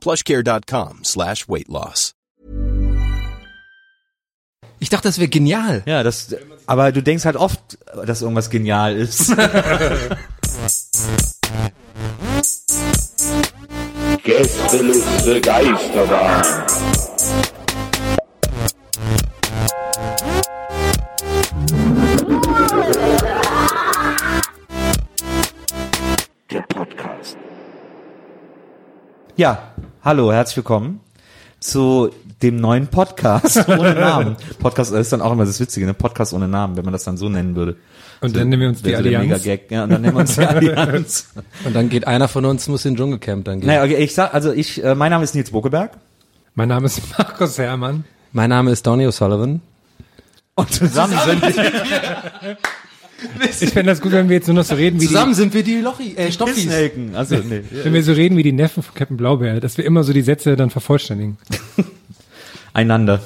plushcare.com slash weight loss. Ich dachte, das wäre genial. Ja, das, aber du denkst halt oft, dass irgendwas genial ist. Gästeliste Geisterbahn. Der Podcast. Ja, hallo, herzlich willkommen zu dem neuen Podcast ohne Namen. Podcast ist dann auch immer das Witzige, ne? Podcast ohne Namen, wenn man das dann so nennen würde. Und dann nennen wir uns die so Allianz. Ja, und dann nennen wir uns die Allianz. Und dann geht einer von uns, muss in den Dschungelcamp dann gehen. naja, okay, ich sag, also ich, äh, mein Name ist Nils Bokeberg. Mein Name ist Markus Herrmann. Mein Name ist Donny O'Sullivan. Und zusammen sind wir Ich fände das gut, wenn wir jetzt nur noch so reden wie Zusammen sind wir die Lochi, äh, Stoffis. Also, nee. die, wenn wir so reden wie die Neffen von Captain Blaubeer, dass wir immer so die Sätze dann vervollständigen. Einander.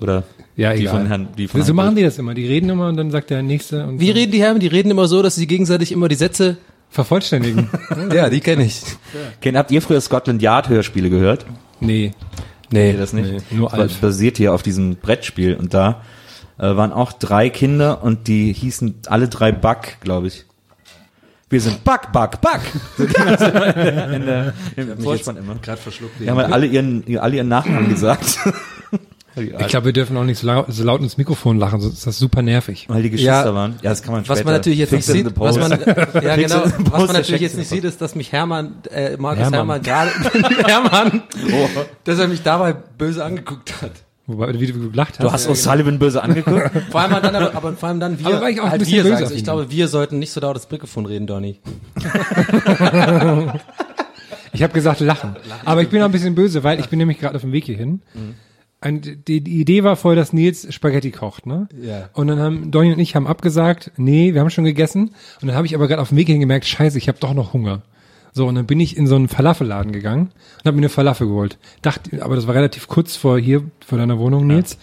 Oder Ja, die egal. von Herrn, die von so Herrn machen die das immer. Die reden immer und dann sagt der Nächste und Wie reden die Herren? Die reden immer so, dass sie gegenseitig immer die Sätze, vervollständigen. ja, die kenne ich. Kennt, habt ihr früher Scotland Yard Hörspiele gehört? nee. Nee, das nicht? Nee, nur Das basiert hier auf diesem Brettspiel und da äh, waren auch drei Kinder und die hießen alle drei Buck, glaube ich. Wir sind Buck, Buck, Buck. So ging das immer in der, in der, im Vorspann immer. gerade verschluckt. Die haben halt alle ihren, ihr- alle ihren Nachnamen gesagt. Ich glaube, wir dürfen auch nicht so laut, so laut ins Mikrofon lachen, sonst ist das super nervig. Weil die Geschwister Ja. waren. Ja, das kann man Was später. man natürlich jetzt nicht Fix sieht, was man, ja genau, was man natürlich jetzt nicht sieht, ist, dass mich Hermann, äh, Markus Hermann. Hermann, gerade, Hermann, dass er mich dabei böse angeguckt hat. Wobei, wie du gelacht hast. Du hast O'Sullivan böse angeguckt. Vor allem dann, aber, aber vor allem dann wir, Aber war ich auch ein halt bisschen wir böse sagen. auf so. Ich glaube, wir sollten nicht so laut das Mikrofon reden, Donny. Ich habe gesagt lachen. Aber ich bin auch ein bisschen böse, weil ich bin nämlich gerade auf dem Weg hierhin. Und die, die Idee war voll, dass Nils Spaghetti kocht, ne? Ja. Und dann haben Donny und ich haben abgesagt, nee, wir haben schon gegessen. Und dann habe ich aber gerade auf dem Weg hin gemerkt, scheiße, ich habe doch noch Hunger. So, und dann bin ich in so einen Falafelladen gegangen und habe mir eine Falafel geholt. Dachte, aber das war relativ kurz vor hier, vor deiner Wohnung, Nils.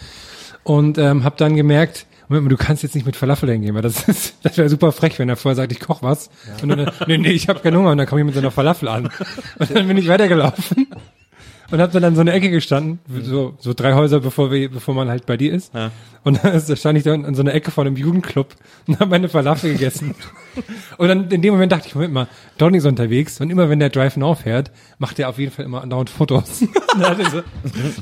Und ähm, habe dann gemerkt, Moment mal, du kannst jetzt nicht mit Falafel hingehen, weil das ist, das wäre super frech, wenn er vorher sagt, ich koch was. Und dann, nee, nee, ich habe keinen Hunger. Und dann komme ich mit so einer Falafel an. Und dann bin ich weitergelaufen und habe dann an so einer Ecke gestanden, so, so drei Häuser, bevor wir, bevor man halt bei dir ist. Und dann stand ich da an so einer Ecke vor einem Jugendclub und habe meine Falafel gegessen. Und dann in dem Moment dachte ich, Moment mal, Donny ist unterwegs und immer wenn der Drive Now fährt, macht er auf jeden Fall immer andauernd Fotos. Dann, dachte ich so,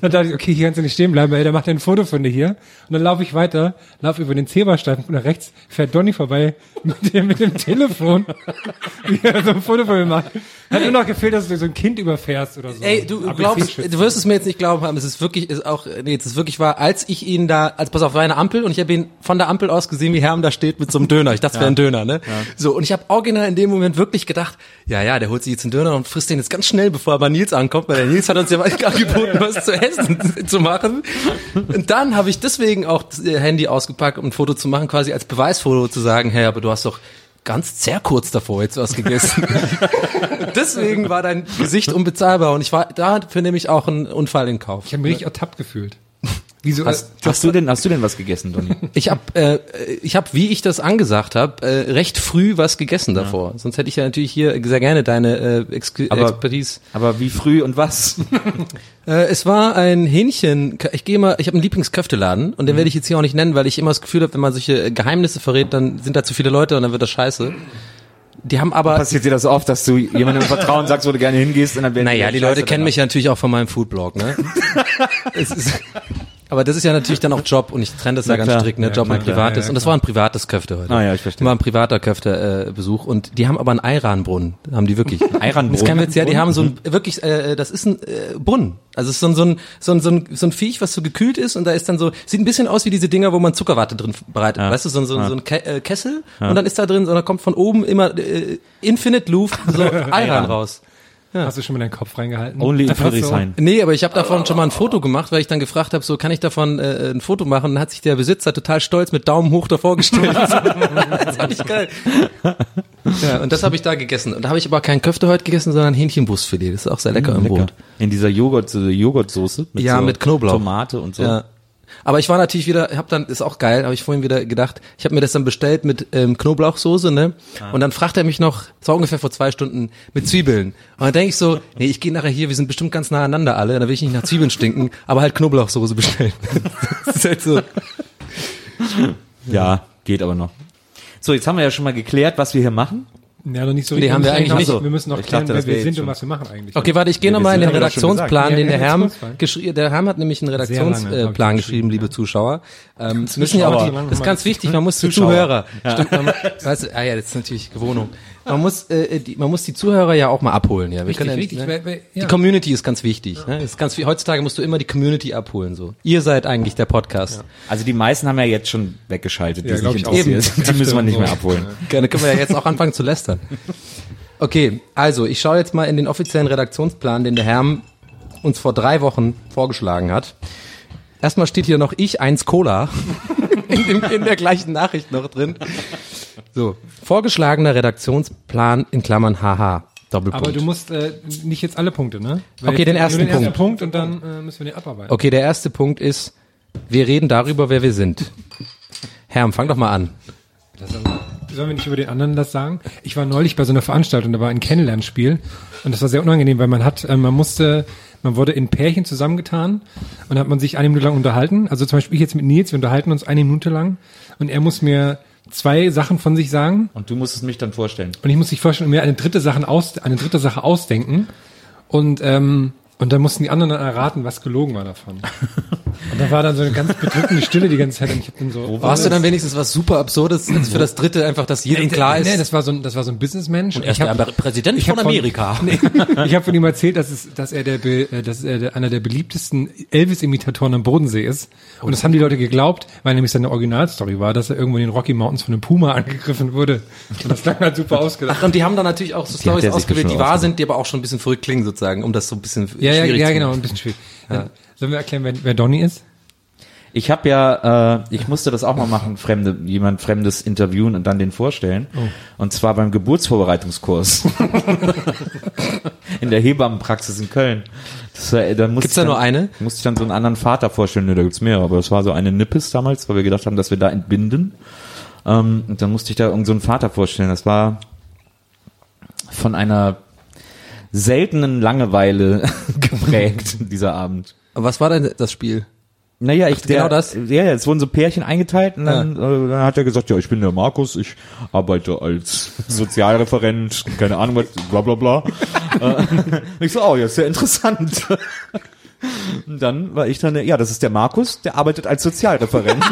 dann dachte ich, okay, hier kannst du nicht stehen bleiben, ey, der macht ja ein Foto von dir hier. Und dann laufe ich weiter, laufe über den Zebrastreifen und nach rechts fährt Donny vorbei mit dem, mit dem Telefon, wie er so ein Foto von mir macht. Hat nur noch gefehlt, dass du so ein Kind überfährst oder so. Ey, du glaubst, du wirst es mir jetzt nicht glauben haben, es ist wirklich, ist auch, nee, es ist wirklich wahr, als ich ihn da, als pass auf, war eine Ampel und ich habe ihn von der Ampel aus gesehen, wie Herm da steht mit so einem Döner. Ich dachte, es wäre ein Döner, ne? So, und ich habe original in dem Moment wirklich gedacht, ja, ja, der holt sich jetzt einen Döner und frisst den jetzt ganz schnell, bevor er bei Nils ankommt, weil der Nils hat uns ja angeboten, was zu essen zu machen. Und dann habe ich deswegen auch das äh, Handy ausgepackt, um ein Foto zu machen, quasi als Beweisfoto zu sagen, hey, aber du hast doch ganz sehr kurz davor jetzt was gegessen. Deswegen war dein Gesicht unbezahlbar und ich war dafür nämlich auch einen Unfall in Kauf. Ich habe mich richtig ertappt gefühlt. Wieso? Hast, hast du denn, hast du denn was gegessen, Donny? Ich habe, äh, ich habe, wie ich das angesagt habe, äh, recht früh was gegessen davor. Sonst hätte ich ja natürlich hier sehr gerne deine äh, Ex Aber- Expertise. Aber wie früh und was? Äh, es war ein Hähnchen. Ich gehe mal, ich habe einen Lieblingsköfteladen und den werde ich jetzt hier auch nicht nennen, weil ich immer das Gefühl habe, wenn man solche äh, Geheimnisse verrät, dann sind da zu viele Leute und dann wird das scheiße. Die haben aber, Passiert dir das oft, dass du jemandem im Vertrauen sagst, wo du gerne hingehst und dann werden naja, die Leute kennen mich ja natürlich auch von meinem Foodblog, ne? es ist, aber das ist ja natürlich dann auch Job und ich trenne das ja ganz klar. strikt, ne? Ja, Job und klar. Privates. Ja, ja, und das war ein privates Köfte heute. Ah, ja, ich verstehe. War ein privater Köfte-Besuch und die haben aber einen Eiranbrunnen, haben die wirklich. Eiranbrunnen? Das ist kein Witz, ja, die haben so ein, wirklich, äh, das ist ein äh, Brunnen. Also es ist so ein, so ein, so ein, so ein, so ein Viech, was so gekühlt ist und da ist dann so, sieht ein bisschen aus wie diese Dinger, wo man Zuckerwatte drin bereitet. Weißt du, so, ein- so, ein- so ein Ke äh, Kessel und dann ist da drin, so, da kommt von oben immer äh, Infinite Luft so Eiran raus. Hast du schon mal deinen Kopf reingehalten? Only in Friedrichshain. Nee, aber ich habe davon schon mal ein Foto gemacht, weil ich dann gefragt habe, so kann ich davon äh, ein Foto machen? Dann hat sich der Besitzer total stolz mit Daumen hoch davor gestellt. das fand ich geil. Ja, und das habe ich da gegessen. Und da habe ich aber kein Köfte heute gegessen, sondern Hähnchenbrustfilet. Das ist auch sehr lecker im Lecker. Brot. In dieser Joghurt, so Joghurtsoße. Mit Ja, so mit Knoblauch. Tomate und so. Ja. Aber ich war natürlich wieder, habe dann, ist auch geil, habe ich vorhin wieder gedacht, ich habe mir das dann bestellt mit ähm, Knoblauchsoße, ne? Und dann fragt er mich noch, das war ungefähr vor zwei Stunden, mit Zwiebeln. Und dann denke ich so, nee, ich gehe nachher hier, wir sind bestimmt ganz nah aneinander alle, da will ich nicht nach Zwiebeln stinken, aber halt Knoblauchsoße bestellen. das ist halt so. Ja, geht aber noch. So, jetzt haben wir ja schon mal geklärt, was wir hier machen. Ja, noch nicht so Nee, richtig. haben wir müssen eigentlich noch- nicht. Wir müssen noch Ich klären, dachte, wer wir sind und was wir machen eigentlich. Okay, warte, ich gehe Ja, nochmal in den Redaktionsplan, den der Herm geschrieben, der Herm hat nämlich einen Redaktionsplan geschrieben, geschrieben, liebe Zuschauer. Ähm, müssen ja auch die, Zuschauer. das ist ganz wichtig, man muss die Zuhörer, stimmt, man, weißt du, ah ja, das ist natürlich Gewohnung. Man muss, äh, die, man muss die Zuhörer ja auch mal abholen, ja. Wir können ja, richtig, ne? weil- weil- ja. Die Community ist ganz wichtig. Ne? Ist ganz, heutzutage musst du immer die Community abholen, so. Ihr seid eigentlich der Podcast. Also die meisten haben ja jetzt schon weggeschaltet, die Ja, sich interessieren. Die müssen wir nicht mehr abholen. Gerne können wir ja jetzt auch anfangen zu lästern. Okay, also ich schaue jetzt mal in den offiziellen Redaktionsplan, den der Herr uns vor drei Wochen vorgeschlagen hat. Erstmal steht hier noch ich, eins Cola. in, dem, in der gleichen Nachricht noch drin. So, vorgeschlagener Redaktionsplan in Klammern haha. Doppelpunkt. Aber du musst äh, nicht jetzt alle Punkte, ne? Okay, den ersten den ersten Punkt. Punkt und dann äh, müssen wir den abarbeiten. Okay, der erste Punkt ist, wir reden darüber, wer wir sind. Herr, fang doch mal an. Sollen wir nicht über den anderen das sagen? Ich war neulich bei so einer Veranstaltung, da war ein Kennenlernspiel und das war sehr unangenehm, weil man hat, äh, man musste, man wurde in Pärchen zusammengetan und hat man sich eine Minute lang unterhalten. Also zum Beispiel ich jetzt mit Nils, wir unterhalten uns eine Minute lang und er muss mir zwei Sachen von sich sagen Und du musst es mich dann vorstellen. und ich muss sich vorstellen, mir eine dritte Sache aus, eine dritte Sache ausdenken und ähm, und dann mussten die anderen dann erraten, was gelogen war davon. Und da war dann so eine ganz bedrückende Stille die ganze Zeit und ich habe dann so. Warst du dann wenigstens was super Absurdes für das dritte, einfach, dass jedem klar ist? Nee, das war so ein, das war so ein Businessmensch. er ist Ich hab- der Präsident ich von hab Amerika. Nee, ich habe von ihm erzählt, dass, es, dass er der, äh, dass er der, einer der beliebtesten Elvis-Imitatoren am Bodensee ist. Und das haben die Leute geglaubt, weil nämlich seine Originalstory war, dass er irgendwo in den Rocky Mountains von einem Puma angegriffen wurde. Und das klang halt super ausgedacht. Ach, und die haben dann natürlich auch so Stories ausgewählt, die wahr sind, die aber auch schon ein bisschen verrückt klingen sozusagen, um das so ein bisschen Ja, ja, schwierig ja, zu genau, ein bisschen schwierig. Dann Sollen wir erklären, wer, wer Donny ist? Ich habe ja, äh, ich musste das auch mal machen, fremde, jemand Fremdes interviewen und dann den vorstellen. Oh. Und zwar beim Geburtsvorbereitungskurs. in der Hebammenpraxis in Köln. Das war, da musste Gibt's da ich dann, nur eine? Musste ich dann so einen anderen Vater vorstellen. Ne, da gibt's mehrere, aber das war so eine Nippes damals, weil wir gedacht haben, dass wir da entbinden. Ähm, und dann musste ich da irgendeinen so einen Vater vorstellen. Das war von einer seltenen Langeweile geprägt, dieser Abend. Aber was war denn das Spiel? Naja, ich, genau der, das? Ja, ja, es wurden so Pärchen eingeteilt und dann, äh, dann hat er gesagt, ja, ich bin der Markus, ich arbeite als Sozialreferent, keine Ahnung was, bla bla bla. äh, ich so, oh, ja, ist ja interessant. und dann war ich dann, ja, das ist der Markus, der arbeitet als Sozialreferent.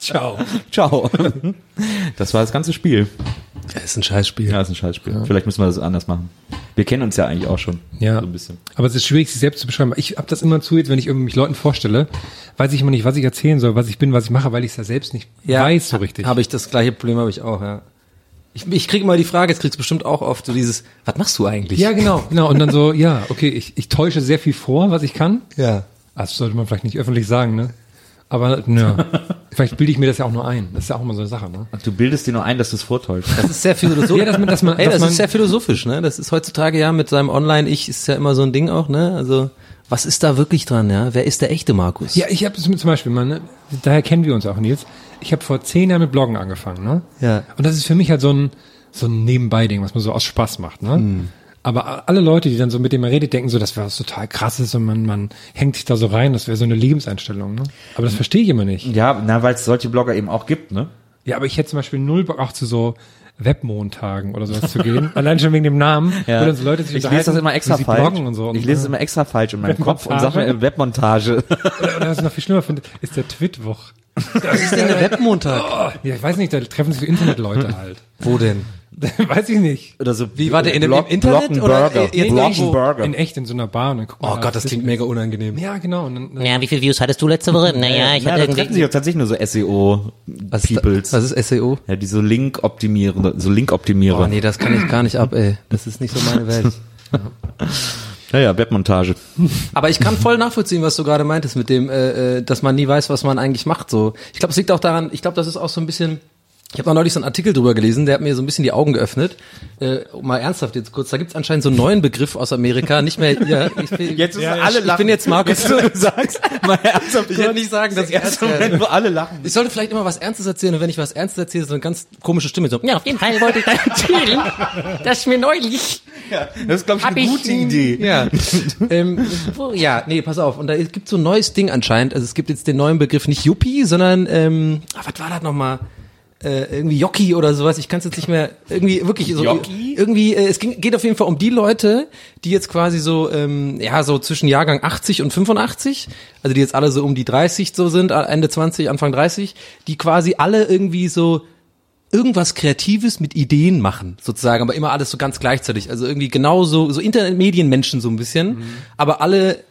Ciao. Ciao. Das war das ganze Spiel. Das ist ein Scheißspiel. Ja, ist ein Scheißspiel. Vielleicht müssen wir das anders machen. Wir kennen uns ja eigentlich auch schon. Ja. So ein bisschen. Aber es ist schwierig, sich selbst zu beschreiben. Ich hab das immer zu, jetzt, wenn ich irgendwie mich Leuten vorstelle, weiß ich immer nicht, was ich erzählen soll, was ich bin, was ich mache, weil ich es ja selbst nicht weiß so richtig. Habe ich das gleiche Problem habe ich auch, ja. Ich, ich kriege mal die Frage, jetzt kriegst du bestimmt auch oft so dieses, was machst du eigentlich? ja, genau, genau. Und dann so, ja, okay, ich, ich täusche sehr viel vor, was ich kann. Ja. Das sollte man vielleicht nicht öffentlich sagen, ne? Aber ja, vielleicht bilde ich mir das ja auch nur ein. Das ist ja auch immer so eine Sache, ne? Du bildest dir nur ein, dass du es vortäuscht. Das ist sehr philosophisch. Ja, dass man- dass man- Ey, dass das man- ist sehr philosophisch, ne? Das ist heutzutage ja mit seinem Online-Ich ist ja immer so ein Ding auch, ne? Also, was ist da wirklich dran, ja? Wer ist der echte Markus? Ja, ich habe zum Beispiel mal, ne, daher kennen wir uns auch, Nils. Ich habe vor zehn Jahren mit Bloggen angefangen, ne? Ja. Und das ist für mich halt so ein, so ein Nebenbei-Ding, was man so aus Spaß macht, ne? Hm. Aber alle Leute, die dann so mit dem man redet, denken so, das wäre was total krasses und man, man hängt sich da so rein, das wäre so eine Lebenseinstellung, ne? Aber das verstehe ich immer nicht. Ja, na, weil es solche Blogger eben auch gibt, ne? Ja, aber ich hätte zum Beispiel null Bock auch zu so, Webmontagen oder sowas zu gehen. Allein schon wegen dem Namen. Ja. Wo dann so Leute sich ich lese das immer extra falsch. bloggen und so. ich lese es immer extra falsch in meinem Kopf und sage mir Webmontage. Oder, oder was ich noch viel schlimmer finde, ist der Twitwoch. Was ist denn der Webmontag? Ja, ich weiß nicht, da treffen sich so Internetleute halt. Wo denn? weiß ich nicht. Oder so. Wie, war der in dem- Block- Internet oder Blockenburger. jetzt irgendwo? Blockenburger. In echt in so einer Bar und dann Oh Gott, das klingt mega unangenehm. Ja, genau. Und dann, Ja, wie viele Views hattest du letzte Woche? Naja, ich ja, hatte sich irgendwie. ja tatsächlich nur so Was ist, SEO-Peoples. was ist SEO? Ja, die so Link-Optimierer, so Link-Optimierer. Oh nee, das kann ich gar nicht ab, ey. Das ist nicht so meine Welt. Ja, ja, Webmontage. Aber ich kann voll nachvollziehen, was du gerade meintest mit dem, äh, äh, dass man nie weiß, was man eigentlich macht. So, ich glaube, es liegt auch daran. Ich glaube, das ist auch so ein bisschen. Ich habe noch neulich so einen Artikel drüber gelesen, der hat mir so ein bisschen die Augen geöffnet. Äh, mal ernsthaft jetzt kurz. Da gibt's anscheinend so einen neuen Begriff aus Amerika. Nicht mehr. Ja, ich bin, Jetzt ja, alle ich, ich lachen. bin jetzt Markus. Jetzt, du sagst, mal ernsthaft, Ich hätte nicht sagen, dass ich ernst werde. Moment, wo alle lachen. Ich sollte vielleicht immer was Ernstes erzählen und wenn ich was Ernstes erzähle, so eine ganz komische Stimme so. Ja, auf jeden Fall wollte ich da erzählen, dass mir neulich Das ist, glaube ich, Hab eine ich gute ihn- Idee. Ja. ähm, wo- ja, nee, pass auf. Und da gibt so ein neues Ding anscheinend. Also es gibt jetzt den neuen Begriff nicht Yuppie, sondern ähm, ah, was war das nochmal? Äh, irgendwie Jockey oder sowas. Ich kann es jetzt nicht mehr irgendwie wirklich so Jockey? irgendwie. Äh, es ging, geht auf jeden Fall um die Leute, die jetzt quasi so ähm, ja so zwischen Jahrgang 80 und 85, also die jetzt alle so um die 30 so sind, Ende 20, Anfang 30, die quasi alle irgendwie so irgendwas Kreatives mit Ideen machen, sozusagen, aber immer alles so ganz gleichzeitig. Also irgendwie genauso, so Internetmedienmenschen so ein bisschen, aber alle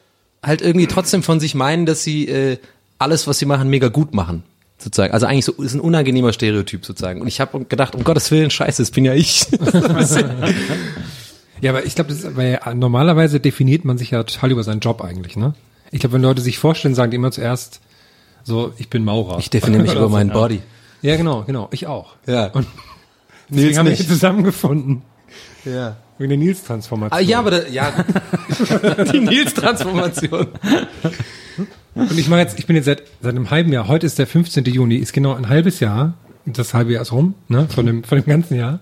halt irgendwie trotzdem von sich meinen, dass sie äh, alles, was sie machen, mega gut machen. Sozusagen. Also eigentlich so ist ein unangenehmer Stereotyp sozusagen. Und ich habe gedacht, um Gottes Willen, scheiße, das bin ja ich. Ja, aber ich glaube, weil normalerweise definiert man sich ja total über seinen Job eigentlich, ne? Ich glaube, wenn Leute sich vorstellen, sagen die immer zuerst so, ich bin Maurer. Ich definiere mich über meinen Body. Ja, genau, genau. Ich auch. Ja. Und deswegen Nils haben wir hier zusammengefunden. Ja. Wegen der Nils-Transformation. Ah, ja, aber da, ja, die Nils-Transformation. Und ich mache jetzt, ich bin jetzt seit, seit einem halben Jahr, heute ist der 15. Juni, ist genau ein halbes Jahr, das halbe Jahr ist rum, ne, von dem, von dem ganzen Jahr.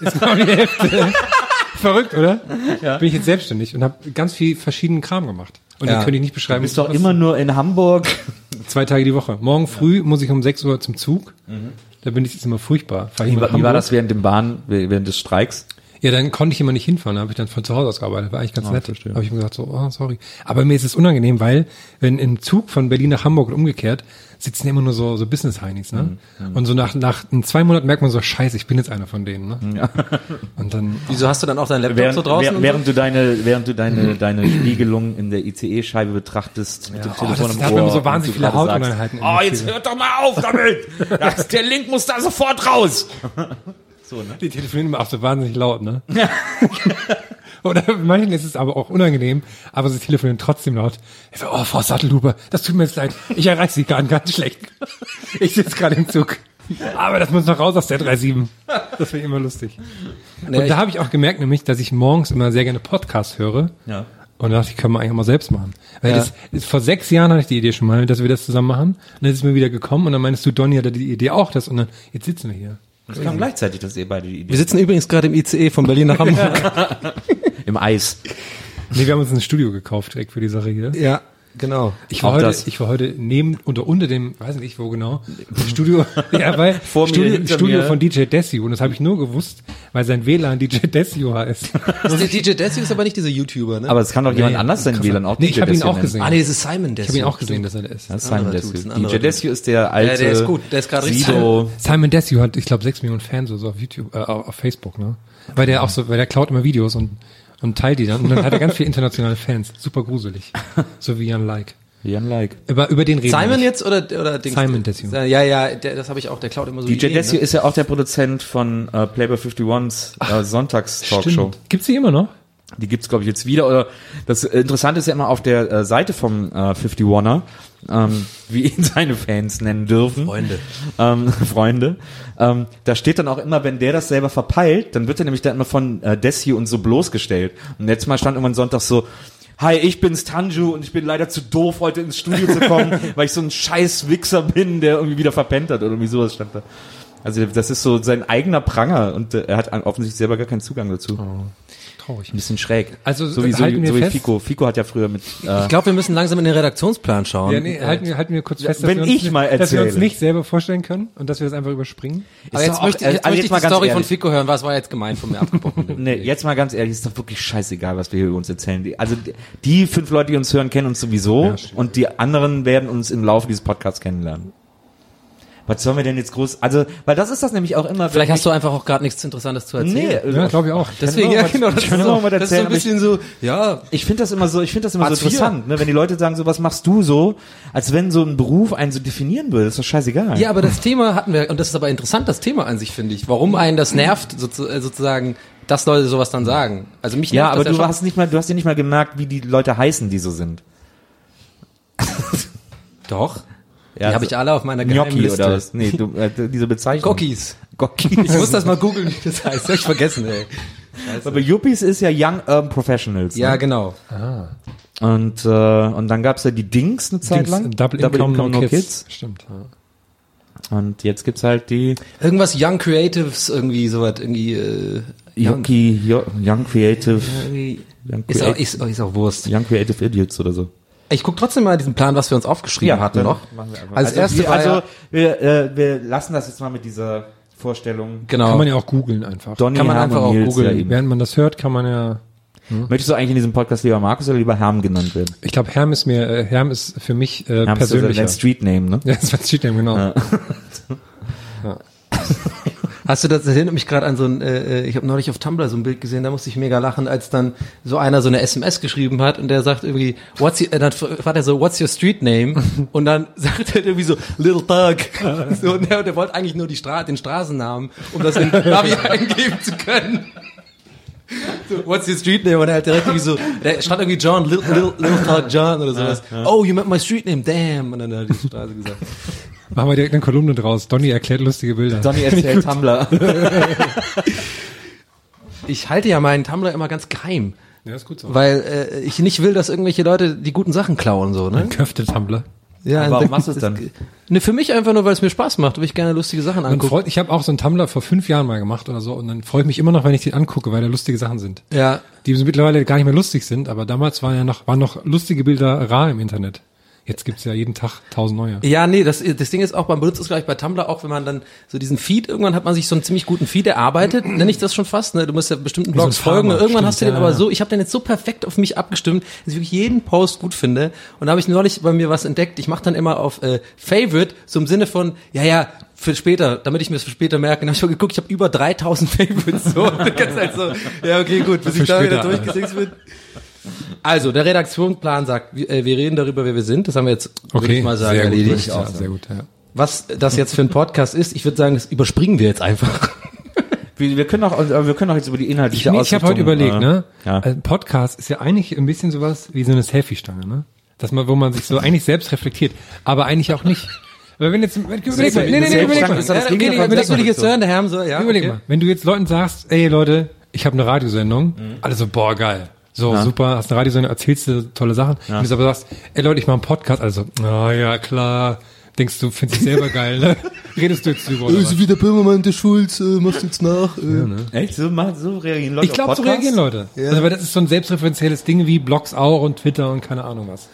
Ist genau die Hälfte. Verrückt, oder? Ja. Bin ich jetzt selbstständig und habe ganz viel verschiedenen Kram gemacht. Und Ja. den könnte ich nicht beschreiben. Du bist doch immer nur in Hamburg. Zwei Tage die Woche. Morgen früh muss ich um 6 Uhr zum Zug. Da bin ich ist immer furchtbar. Wie, war- wie war das während dem Bahn, während des Streiks? Ja, dann konnte ich immer nicht hinfahren, da habe ich dann von zu Hause aus gearbeitet. War eigentlich ganz Ah, nett. verstehe. Habe ich mir gesagt, so, oh, sorry. Aber mir ist es unangenehm, weil wenn im Zug von Berlin nach Hamburg und umgekehrt sitzen immer nur so, so Business-Heinis, ne? Mhm, Und so nach, nach zwei Monaten merkt man so, scheiße, ich bin jetzt einer von denen, ne? Und dann, Wieso hast du dann auch deinen Laptop Während, so draußen? während, während du deine, während du deine, deine Spiegelung in der ICE-Scheibe betrachtest, mit dem oh, Telefon das, im Ohr so wahnsinnig viele in Oh, jetzt hört doch mal auf damit! Das, der Link muss da sofort raus! Die telefonieren immer auch so wahnsinnig laut, ne? Oder manchen ist es aber auch unangenehm, aber sie telefonieren trotzdem laut. Ich so, oh, Frau Sattelhuber, das tut mir jetzt leid. Ich erreiche Sie gerade ganz schlecht. Ich sitze gerade im Zug. Aber das muss noch raus aus der 3.7. Das finde ich immer lustig. Nee, Und da habe ich auch gemerkt, nämlich, dass ich morgens immer sehr gerne Podcasts höre. Ja. Und da dachte ich, können wir eigentlich auch mal selbst machen. Weil Ja. das, das, vor sechs Jahren hatte ich die Idee schon mal, dass wir das zusammen machen. Und dann ist es mir wieder gekommen und dann meinst du, Donny hatte die Idee auch das und dann, jetzt sitzen wir hier. Das kam gleichzeitig, dass ihr beide die Idee Wir sitzen übrigens gerade im ICE von Berlin nach Hamburg. im Eis. Nee, wir haben uns ein Studio gekauft direkt für die Sache hier. ja, genau. Ich war Auch heute, das. ich war heute neben unter unter dem, weiß nicht wo genau, Studio, ja, weil Vor mir, Studio, hinter Studio mir. von DJ Desio und das habe ich nur gewusst, weil sein WLAN DJ Desio heißt. DJ Desi ist aber nicht dieser YouTuber, ne? Aber es kann doch jemand Nee, anders sein WLAN auch Nee, ich DJ habe ihn Desio auch nennen. gesehen. ah, nee, das ist Simon Desi. Ich habe ihn auch gesehen, dass er da ist. Das ist Simon Desio. DJ Desio ist der alte Ja, der ist gut, der ist gerade richtig- Sido. Simon Desio hat, ich glaube, sechs Millionen Fans oder so auf YouTube, äh, auf Facebook, ne? Weil der auch so, weil der klaut immer Videos und und teilt die dann und dann hat er ganz viele internationale Fans. Super gruselig. So wie Jan Like. Jan Like. Über, über den reden wir Simon jetzt oder oder Dings? Simon Desio. Ja, ja, der, das habe ich auch. Der klaut immer so DJ Ideen, Desio ne? ist ja auch der Produzent von äh, Playboy 51s äh, Sonntags-Talkshow. Gibt's die immer noch? Die gibt's glaube ich jetzt wieder. Oder das Interessante ist ja immer auf der äh, Seite vom äh, 51er, ähm, wie ihn seine Fans nennen dürfen. Freunde. Ähm, Freunde. Ähm, da steht dann auch immer, wenn der das selber verpeilt, dann wird er nämlich dann immer von äh, Desio und so bloßgestellt. Und letztes Mal stand irgendwann Sonntag so, Hi, ich bin's Tanju und ich bin leider zu doof, heute ins Studio zu kommen, weil ich so ein scheiß Wichser bin, der irgendwie wieder verpennt hat oder irgendwie sowas stand da. Also das ist so sein eigener Pranger und äh, er hat offensichtlich selber gar keinen Zugang dazu. Traurig. Ein bisschen schräg. Also, so wie, so, halten wie, wir so wie fest- Fico. Fico hat ja früher mit. Äh, Ich glaube, wir müssen langsam in den Redaktionsplan schauen. Ja, nee, halten wir, halten wir kurz fest, dass, wenn wir uns, ich mal dass wir uns erzähle. nicht selber vorstellen können und dass wir das einfach überspringen. Aber jetzt auch- möchte, also jetzt möchte jetzt ich mal die ganz Story von ehrlich. Fico hören. Was war jetzt gemein von mir abgebrochen? Nee, jetzt mal ganz ehrlich, ist doch wirklich scheißegal, was wir hier über uns erzählen. Die, also die- die fünf Leute, die uns hören, kennen uns sowieso und die anderen werden uns im Laufe dieses Podcasts kennenlernen. Was sollen wir denn jetzt groß, also, weil das ist das nämlich auch immer. Vielleicht hast du einfach auch gerade nichts Interessantes zu erzählen. Nee, Ja, glaube ich auch. Deswegen, ja, genau. Das ich kann so, was das ist so ein erzählen, bisschen so, ja, Ich finde das immer so, ich finde das immer Hartz so interessant, ne, wenn die Leute sagen, so was machst du so, als wenn so ein Beruf einen so definieren würde, ist doch scheißegal. Ja, aber das Thema hatten wir, und das ist aber interessant, das Thema an sich, finde ich. Warum einen das nervt, äh, sozusagen, dass Leute sowas dann sagen. Also mich ja, nervt aber das du ja hast nicht mal, du hast ja nicht mal gemerkt, wie die Leute heißen, die so sind. Doch. Ja, die habe ich alle auf meiner geheimen Gnocchi Liste. oder was? Nee, du, äh, diese Bezeichnung. Gokis. Gocki. Ich muss das mal googeln, wie das heißt. Hab ich vergessen, ey. Aber Yuppies ist ja Young Urban Professionals. Ja, ne? genau. Und, äh, und dann gab's ja die Dings eine Zeit Dings, lang. Double, Income, no, Kids. Stimmt. Ja. Und jetzt gibt's halt die Irgendwas Young Creatives, irgendwie sowas, irgendwie, äh, Young, Yoki, Yo- Young Creative, irgendwie- Young, ist auch, Creative, ist, ist auch Wurst. Young Creative Idiots oder so. Ich guck trotzdem mal diesen Plan, was wir uns aufgeschrieben hatten dann noch. Als also erste wir, also ja- wir, äh, wir lassen das jetzt mal mit dieser Vorstellung. Genau. Kann man ja auch googeln einfach. Donny, Kann man Herm einfach und auch Nils googeln. Ja. Während man das hört, kann man ja. Möchtest du eigentlich in diesem Podcast lieber Markus oder lieber Herm genannt werden? Ich glaube, Herm ist mir, äh, Herm ist für mich äh, Herm ist so persönlicher. dein Street Name, ne? Ja, das war Streetname, genau. Hast du das, das erinnert mich gerade an so ein, äh, äh, ich habe neulich auf Tumblr so ein Bild gesehen, da musste ich mega lachen, als dann so einer so eine SMS geschrieben hat und der sagt irgendwie, what's your, äh, dann fragt er so, what's your street name? Und dann sagt er irgendwie so, Little Thug. So, und der, der wollte eigentlich nur die Stra den Straßennamen, um das in Navi eingeben zu können. So, what's your street name? Und er halt direkt irgendwie so, der stand irgendwie John, Little, Little, Little Thug John oder sowas. Oh, you meant my street name, damn. Und dann hat er die Straße gesagt. Machen wir direkt eine Kolumne draus. Donny erklärt lustige Bilder. Donny erzählt Tumblr. Ich halte ja meinen Tumblr immer ganz geheim. Ja, ist gut so. Weil äh, ich nicht will, dass irgendwelche Leute die guten Sachen klauen, so, ne? Köfte-Tumblr. Ja, Aber warum machst du es dann? Ne, für mich einfach nur, weil es mir Spaß macht, weil ich gerne lustige Sachen Und angucke. freut, ich habe auch so einen Tumblr vor fünf Jahren mal gemacht oder so und dann freue ich mich immer noch, wenn ich den angucke, weil da lustige Sachen sind. Ja. Die mittlerweile gar nicht mehr lustig sind, aber damals waren ja noch, waren noch lustige Bilder rar im Internet. Jetzt gibt's ja jeden Tag tausend neue. Ja, nee, das, das Ding ist auch, man benutzt es gleich bei Tumblr auch, wenn man dann so diesen Feed, irgendwann hat man sich so einen ziemlich guten Feed erarbeitet, nenne ich das schon fast, ne? Du musst ja bestimmten so Blogs folgen. Und Farmer, irgendwann stimmt, hast du den ja, aber so, ich habe den jetzt so perfekt auf mich abgestimmt, dass ich wirklich jeden Post gut finde. Und da habe ich neulich bei mir was entdeckt, ich mache dann immer auf äh, Favorite, so im Sinne von, ja, ja, für später, damit ich mir das für später merke, dann habe ich mal geguckt, ich habe über 3000 Favorites, so, und dann kannst halt so, ja, okay, gut, bis Für ich da wieder durchgesetzt bin. Also, der Redaktionsplan sagt, wir, äh, wir reden darüber, wer wir sind. Das haben wir jetzt, würde ich mal sagen, sehr gut, erledigt. sagen. sehr gut, ja. Was das jetzt für ein Podcast ist, ich würde sagen, das überspringen wir jetzt einfach. Wir, wir können auch, also wir können auch jetzt über die inhaltliche Ich, nee, ich habe heute überlegt, äh, ne? Ja. Ein Podcast ist ja eigentlich ein bisschen sowas wie so eine Selfie-Stange, ne? Dass man, wo man sich so eigentlich selbst reflektiert, aber eigentlich auch nicht. Aber wenn jetzt, überleg mal, nee, nee, nee, nee, überleg mal. Ja, okay, von das würde ich jetzt hören, der Herr so, ja. Überleg okay. mal, wenn du jetzt Leuten sagst, ey Leute, ich habe eine Radiosendung, alle so, boah, geil. So, super, hast eine Radiosendung, erzählst du tolle Sachen. Und du aber sagst, ey Leute, ich mache einen Podcast, also, na ja, klar, denkst du, findest dich selber geil, ne? Redest du jetzt drüber oder was? wie der Böhmermann, der Schulz, äh, machst jetzt nach. Äh. Echt? So, so reagieren Leute Ich glaube, so reagieren Leute. Also, weil das ist so ein selbstreferenzielles Ding wie Blogs auch und Twitter und keine Ahnung was.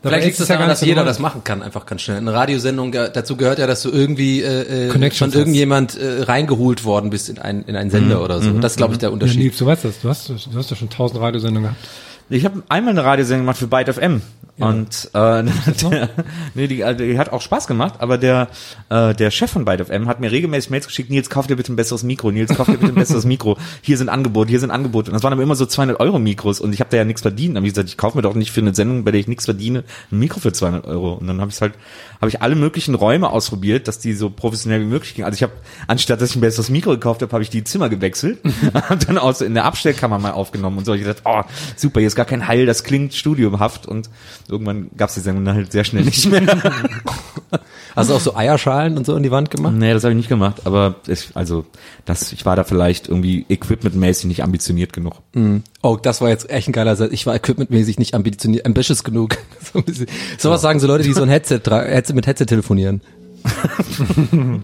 Dabei Vielleicht liegt es daran, nicht dass so jeder das machen kann, einfach ganz schnell. Eine Radiosendung, äh, dazu gehört ja, dass du irgendwie äh, äh, von irgendjemand äh, reingeholt worden bist in einen, in einen Sender oder so. Das ist, glaube ich, der Ja, Unterschied. Nils, du weißt das. Du hast, du hast ja schon tausend Radiosendungen gehabt. Ich habe einmal eine Radiosendung gemacht für Byte FM. Und äh, der, nee, die, also, die hat auch Spaß gemacht, aber der äh, der Chef von Byte FM hat mir regelmäßig Mails geschickt, Nils, kauf dir bitte ein besseres Mikro, Nils, kauf dir bitte ein besseres Mikro. Hier sind Angebote, hier sind Angebote. Und das waren aber immer so 200 Euro Mikros und ich habe da ja nichts verdient. Dann habe ich gesagt, ich kaufe mir doch nicht für eine Sendung, bei der ich nichts verdiene, ein Mikro für 200 Euro. Und dann habe ich halt, habe ich alle möglichen Räume ausprobiert, dass die so professionell wie möglich gingen. Also ich habe, anstatt dass ich ein besseres Mikro gekauft habe, habe ich die Zimmer gewechselt und dann auch so in der Abstellkammer mal aufgenommen und so. Ich dachte, oh, super, hier ist gar kein Heil, das klingt studiohaft und irgendwann gab's die Sendung dann halt sehr schnell nicht mehr. Hast du auch so Eierschalen und so in die Wand gemacht? nee, das habe ich nicht gemacht, aber ich, also das, ich war da vielleicht irgendwie equipmentmäßig nicht ambitioniert genug. Oh, das war jetzt echt ein geiler Satz. Ich war equipmentmäßig nicht ambitioniert, ambitious genug. so bisschen. Sowas sagen so Leute, die so ein Headset, Headset mit Headset telefonieren.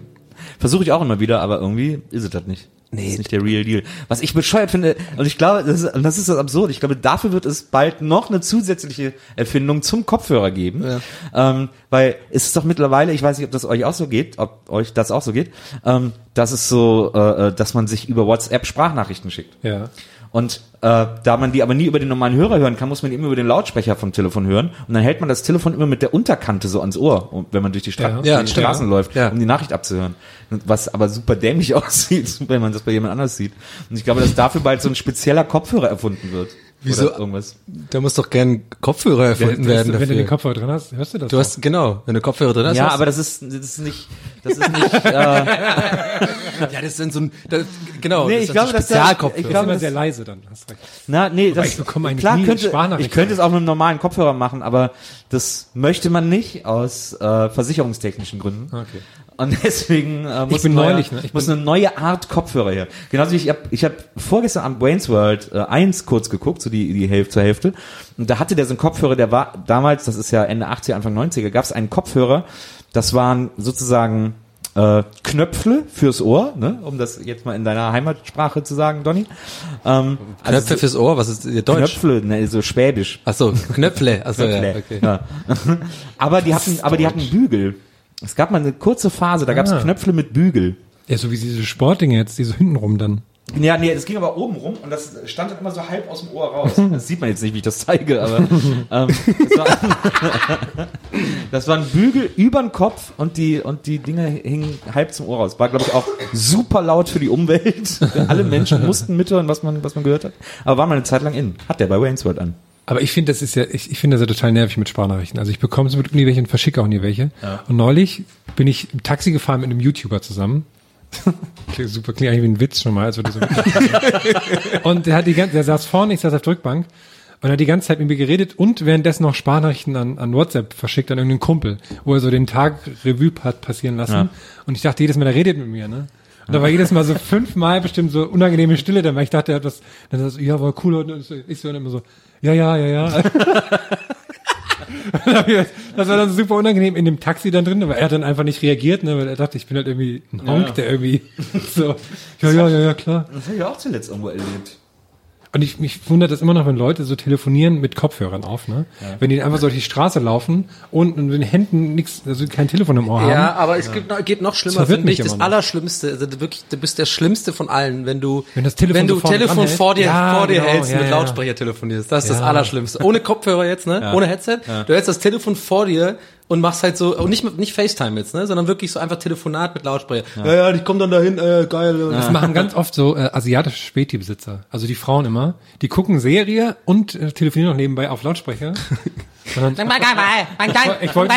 Versuche ich auch immer wieder, aber irgendwie ist es das nicht. Nee. Das ist nicht der Real Deal. Was ich bescheuert finde, und ich glaube, das ist, und das ist das absurd, ich glaube, dafür wird es bald noch eine zusätzliche Erfindung zum Kopfhörer geben. Ähm, weil es ist doch mittlerweile, ich weiß nicht, ob das euch auch so geht, ob euch das auch so geht, ähm, dass es so, äh, äh, dass man sich über WhatsApp Sprachnachrichten schickt. Ja. Und äh, da man die aber nie über den normalen Hörer hören kann, muss man die immer über den Lautsprecher vom Telefon hören. Und dann hält man das Telefon immer mit der Unterkante so ans Ohr, wenn man durch die, Stra Ja. die. Straßen läuft, Ja. um die Nachricht abzuhören. Was aber super dämlich aussieht, wenn man das bei jemand anders sieht. Und ich glaube, dass dafür bald so ein spezieller Kopfhörer erfunden wird. Wieso? Oder irgendwas. Da muss doch gern Kopfhörer erfunden werden wenn du dafür. den Kopfhörer drin hast, hörst du das du hast, genau, wenn du Kopfhörer drin hast. Ja, hast aber das ist, das ist nicht, das ist nicht, äh, ja, das sind so ein, das, genau, Nee, das ich ist glaube, der- Spezialkopfhörer. ich glaube, das- sehr leise dann. Hast recht. Na, nee, das, ich bekomme eigentlich klar könnte, ich könnte es auch mit einem normalen Kopfhörer machen, aber das möchte man nicht aus äh, versicherungstechnischen Gründen. Okay. Und deswegen äh, muss, bin ein neuer, neulich, ne? Ich muss bin- eine neue Art Kopfhörer her. Genauso wie ich hab, ich habe vorgestern am Wayne's World äh, 1 kurz geguckt, so die die Hälfte zur Hälfte. Und da hatte der so einen Kopfhörer, der war damals, das ist ja Ende 80er, Anfang 90er, gab es einen Kopfhörer, das waren sozusagen äh, Knöpfle fürs Ohr, ne? um das jetzt mal in deiner Heimatsprache zu sagen, Donny. Ähm, Knöpfe fürs Ohr, was ist ihr Deutsch? Knöpfle, ne, so schwäbisch. Ach so, Knöpfle. Ach so, ja, Knöpfle. okay. Ja. aber die hatten, aber die hatten Bügel. Es gab mal eine kurze Phase, da gab es Ah. Knöpfle mit Bügel. Ja, so wie diese Sportdinge jetzt, diese hintenrum dann. Ja, nee, das ging aber oben rum und das stand dann immer so halb aus dem Ohr raus. Das sieht man jetzt nicht, wie ich das zeige, aber ähm, das, war, das waren Bügel über den Kopf und die und die Dinge hingen halb zum Ohr raus. War glaube ich auch super laut für die Umwelt. Alle Menschen mussten mithören, was man was man gehört hat. Aber war mal eine Zeit lang in. Hat der bei Wayne's World an. Aber ich finde, das ist ja, ich, ich finde das ja total nervig mit Sprachnachrichten. Also ich bekomme es mit nie welche und verschicke auch nie welche. Und neulich bin ich im Taxi gefahren mit einem YouTuber zusammen. Klingt super, klingt eigentlich wie ein Witz schon mal, als würde so. und der hat die ganze, der saß vorne, ich saß auf der Rückbank und hat die ganze Zeit mit mir geredet und währenddessen noch Sprachnachrichten an, an WhatsApp verschickt an irgendeinen Kumpel, wo er so den Tag Revue hat passieren lassen. Und ich dachte jedes Mal, der redet mit mir, ne? Und da war jedes Mal so fünfmal bestimmt so unangenehme Stille, dann weil ich dachte, er hat was, dann sagt er so, ja, war cool, und ich so dann immer so, ja, ja, ja, ja. Das war dann super unangenehm in dem Taxi dann drin, aber er hat dann einfach nicht reagiert, ne, weil er dachte, ich bin halt irgendwie ein Honk, der irgendwie so, ja, ja, ja, ja, klar. Das habe ich auch zuletzt irgendwo erlebt. Und ich, mich wundert das immer noch, wenn Leute so telefonieren mit Kopfhörern auf, ne? Wenn die einfach so durch die Straße laufen und mit den Händen nichts, also kein Telefon im Ohr haben. Ja, aber es gibt noch, geht noch schlimmer, finde ich. Das noch. Allerschlimmste, also wirklich, du bist der Schlimmste von allen, wenn du, Wenn das Telefon wenn du Telefon vor dir, Ja, vor dir genau, hältst ja, und mit ja. Lautsprecher telefonierst. Das ist das Ja. Allerschlimmste. Ohne Kopfhörer jetzt, ne? Ohne Headset. Du hältst das Telefon vor dir und machst halt so, und nicht, mit- nicht FaceTime jetzt, ne? Sondern wirklich so einfach Telefonat mit Lautsprecher. Ja, ja, ich komm dann dahin, äh, geil. Das machen ganz oft so äh, asiatische Späti-Besitzer. Also die Frauen immer. Die gucken Serie und äh, telefonieren noch nebenbei auf Lautsprecher. Dann, ich wollte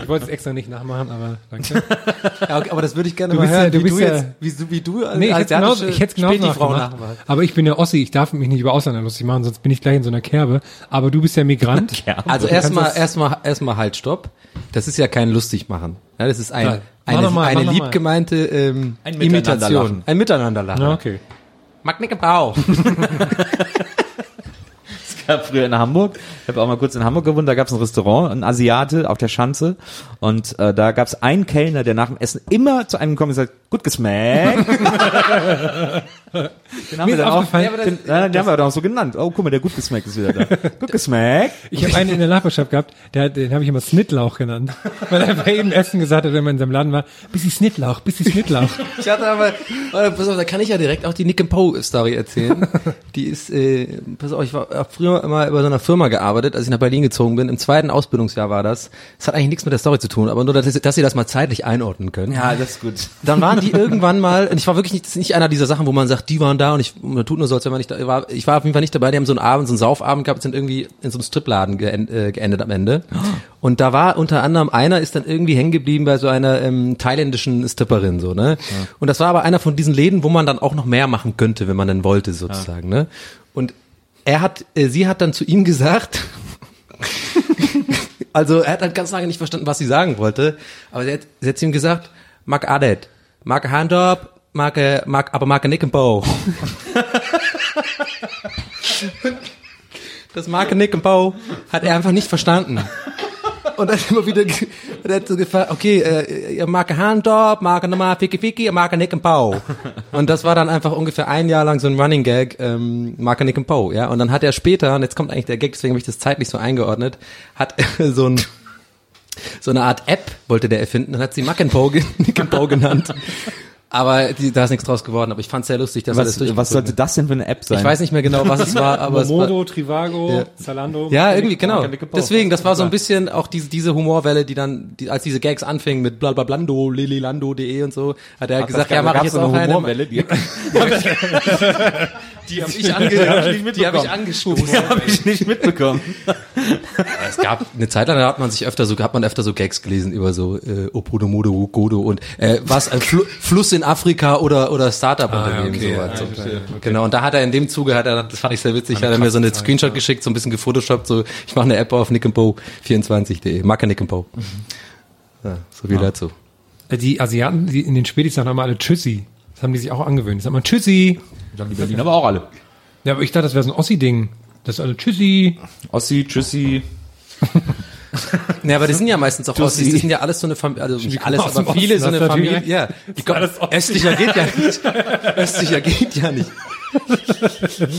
ich wollte es extra nicht nachmachen, aber danke. Ja, okay, aber das würde ich gerne Du mal bist ja- hören, du wie bist du ja- jetzt, wie, du- wie du Nee, ich hätte genauso, asiatische ich Späti-Frau nachgemacht. nachmachst. Aber ich bin ja Ossi, ich darf mich nicht über Ausländer lustig machen, sonst bin ich gleich in so einer Kerbe. Aber du bist ja Migrant. Also erstmal, erstmal, erstmal halt, stopp. Das ist ja kein lustig machen. Ja, das ist ein. Mach eine, mal, eine mach noch lieb mal. gemeinte ähm, Ein Imitation. Miteinanderlachen. Ein Miteinanderlachen. Ja, okay. Mag nicht Bau. gab früher in Hamburg, ich habe auch mal kurz in Hamburg gewohnt, da gab es ein Restaurant, ein Asiate auf der Schanze und äh, da gab es einen Kellner, der nach dem Essen immer zu einem kommt und sagt, gut geschmeckt. den haben Mir wir dann auch, den, ja, den haben wir dann auch so genannt. Oh, guck mal, der gut geschmeckt ist wieder da. Gut geschmeckt. Ich habe einen in der Nachbarschaft gehabt, der, den habe ich immer Snittlauch genannt. Weil er bei jedem Essen gesagt hat, wenn man in seinem Laden war, bisschen Snittlauch, bisschen Snittlauch. Ich hatte aber, warte, pass auf, da kann ich ja direkt auch die Nick and Poe Story erzählen. Die ist, äh, pass auf, ich war hab früher immer bei so einer Firma gearbeitet, als ich nach Berlin gezogen bin. Im zweiten Ausbildungsjahr war das. Das hat eigentlich nichts mit der Story zu tun, aber nur, dass, dass Sie das mal zeitlich einordnen können. Ja, das ist gut. Dann waren die irgendwann mal, und ich war wirklich nicht, das ist nicht einer dieser Sachen, wo man sagt, die waren da und ich, man tut nur so, als wenn man nicht da war. Ich war auf jeden Fall nicht dabei, die haben so einen Abend, so einen Saufabend gehabt, sind irgendwie in so einem Stripladen geendet, äh, geendet am Ende. Und da war unter anderem einer ist dann irgendwie hängen geblieben bei so einer ähm, thailändischen Stripperin, so, ne? Und das war aber einer von diesen Läden, wo man dann auch noch mehr machen könnte, wenn man denn wollte, sozusagen, ne? Und er hat, äh, sie hat dann zu ihm gesagt, also er hat halt ganz lange nicht verstanden, was sie sagen wollte, aber sie hat, sie hat zu ihm gesagt, mag Adet, mag Hand mag, äh, mag, aber mag Nick and Bow. das mag Nick and Bow hat er einfach nicht verstanden. Und dann immer wieder, und hat so gefragt, okay, äh, ihr mag Handjob, mag nochmal Fiki Fiki, ihr mag Nick and Pow. Und das war dann einfach ungefähr ein Jahr lang so ein Running Gag, ähm, mag Nick and Pow, ja. Und dann hat er später, und jetzt kommt eigentlich der Gag, deswegen habe ich das zeitlich so eingeordnet, hat er so ein, so eine Art App wollte der erfinden und hat sie Mac and Pow, ge- Nick and Pow genannt. Aber die, da ist nichts draus geworden, aber ich fand es sehr lustig, dass er das Was, durchgezogen was sollte hat. das denn für eine App sein? Ich weiß nicht mehr genau, was es war, aber es war, Momodo, Trivago, Ja. Zalando. ja, irgendwie, genau. Deswegen, das war so ein bisschen auch diese, diese Humorwelle, die dann, die, als diese Gags anfingen mit blablabla, lililando.de und so, hat er gesagt, ja, mach ich jetzt auch eine. Humorwelle, die Die habe ich, ange die hab ich angestoßen. habe ich nicht mitbekommen. Es gab eine Zeit lang, da hat man sich öfter so, hat man öfter so Gags gelesen über so äh, Opodomodo, Godo und äh, was ein Fl Fluss in Afrika oder oder Startup-Unternehmen okay, sowas. ja, so. Genau. Und da hat er in dem Zuge, hat er, das fand ich sehr witzig, hat er mir so eine Screenshot geschickt, so ein bisschen gefotoshoppt, so ich mache eine App auf nickandpo24.de, Marke Nickandpo. Ja, so viel dazu. Äh, Die Asiaten, die in den Spätis sagen immer alle Tschüssi. Das haben die sich auch angewöhnt. Die sagen mal Tschüssi. Sagen die Berliner aber auch alle. Ja, aber ich dachte, das wäre so ein Ossi-Ding. Das ist alle Tschüssi. Ossi, Tschüssi. Ja, aber die sind ja meistens auch. Ossis, die sind ja alles so eine Familie, also nicht alles, aber viele Osten, so eine Familie, ja. Alles Ossi. östlicher geht ja nicht. östlicher geht ja nicht.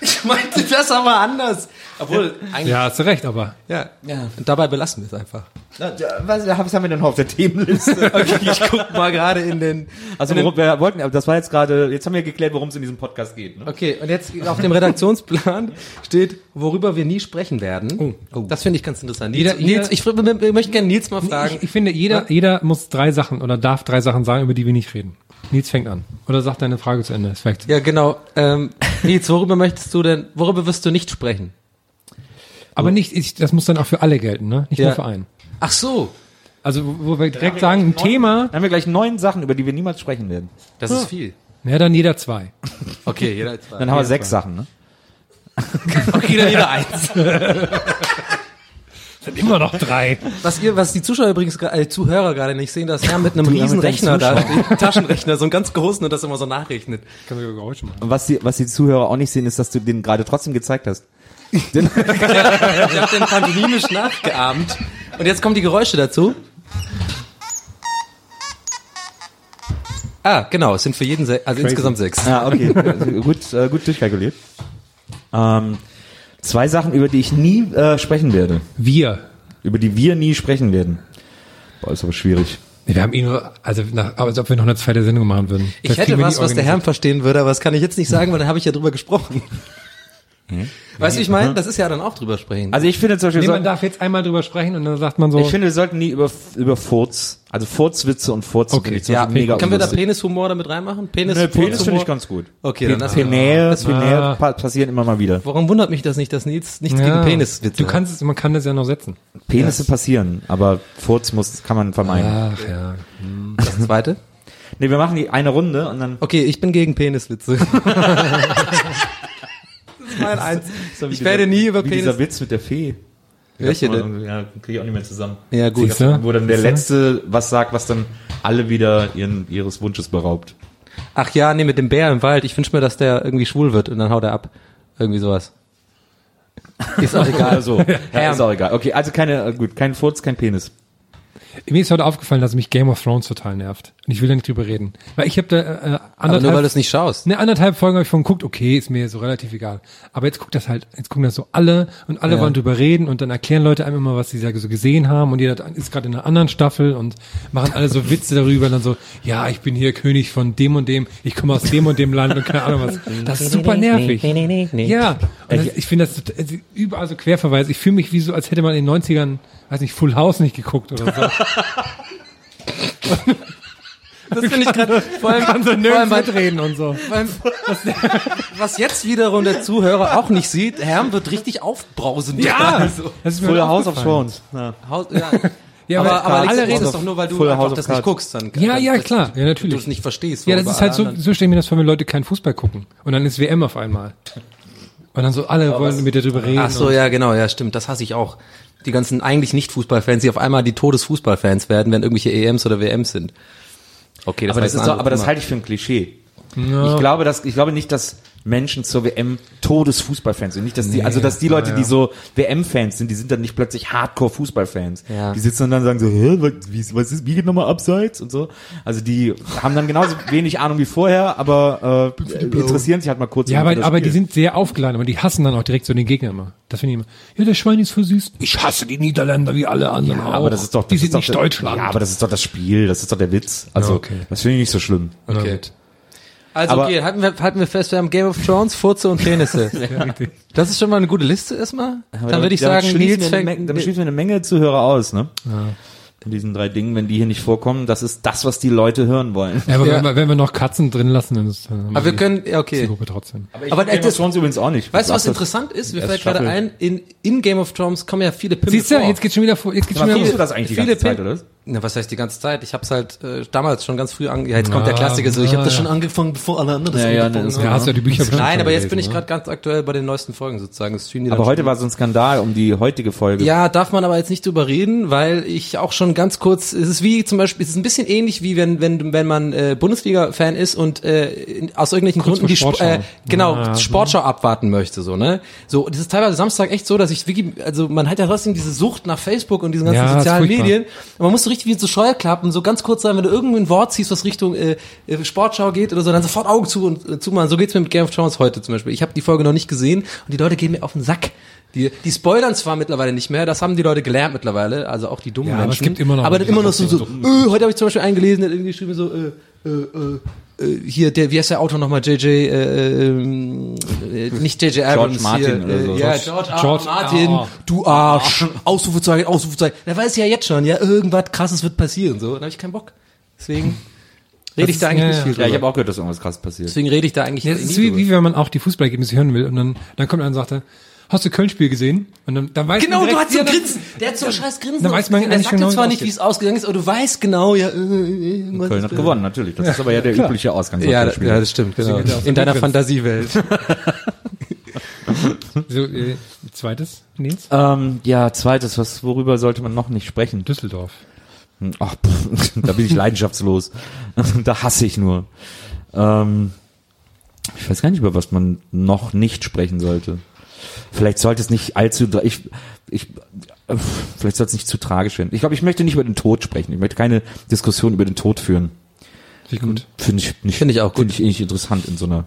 ich meinte das aber anders. Obwohl, eigentlich, Ja, hast du recht, aber. ja, ja. Und dabei belassen wir es einfach. Na, ja, Was, was haben wir denn noch auf der Themenliste? Okay, ich guck mal gerade in den, Also worum, wir wollten, aber das war jetzt gerade, jetzt haben wir geklärt, worum es in diesem Podcast geht. Ne? Okay, und jetzt auf dem Redaktionsplan steht, worüber wir nie sprechen werden. Oh, das finde ich ganz interessant. Nils, Jeder- Nils, ich, ich, ich möchte gerne Nils mal fragen. Ich, ich finde, jeder, jeder muss drei Sachen oder darf drei Sachen sagen, über die wir nicht reden. Nils fängt an. Oder sagt deine Frage zu Ende. Ist weg. Ja, genau. Ähm, Nils, worüber möchtest du denn, worüber wirst du nicht sprechen? Aber nicht, ich, das muss dann auch für alle gelten, ne? Nicht Ja. nur für einen. Ach so. Also, wo wir direkt sagen, ein Thema, Dann haben wir gleich neun Sachen, über die wir niemals sprechen werden. Das ist viel. ja, dann jeder zwei. Okay, jeder zwei. Dann haben wir sechs Sachen, ne? Okay, dann jeder eins. Sind immer noch drei. Was ihr, was die Zuschauer übrigens, äh, Zuhörer gerade nicht sehen, dass Herr mit einem riesen Rechner da Taschenrechner, so einen ganz großen und das immer so nachrechnet. Kann man Geräusche machen. Und was die, was die Zuhörer auch nicht sehen, ist, dass du den gerade trotzdem gezeigt hast. Den, Ich habe den pantomimisch nachgeahmt. Und jetzt kommen die Geräusche dazu. Ah, genau, es sind für jeden, se also insgesamt sechs. ah, okay. gut, äh, gut durchkalkuliert. Ähm, zwei Sachen, über die ich nie äh, sprechen werde. Wir. Über die wir nie sprechen werden. Boah, ist aber schwierig. Wir haben ihn nur, also nach, als ob wir noch eine zweite Sendung machen würden. Ich Vielleicht hätte was, was der Herr organisiert. verstehen würde, aber das kann ich jetzt nicht sagen, weil dann habe ich ja drüber gesprochen. Weißt du, wie ich meine? Das ist ja dann auch drüber sprechen. Also ich finde zum Beispiel, Nee, so, man darf jetzt einmal drüber sprechen und dann sagt man so, ich finde, wir sollten nie über, über Furz, also Furzwitze und Furz Okay. finde ich zum ja, mega können wir da. Penishumor damit reinmachen? Penis, Nö, Penis finde ich ganz gut. Okay, dann lass Penäe, das- Penäe Ah. pa passieren immer mal wieder. Warum wundert mich das nicht, dass nichts ja, gegen Peniswitze Du kannst es, man kann das ja noch setzen. Penisse passieren, aber Furz muss, kann man vermeiden. Ach ja. Das zweite? Nee, wir machen die eine Runde und dann Okay, ich bin gegen Peniswitze. mein Eins. Ich werde nie über wie dieser Penis... Witz mit der Fee. Welche denn? Ja, kriege ich auch nicht mehr zusammen. Ja, gut. Siehst du? Wo dann der Siehst du? Letzte was sagt, was dann alle wieder ihren, ihres Wunsches beraubt. Ach ja, nee, mit dem Bär im Wald. Ich wünsche mir, dass der irgendwie schwul wird und dann haut er ab. Irgendwie sowas. Ist auch egal. Oder so. ja, ist auch egal. Okay, also keine, äh, gut, kein Furz, kein Penis. Mir ist heute aufgefallen, dass mich Game of Thrones total nervt. Und ich will da nicht drüber reden. Weil ich habe da äh, Aber nur weil anderthalb, du es nicht schaust. ne, anderthalb Folgen habe ich von geguckt, okay, ist mir so relativ egal. Aber jetzt guckt das halt, jetzt gucken das so alle und alle Ja. wollen drüber reden und dann erklären Leute einem immer, was sie so gesehen haben und jeder ist gerade in einer anderen Staffel und machen alle so Witze darüber und dann so, ja, ich bin hier König von dem und dem, ich komme aus dem und dem Land und keine Ahnung was. Das ist super nervig. Ja, und das, ich finde das überall so Querverweis. Ich fühle mich wie so, als hätte man in den 90ern, weiß nicht, Full House nicht geguckt oder so. Das finde ich gerade vor allem, Kann so vor allem nirgends bei, mitreden und so. was, was jetzt wiederum der Zuhörer auch nicht sieht, Herm wird richtig aufbrausend. Ja, Also, das ist Full House of. Thrones. Ja. Haus, ja. Ja, aber, aber aber alle reden es doch nur, weil du Full einfach das nicht guckst. Dann, Ja, dann, ja, klar, ja, natürlich. Du es nicht verstehst. Ja, das ist halt so, so stelle ich mir das vor, wenn Leute keinen Fußball gucken. Und dann ist WM auf einmal. Und dann so alle wollen mit dir drüber reden. Ach so, ja, genau, ja, stimmt. Das hasse ich auch. Die ganzen eigentlich nicht Fußballfans, die auf einmal die Todesfußballfans werden, wenn irgendwelche EMs oder WMs sind. Okay, das Aber das ist ein doch, aber das halte ich für ein Klischee. Ich glaube, dass, ich glaube nicht, dass Menschen zur WM Todesfußballfans sind. Nicht, dass die, also dass die Leute, die so WM-Fans sind, die sind dann nicht plötzlich Hardcore-Fußballfans. Ja. Die sitzen dann und sagen so, Hä, was, wie, was ist, wie geht nochmal abseits und so. Also die haben dann genauso wenig Ahnung wie vorher, aber äh, interessieren sich halt mal kurz. Ja, aber, aber die sind sehr aufgeladen, aber die hassen dann auch direkt so den Gegner immer. Das finde ich immer. Ja, der Schwein ist versüßt. Ich hasse die Niederländer wie alle anderen auch. aber das ist doch, die das sind ist doch nicht der- Deutschland. Ja, aber das ist doch das Spiel, das ist doch der Witz. Also, Ja, okay. das finde ich nicht so schlimm. Okay. Also Aber- okay, halten wir, halten wir fest, wir haben Game of Thrones, Furze und Penisse. ja. Das ist schon mal eine gute Liste erstmal. Dann Aber würde ich damit sagen, Nils fängt. Menge, damit schließen wir eine Menge Zuhörer aus, ne? Von diesen drei Dingen, wenn die hier nicht vorkommen, das ist das, was die Leute hören wollen. Ja, aber Ja. Wenn, wir, wenn wir noch Katzen drin lassen, dann ist dann haben Aber wir die können, ja okay. Zielgruppe trotzdem. Aber Game of Thrones übrigens auch nicht. weißt du, was interessant ist? Mir fällt gerade ein, in, in Game of Thrones kommen ja viele Pimmel Siehst du, vor. jetzt geht's schon wieder vor, jetzt geht's Aber schon wieder guckst du vor. das eigentlich die viele ganze Zeit, oder? Na, was heißt die ganze Zeit? Ich hab's halt äh, damals schon ganz früh ange... Ja, jetzt kommt der Klassiker so, ich habe das schon angefangen, bevor alle anderen das Ja, ja, angefangen ne, haben. Ja, hast du ja die Bücher Nein, aber jetzt gelesen, bin ich ne? gerade ganz aktuell bei den neuesten Folgen sozusagen. Das die Aber heute war so ein Skandal um die heutige Folge. Ja, darf man aber jetzt nicht drüber reden, weil ich auch schon ganz kurz, es ist wie zum Beispiel, es ist ein bisschen ähnlich wie wenn wenn wenn man äh, Bundesliga-Fan ist und äh, aus irgendwelchen Kurz Gründen die vor Sp äh, Sportschau. genau Ja, Sportschau abwarten möchte, so ne. So, das ist teilweise Samstag echt so, dass ich wirklich, also man hat ja trotzdem diese Sucht nach Facebook und diesen ganzen sozialen. Medien. Und man muss so richtig wie so Scheuerklappen, so ganz kurz sagen, wenn du irgendein Wort ziehst, was Richtung äh, äh, Sportschau geht oder so, dann sofort Augen zu und äh, zumachen. So geht's mir mit Game of Thrones heute zum Beispiel. Ich habe die Folge noch nicht gesehen und die Leute gehen mir auf den Sack. Die, die spoilern zwar mittlerweile nicht mehr, das haben die Leute gelernt mittlerweile, also auch die dummen Ja, aber Menschen. es gibt immer noch aber dann immer noch so, so trotzdem äh, heute habe ich zum Beispiel eingelesen, der hat irgendwie geschrieben so, äh, äh, äh, hier, der, wie heißt der Autor nochmal, JJ, äh, ähm, äh, nicht JJ Abrams Martin hier, oder so. äh, ja, George. George Martin. R. du Arsch, Ausrufezeichen, Ausrufezeichen. Der weiß ja jetzt schon, ja, irgendwas krasses wird passieren, so, da habe ich keinen Bock. Deswegen rede ich da eigentlich ja, nicht ja. viel Ja, drüber. ich habe auch gehört, dass irgendwas krass passiert. Deswegen rede ich da eigentlich Ja, das nie ist wie, wie wenn man auch die Fußballergebnisse hören will und dann, dann kommt einer und sagt, er, hast du Köln-Spiel gesehen? Und dann, dann weiß Genau, man du direkt, hast so ja, Grinsen. Der hat so ein scheiß Grinsen. Dann weiß man der sagt dir genau, zwar nicht, wie es ausgegangen ist, aber du weißt genau, ja, äh, äh, Köln hat gewonnen, natürlich. Das ist aber ja der übliche Ausgang. Ja, solcher ja, das stimmt, genau. In deiner. Fantasiewelt. So, äh, zweites, Nils? Ähm, ja, zweites, was, worüber sollte man noch nicht sprechen? Düsseldorf. Ach, pff, da bin ich leidenschaftslos. da hasse ich nur. Ähm, ich weiß gar nicht, über was man noch nicht sprechen sollte. Vielleicht sollte es nicht allzu, ich, ich, äh, vielleicht sollte es nicht zu tragisch werden. Ich glaube, ich möchte nicht über den Tod sprechen. Ich möchte keine Diskussion über den Tod führen. Wie gut. Finde ich nicht, Finde ich auch gut. Finde ich eh nicht interessant in so einer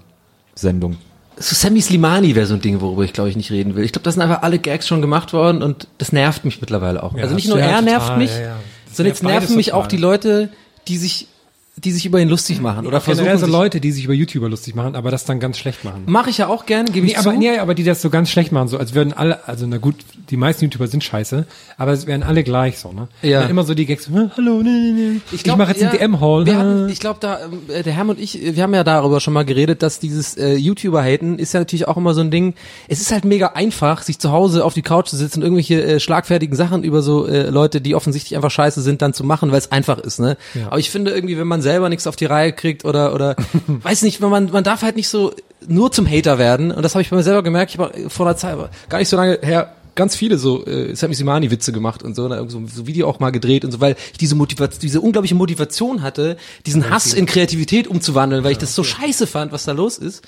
Sendung. So Sammy Slimani wäre so ein Ding, worüber ich glaube ich nicht reden will. Ich glaube, da sind einfach alle Gags schon gemacht worden und das nervt mich mittlerweile auch. Ja, also nicht das- nur er total, nervt mich, ja, ja. Das sondern jetzt nervt nerven mich total. auch die Leute, die sich, die sich über ihn lustig machen oder versuchen. Generell so Leute, die sich über YouTuber lustig machen, aber das dann ganz schlecht machen. Mache ich ja auch gern, gebe ich Nee, aber, zu. nee, aber die das so ganz schlecht machen, so als würden alle, also na gut, die meisten YouTuber sind scheiße, aber es wären alle gleich so, ne? Ja. Dann immer so die Gags, hallo, ne, ne, ne. Ich, glaub, mache jetzt ja, einen DM-Haul. wir ne. Ich glaube, da äh, der Herm und ich, äh, wir haben ja darüber schon mal geredet, dass dieses äh, YouTuber-Haten ist ja natürlich auch immer so ein Ding. Es ist halt mega einfach, sich zu Hause auf die Couch zu sitzen und irgendwelche äh, schlagfertigen Sachen über so äh, Leute, die offensichtlich einfach scheiße sind, dann zu machen, weil es einfach ist. Ne? Ja. Aber ich finde irgendwie, wenn man selber nichts auf die Reihe kriegt oder oder weiß nicht, man man darf halt nicht so nur zum Hater werden. Und das habe ich bei mir selber gemerkt. Ich habe vor einer Zeit, gar nicht so lange her ganz viele so äh, Sammy Simani Witze gemacht und so, so, so Video auch mal gedreht und so, weil ich diese Motivation, diese unglaubliche Motivation hatte, diesen Hass in Kreativität umzuwandeln, weil ich das so scheiße fand, was da los ist.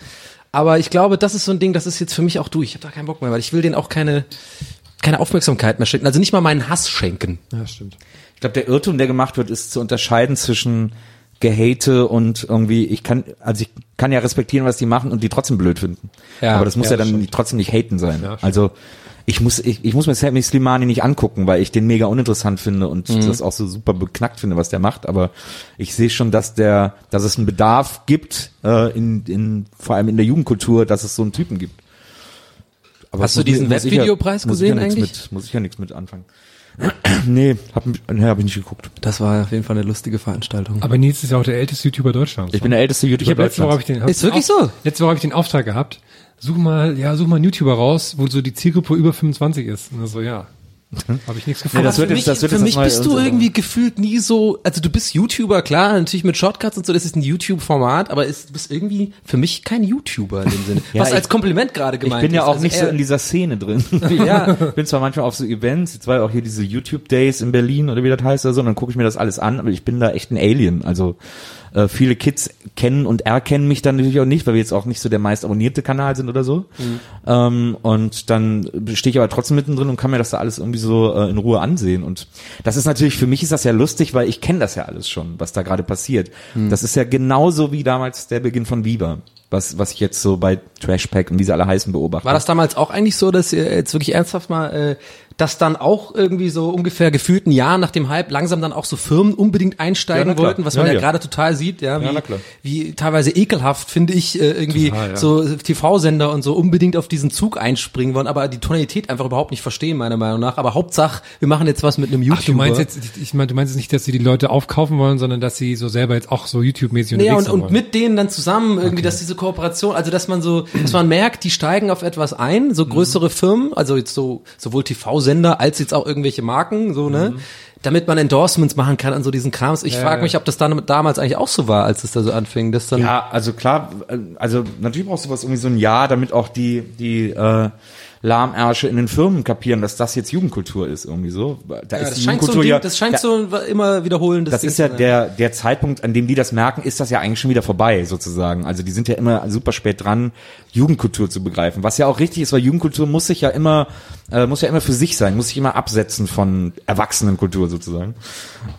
Aber ich glaube, das ist so ein Ding, das ist jetzt für mich auch durch. Ich habe da keinen Bock mehr, weil ich will denen auch keine keine Aufmerksamkeit mehr schenken, also nicht mal meinen Hass schenken. Ja, stimmt. Ich glaube, der Irrtum, der gemacht wird, ist zu unterscheiden zwischen Gehate und irgendwie, ich kann, also ich kann ja respektieren, was die machen und die trotzdem blöd finden. Ja, Aber das muss ja, ja, dann stimmt. trotzdem nicht haten sein. Ja, also ich muss, ich, ich muss mir Sammy Slimani nicht angucken, weil ich den mega uninteressant finde und Mhm. das auch so super beknackt finde, was der macht. Aber ich sehe schon, dass der, dass es einen Bedarf gibt, äh, in, in, vor allem in der Jugendkultur, dass es so einen Typen gibt. Aber Hast du diesen ich ja- Webvideopreis muss ich ja gesehen eigentlich? Mit, muss ich ja nichts mit anfangen. nee, hab, nee, hab ich nicht geguckt. Das war auf jeden Fall eine lustige Veranstaltung. Aber Nils ist ja auch der älteste YouTuber Deutschlands. Ich bin der älteste Ich YouTuber habe letzte Woche habe ich Deutschlands. den hab Ist wirklich auf- so? Letzte Woche habe ich den Auftrag gehabt. Such mal, ja, such mal einen YouTuber raus, wo so die Zielgruppe über 25 ist. Und so, ja. Habe ich nichts gefunden. das für wird jetzt- mich, das wird für jetzt mich das bist du irgendwie gefühlt nie so, also du bist YouTuber, klar, natürlich mit Shortcuts und so, das ist ein YouTube-Format, aber ist, du bist irgendwie für mich kein YouTuber in dem Sinne. Ja, Was ich- als Kompliment gerade Ich gemeint bin ja ist. auch Also nicht so in dieser Szene drin. Ja. Ich bin zwar manchmal auf so Events, jetzt war ja auch hier diese YouTube Days in Berlin oder wie das heißt oder so, und dann gucke ich mir das alles an, aber ich bin da echt ein Alien. Also Äh, viele Kids kennen und erkennen mich dann natürlich auch nicht, weil wir jetzt auch nicht so der meist abonnierte Kanal sind oder so. Ähm, und dann stehe ich aber trotzdem mittendrin und kann mir das da alles irgendwie so äh, in Ruhe ansehen. Und das ist natürlich, für mich ist das ja lustig, weil ich kenne das ja alles schon, was da gerade passiert. Das ist ja genauso wie damals der Beginn von Viva. Was, was ich jetzt so bei Trashpack und wie sie alle heißen beobachte. War das damals auch eigentlich so, dass ihr jetzt wirklich ernsthaft mal, äh, dass dann auch irgendwie so ungefähr gefühlt ein Jahr nach dem Hype langsam dann auch so Firmen unbedingt einsteigen Ja, wollten, was man Ja, ja, ja. gerade total sieht, ja, wie, Ja, na klar. wie teilweise ekelhaft, finde ich, äh, irgendwie Total, so TV-Sender und so unbedingt auf diesen Zug einspringen wollen, aber die Tonalität einfach überhaupt nicht verstehen, meiner Meinung nach. Aber Hauptsache, wir machen jetzt was mit einem YouTuber. Ach, du meinst jetzt, ich meine, du meinst jetzt nicht, dass sie die Leute aufkaufen wollen, sondern dass sie so selber jetzt auch so YouTube-mäßig Naja, unterwegs und, und mit denen dann zusammen irgendwie, dass diese Kooperation, also dass man so, dass man merkt, die steigen auf etwas ein, so größere Firmen, also jetzt so sowohl TV-Sender als jetzt auch irgendwelche Marken, so ne, damit man Endorsements machen kann an so diesen Krams. Ich frage mich, ob das dann damals eigentlich auch so war, als es da so anfing, dass dann Ja, also klar, äh, also natürlich brauchst du was irgendwie so ein Jahr, damit auch die, die äh, Lahmärsche in den Firmen kapieren, dass das jetzt Jugendkultur ist, irgendwie so. Da Ja, ist das scheint so, Ding, ja, das scheint da, so immer wiederholendes das Ding ist ja der, der Zeitpunkt, an dem die das merken, ist das ja eigentlich schon wieder vorbei, sozusagen. Also die sind ja immer super spät dran, Jugendkultur zu begreifen. Was ja auch richtig ist, weil Jugendkultur muss sich ja immer, äh, muss ja immer für sich sein, muss sich immer absetzen von Erwachsenenkultur sozusagen.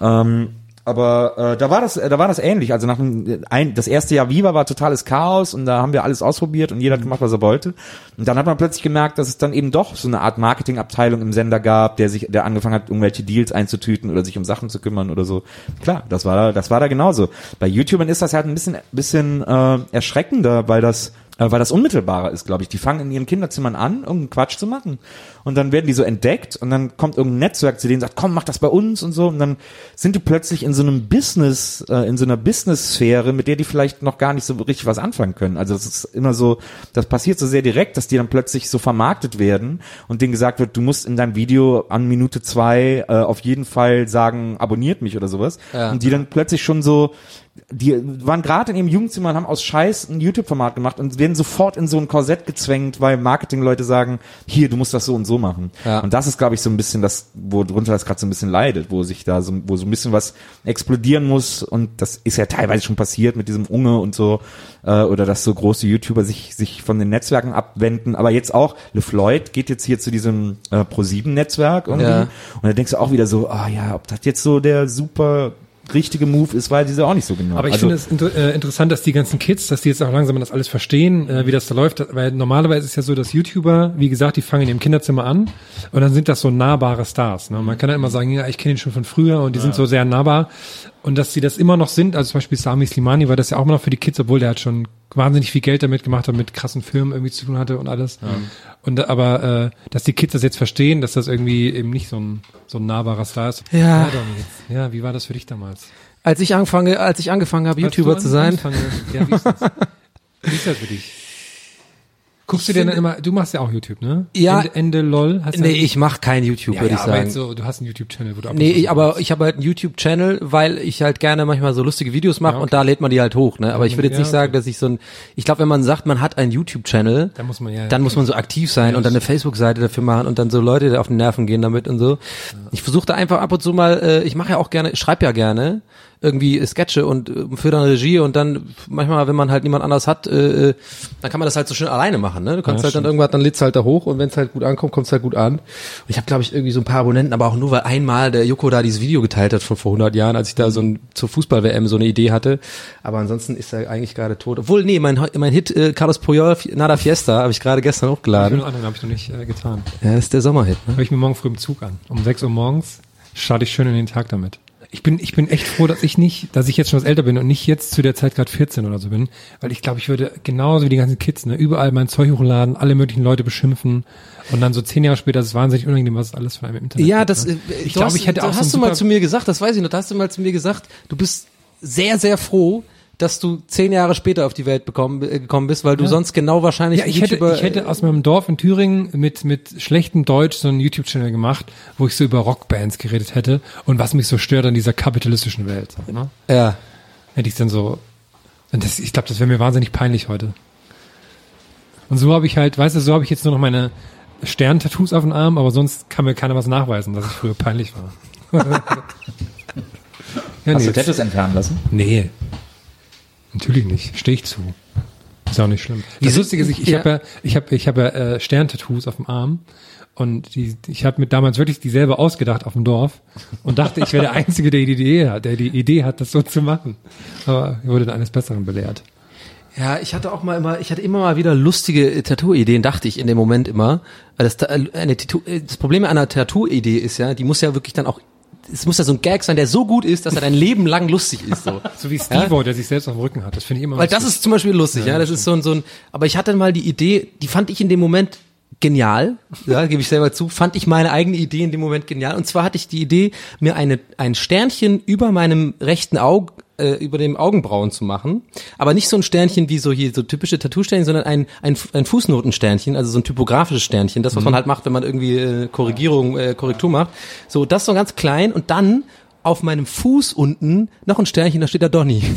Ähm, aber äh, da war das, äh, da war das ähnlich. Also nach dem, ein, das erste Jahr Viva war totales Chaos und da haben wir alles ausprobiert und jeder hat gemacht, was er wollte. Und dann hat man plötzlich gemerkt, dass es dann eben doch so eine Art Marketingabteilung im Sender gab, der sich, der angefangen hat, irgendwelche Deals einzutüten oder sich um Sachen zu kümmern oder so. Klar, das war, da- das war da genauso. Bei YouTubern ist das halt ein bisschen, bisschen äh, erschreckender, weil das weil das unmittelbarer ist, glaube ich. Die fangen in ihren Kinderzimmern an, irgendeinen Quatsch zu machen. Und dann werden die so entdeckt und dann kommt irgendein Netzwerk zu denen und sagt, komm, mach das bei uns und so. Und dann sind die plötzlich in so einem Business, äh, in so einer Business-Sphäre, mit der die vielleicht noch gar nicht so richtig was anfangen können. Also das ist immer so, das passiert so sehr direkt, dass die dann plötzlich so vermarktet werden und denen gesagt wird, du musst in deinem Video an Minute zwei äh, auf jeden Fall sagen, abonniert mich oder sowas. Ja. Und die dann plötzlich schon so, die waren gerade in ihrem Jugendzimmer und haben aus Scheiß ein YouTube-Format gemacht und werden sofort in so ein Korsett gezwängt, weil Marketingleute sagen, hier, du musst das so und so machen. Ja. Und das ist, glaube ich, so ein bisschen das, worunter das gerade so ein bisschen leidet, wo sich da so, wo so ein bisschen was explodieren muss und das ist ja teilweise schon passiert mit diesem Unge und so, äh, oder dass so große YouTuber sich, sich von den Netzwerken abwenden, aber jetzt auch, LeFloid geht jetzt hier zu diesem äh, Pro7-Netzwerk irgendwie Ja. und da denkst du auch wieder so, ah ja, ob das jetzt so der super richtige Move ist, weiß ich auch nicht so genau. Aber ich Also- finde es inter äh, interessant, dass die ganzen Kids, dass die jetzt auch langsam das alles verstehen, äh, wie das da läuft. Weil normalerweise ist es ja so, dass YouTuber, wie gesagt, die fangen in ihrem Kinderzimmer an und dann sind das so nahbare Stars. Ne? Man kann ja immer sagen, ja, ich kenne ihn schon von früher und die sind so sehr nahbar. Und dass sie das immer noch sind, also zum Beispiel Sami Slimani war das ja auch immer noch für die Kids, obwohl der hat schon wahnsinnig viel Geld damit gemacht hat, mit krassen Filmen irgendwie zu tun hatte und alles. Und äh, aber äh, dass die Kids das jetzt verstehen, dass das irgendwie eben nicht so ein so ein nahbarer Star ist. Ja. Ja, wie war das für dich damals? Als ich anfange, als ich angefangen habe, YouTuber Als zu sein, angefangen Ja, wie ist das? Wie ist das für dich? Guckst du dir dann immer, du machst ja auch YouTube, ne? Ja. Ende, Ende LOL? Hast nee, ja- ich mache kein YouTube, ja, würde ja, ich aber sagen. jetzt so, du hast einen YouTube-Channel, wo du ab Nee, ich, aber ich habe halt einen YouTube-Channel, weil ich halt gerne manchmal so lustige Videos mache okay. und da lädt man die halt hoch, ne? Aber ich würde jetzt nicht sagen, okay. dass ich so ein, ich glaube, wenn man sagt, man hat einen YouTube-Channel, Dann muss man ja- dann muss man so aktiv sein und dann eine Facebook-Seite dafür machen und dann so Leute die auf den Nerven gehen damit und so. Ich versuche da einfach ab und zu mal, äh, ich mache ja auch gerne, schreibe ja gerne irgendwie Sketche und äh, für dann Regie und dann manchmal, wenn man halt niemand anders hat, äh, äh, dann kann man das halt so schön alleine machen, ne? Du kannst Ja, halt dann stimmt. irgendwann, dann lädst halt da hoch und wenn es halt gut ankommt, kommt es halt gut an. Und ich habe, glaube ich, irgendwie so ein paar Abonnenten, aber auch nur, weil einmal der Joko da dieses Video geteilt hat von vor 100 Jahren, als ich da so ein, zur Fußball-WM so eine Idee hatte. Aber ansonsten ist er eigentlich gerade tot. Obwohl, nee, mein, mein Hit äh, Carlos Puyol, Nada Fiesta, habe ich gerade gestern Ich hochgeladen. noch anderen habe ich noch nicht äh, getan. Ja, das ist der Sommerhit, ne? Höre ich mir morgen früh im Zug an. Um 6 Uhr morgens starte ich schön in den Tag damit. Ich bin, ich bin echt froh, dass ich nicht, dass ich jetzt schon was älter bin und nicht jetzt zu der Zeit gerade 14 oder so bin, weil ich glaube, ich würde genauso wie die ganzen Kids, ne, überall mein Zeug hochladen, alle möglichen Leute beschimpfen und dann so zehn Jahre später ist es wahnsinnig unangenehm, was es alles von einem im Internet Ja, gibt, das, ne? äh, ich du glaube, hast, ich hätte da auch so hast du mal zu mir gesagt, das weiß ich noch, da hast du mal zu mir gesagt, du bist sehr, sehr froh, dass du zehn Jahre später auf die Welt bekommen, äh, gekommen bist, weil du Ja. sonst genau wahrscheinlich Ja, ich hätte, ich hätte aus meinem Dorf in Thüringen mit, mit schlechtem Deutsch so einen YouTube-Channel gemacht, wo ich so über Rockbands geredet hätte und was mich so stört an dieser kapitalistischen Welt. So, ne? ja. Hätte ich dann so, und das, ich glaube, das wäre mir wahnsinnig peinlich heute. Und so habe ich halt, weißt du, so habe ich jetzt nur noch meine Stern-Tattoos auf dem Arm, aber sonst kann mir keiner was nachweisen, dass ich früher peinlich war. ja, Hast du jetzt- Tattoos entfernen lassen? Nee. Natürlich nicht. Stehe ich zu. Ist auch nicht schlimm. Das Lustige ist, ich, ich ja. habe ja, ich habe, ich habe ja äh, Sterntattoos auf dem Arm und die, ich habe mir damals wirklich dieselbe ausgedacht auf dem Dorf und dachte, ich wäre der Einzige, der die Idee hat, der die Idee hat, das so zu machen. Aber ich wurde dann eines Besseren belehrt. Ja, ich hatte auch mal immer, ich hatte immer mal wieder lustige Tattoo-Ideen, dachte ich in dem Moment immer. Weil das, äh, eine Tattoo, äh, das Problem an einer Tattoo-Idee ist ja, die muss ja wirklich dann auch, es muss ja so ein Gag sein, der so gut ist, dass er dein Leben lang lustig ist. So. So wie Steve, der sich selbst auf dem Rücken hat. Das finde ich immer Weil das lustig. ist zum Beispiel lustig, ja. Das ist so ein, so ein, aber ich hatte mal die Idee, die fand ich in dem Moment genial, ja, gebe ich selber zu, fand ich meine eigene Idee in dem Moment genial. Und zwar hatte ich die Idee, mir eine, ein Sternchen über meinem rechten Auge, äh, über dem Augenbrauen zu machen. Aber nicht so ein Sternchen wie so hier, so typische Tattoo-Sternchen, sondern ein, ein, ein Fußnotensternchen, also so ein typografisches Sternchen, das, was man halt macht, wenn man irgendwie äh, Korrigierung, äh, Korrektur macht. So, das so ganz klein und dann auf meinem Fuß unten noch ein Sternchen, da steht da Donny.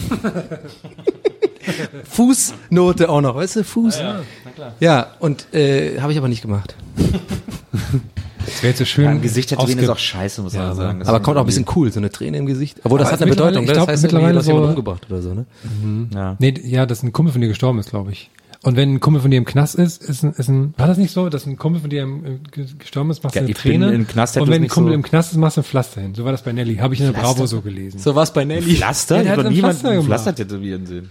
Fußnote auch noch, weißt du, Fuß. Ja, ja und äh, habe ich aber nicht gemacht. Das wäre jetzt so schön. Ja, Im Gesicht tätowieren ist auch scheiße, muss man sagen. Das Aber kommt auch ein bisschen cool, so eine Träne im Gesicht. Obwohl, das Aber hat eine Bedeutung. ich ne? glaub, das heißt, mittlerweile du hast jemanden so- umgebracht oder so, ne? Ja. Nee, ja, dass ein Kumpel von dir gestorben ist, glaube ich. Und wenn ein Kumpel von dir im Knast ist, ist ein, ist ein, war das nicht so, dass ein Kumpel von dir im, äh, ge- gestorben ist, machst du Ja, eine ich bin Träne? im Knast, und wenn ein Kumpel so- im Knast ist, machst du ein Pflaster hin. So war das bei Nelly. Habe ich in der Bravo so gelesen. So was bei Nelly. Pflaster? Ja, der ich hat habe ein niemand Pflaster. Pflaster tätowieren sehen.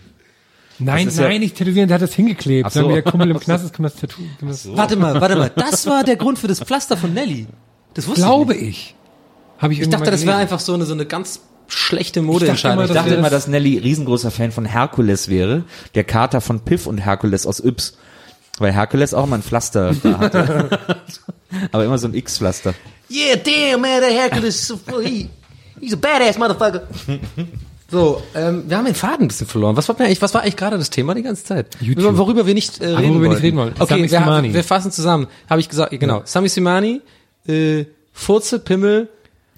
Nein, das ist ja- nein, nicht tätowieren, der hat das hingeklebt. Ach so. Der Kumpel im Knast ist, kann man das Tattoo, kann man das, Warte mal, warte mal. Das war der Grund für das Pflaster von Nelly. Das wusste glaube ich. Nicht. ich. Habe ich Ich dachte, das wäre einfach so eine, so eine ganz schlechte immer, Modeentscheidung. Ich dachte immer, das- dass Nelly riesengroßer Fan von Herkules wäre, der Kater von Piff und Herkules aus Yps. Weil Herkules auch immer ein Pflaster da hatte. Aber immer so ein X-Pflaster. Yeah, damn, man, that Hercules is so he, he's a badass motherfucker. So, ähm, wir haben den Faden ein bisschen verloren. Was war, eigentlich, was war eigentlich gerade das Thema die ganze Zeit? YouTube. Worüber wir nicht äh, reden worüber wir nicht reden wollen. Okay, Sami wir, Simani. wir fassen zusammen. Habe ich gesagt, genau. Sami Simani, äh, Furze, Pimmel,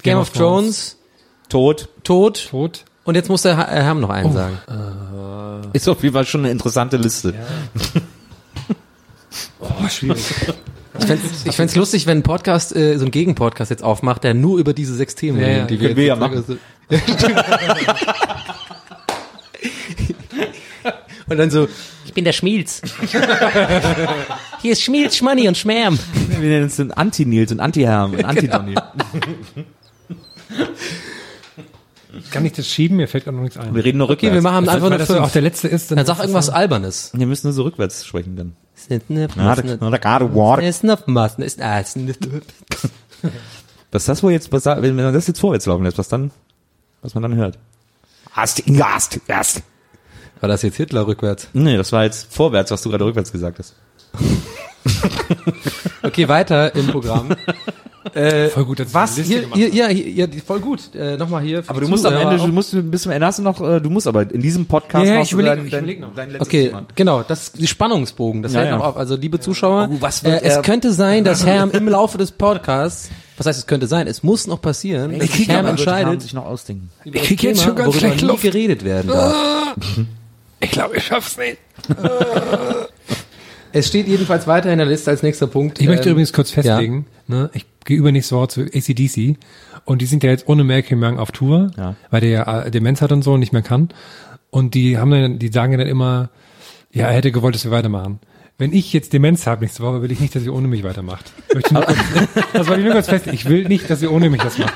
Game, of, Thrones, Tod. Tod. tot. Und jetzt muss der Herm noch einen sagen. Ist auf jeden Fall schon eine interessante Liste. Oh, schwierig. Ich fänd's, ich fänd's lustig, wenn ein Podcast, äh, so ein Gegenpodcast jetzt aufmacht, der nur über diese sechs Themen Ja, ja. redet, die Können wir ja jetzt- Und dann so, ich bin der Schmiels. Hier ist Schmiels, Schmanni und Schmärm. Wir nennen uns den Anti-Nils und Anti-Herm und Anti-Donny. Kann ich das schieben? Mir fällt gerade noch nichts ein. Wir reden nur Okay, rückwärts. wir machen einfach das so fünf. auch der letzte ist. Dann sag irgendwas Albernes. Wir müssen nur so rückwärts sprechen dann. Nicht- nicht was, nicht- das wohl jetzt, was, wenn man das jetzt vorwärts laufen lässt, was dann, was man dann hört? Hast, hast, hast. War das jetzt Hitler rückwärts? Nee, das war jetzt vorwärts, was du gerade rückwärts gesagt hast. Okay, weiter im Programm. Äh, Voll gut, dass was? Hier, hier, ja, hier, ja, voll gut. Äh, Nochmal hier. Aber du musst am Ende, du musst bis zum Ende hast du noch, äh, du musst aber in diesem Podcast Ja, ja, ich überleg- dein, ich überleg noch. dein Okay, Thema. genau, das ist die Spannungsbogen, das Ja, hält ja. noch auf. Also liebe Zuschauer, Oh, was wird äh, es könnte sein, dass Herm im Laufe des Podcasts, was heißt es könnte sein, es muss noch passieren, dass sich Herm entscheidet, sich noch ausdenken. das krieg jetzt schon ganz schlecht Luft. geredet werden darf. Ich glaube, ich schaff's nicht. Es steht jedenfalls weiter in der Liste als nächster Punkt. Ich möchte ähm, übrigens kurz festlegen, ne, ich gehe übernächste Woche zu ACDC und die sind ja jetzt ohne Malcolm Young auf Tour, Ja. weil der ja äh, Demenz hat und so und nicht mehr kann. Und die haben dann, die sagen ja dann immer, ja, er hätte gewollt, dass wir weitermachen. Wenn ich jetzt Demenz habe nächste Woche, will ich nicht, dass ihr ohne mich weitermacht. Möchte nur kurz, das war ich nur kurz fest. Ich will nicht, dass ihr ohne mich das macht.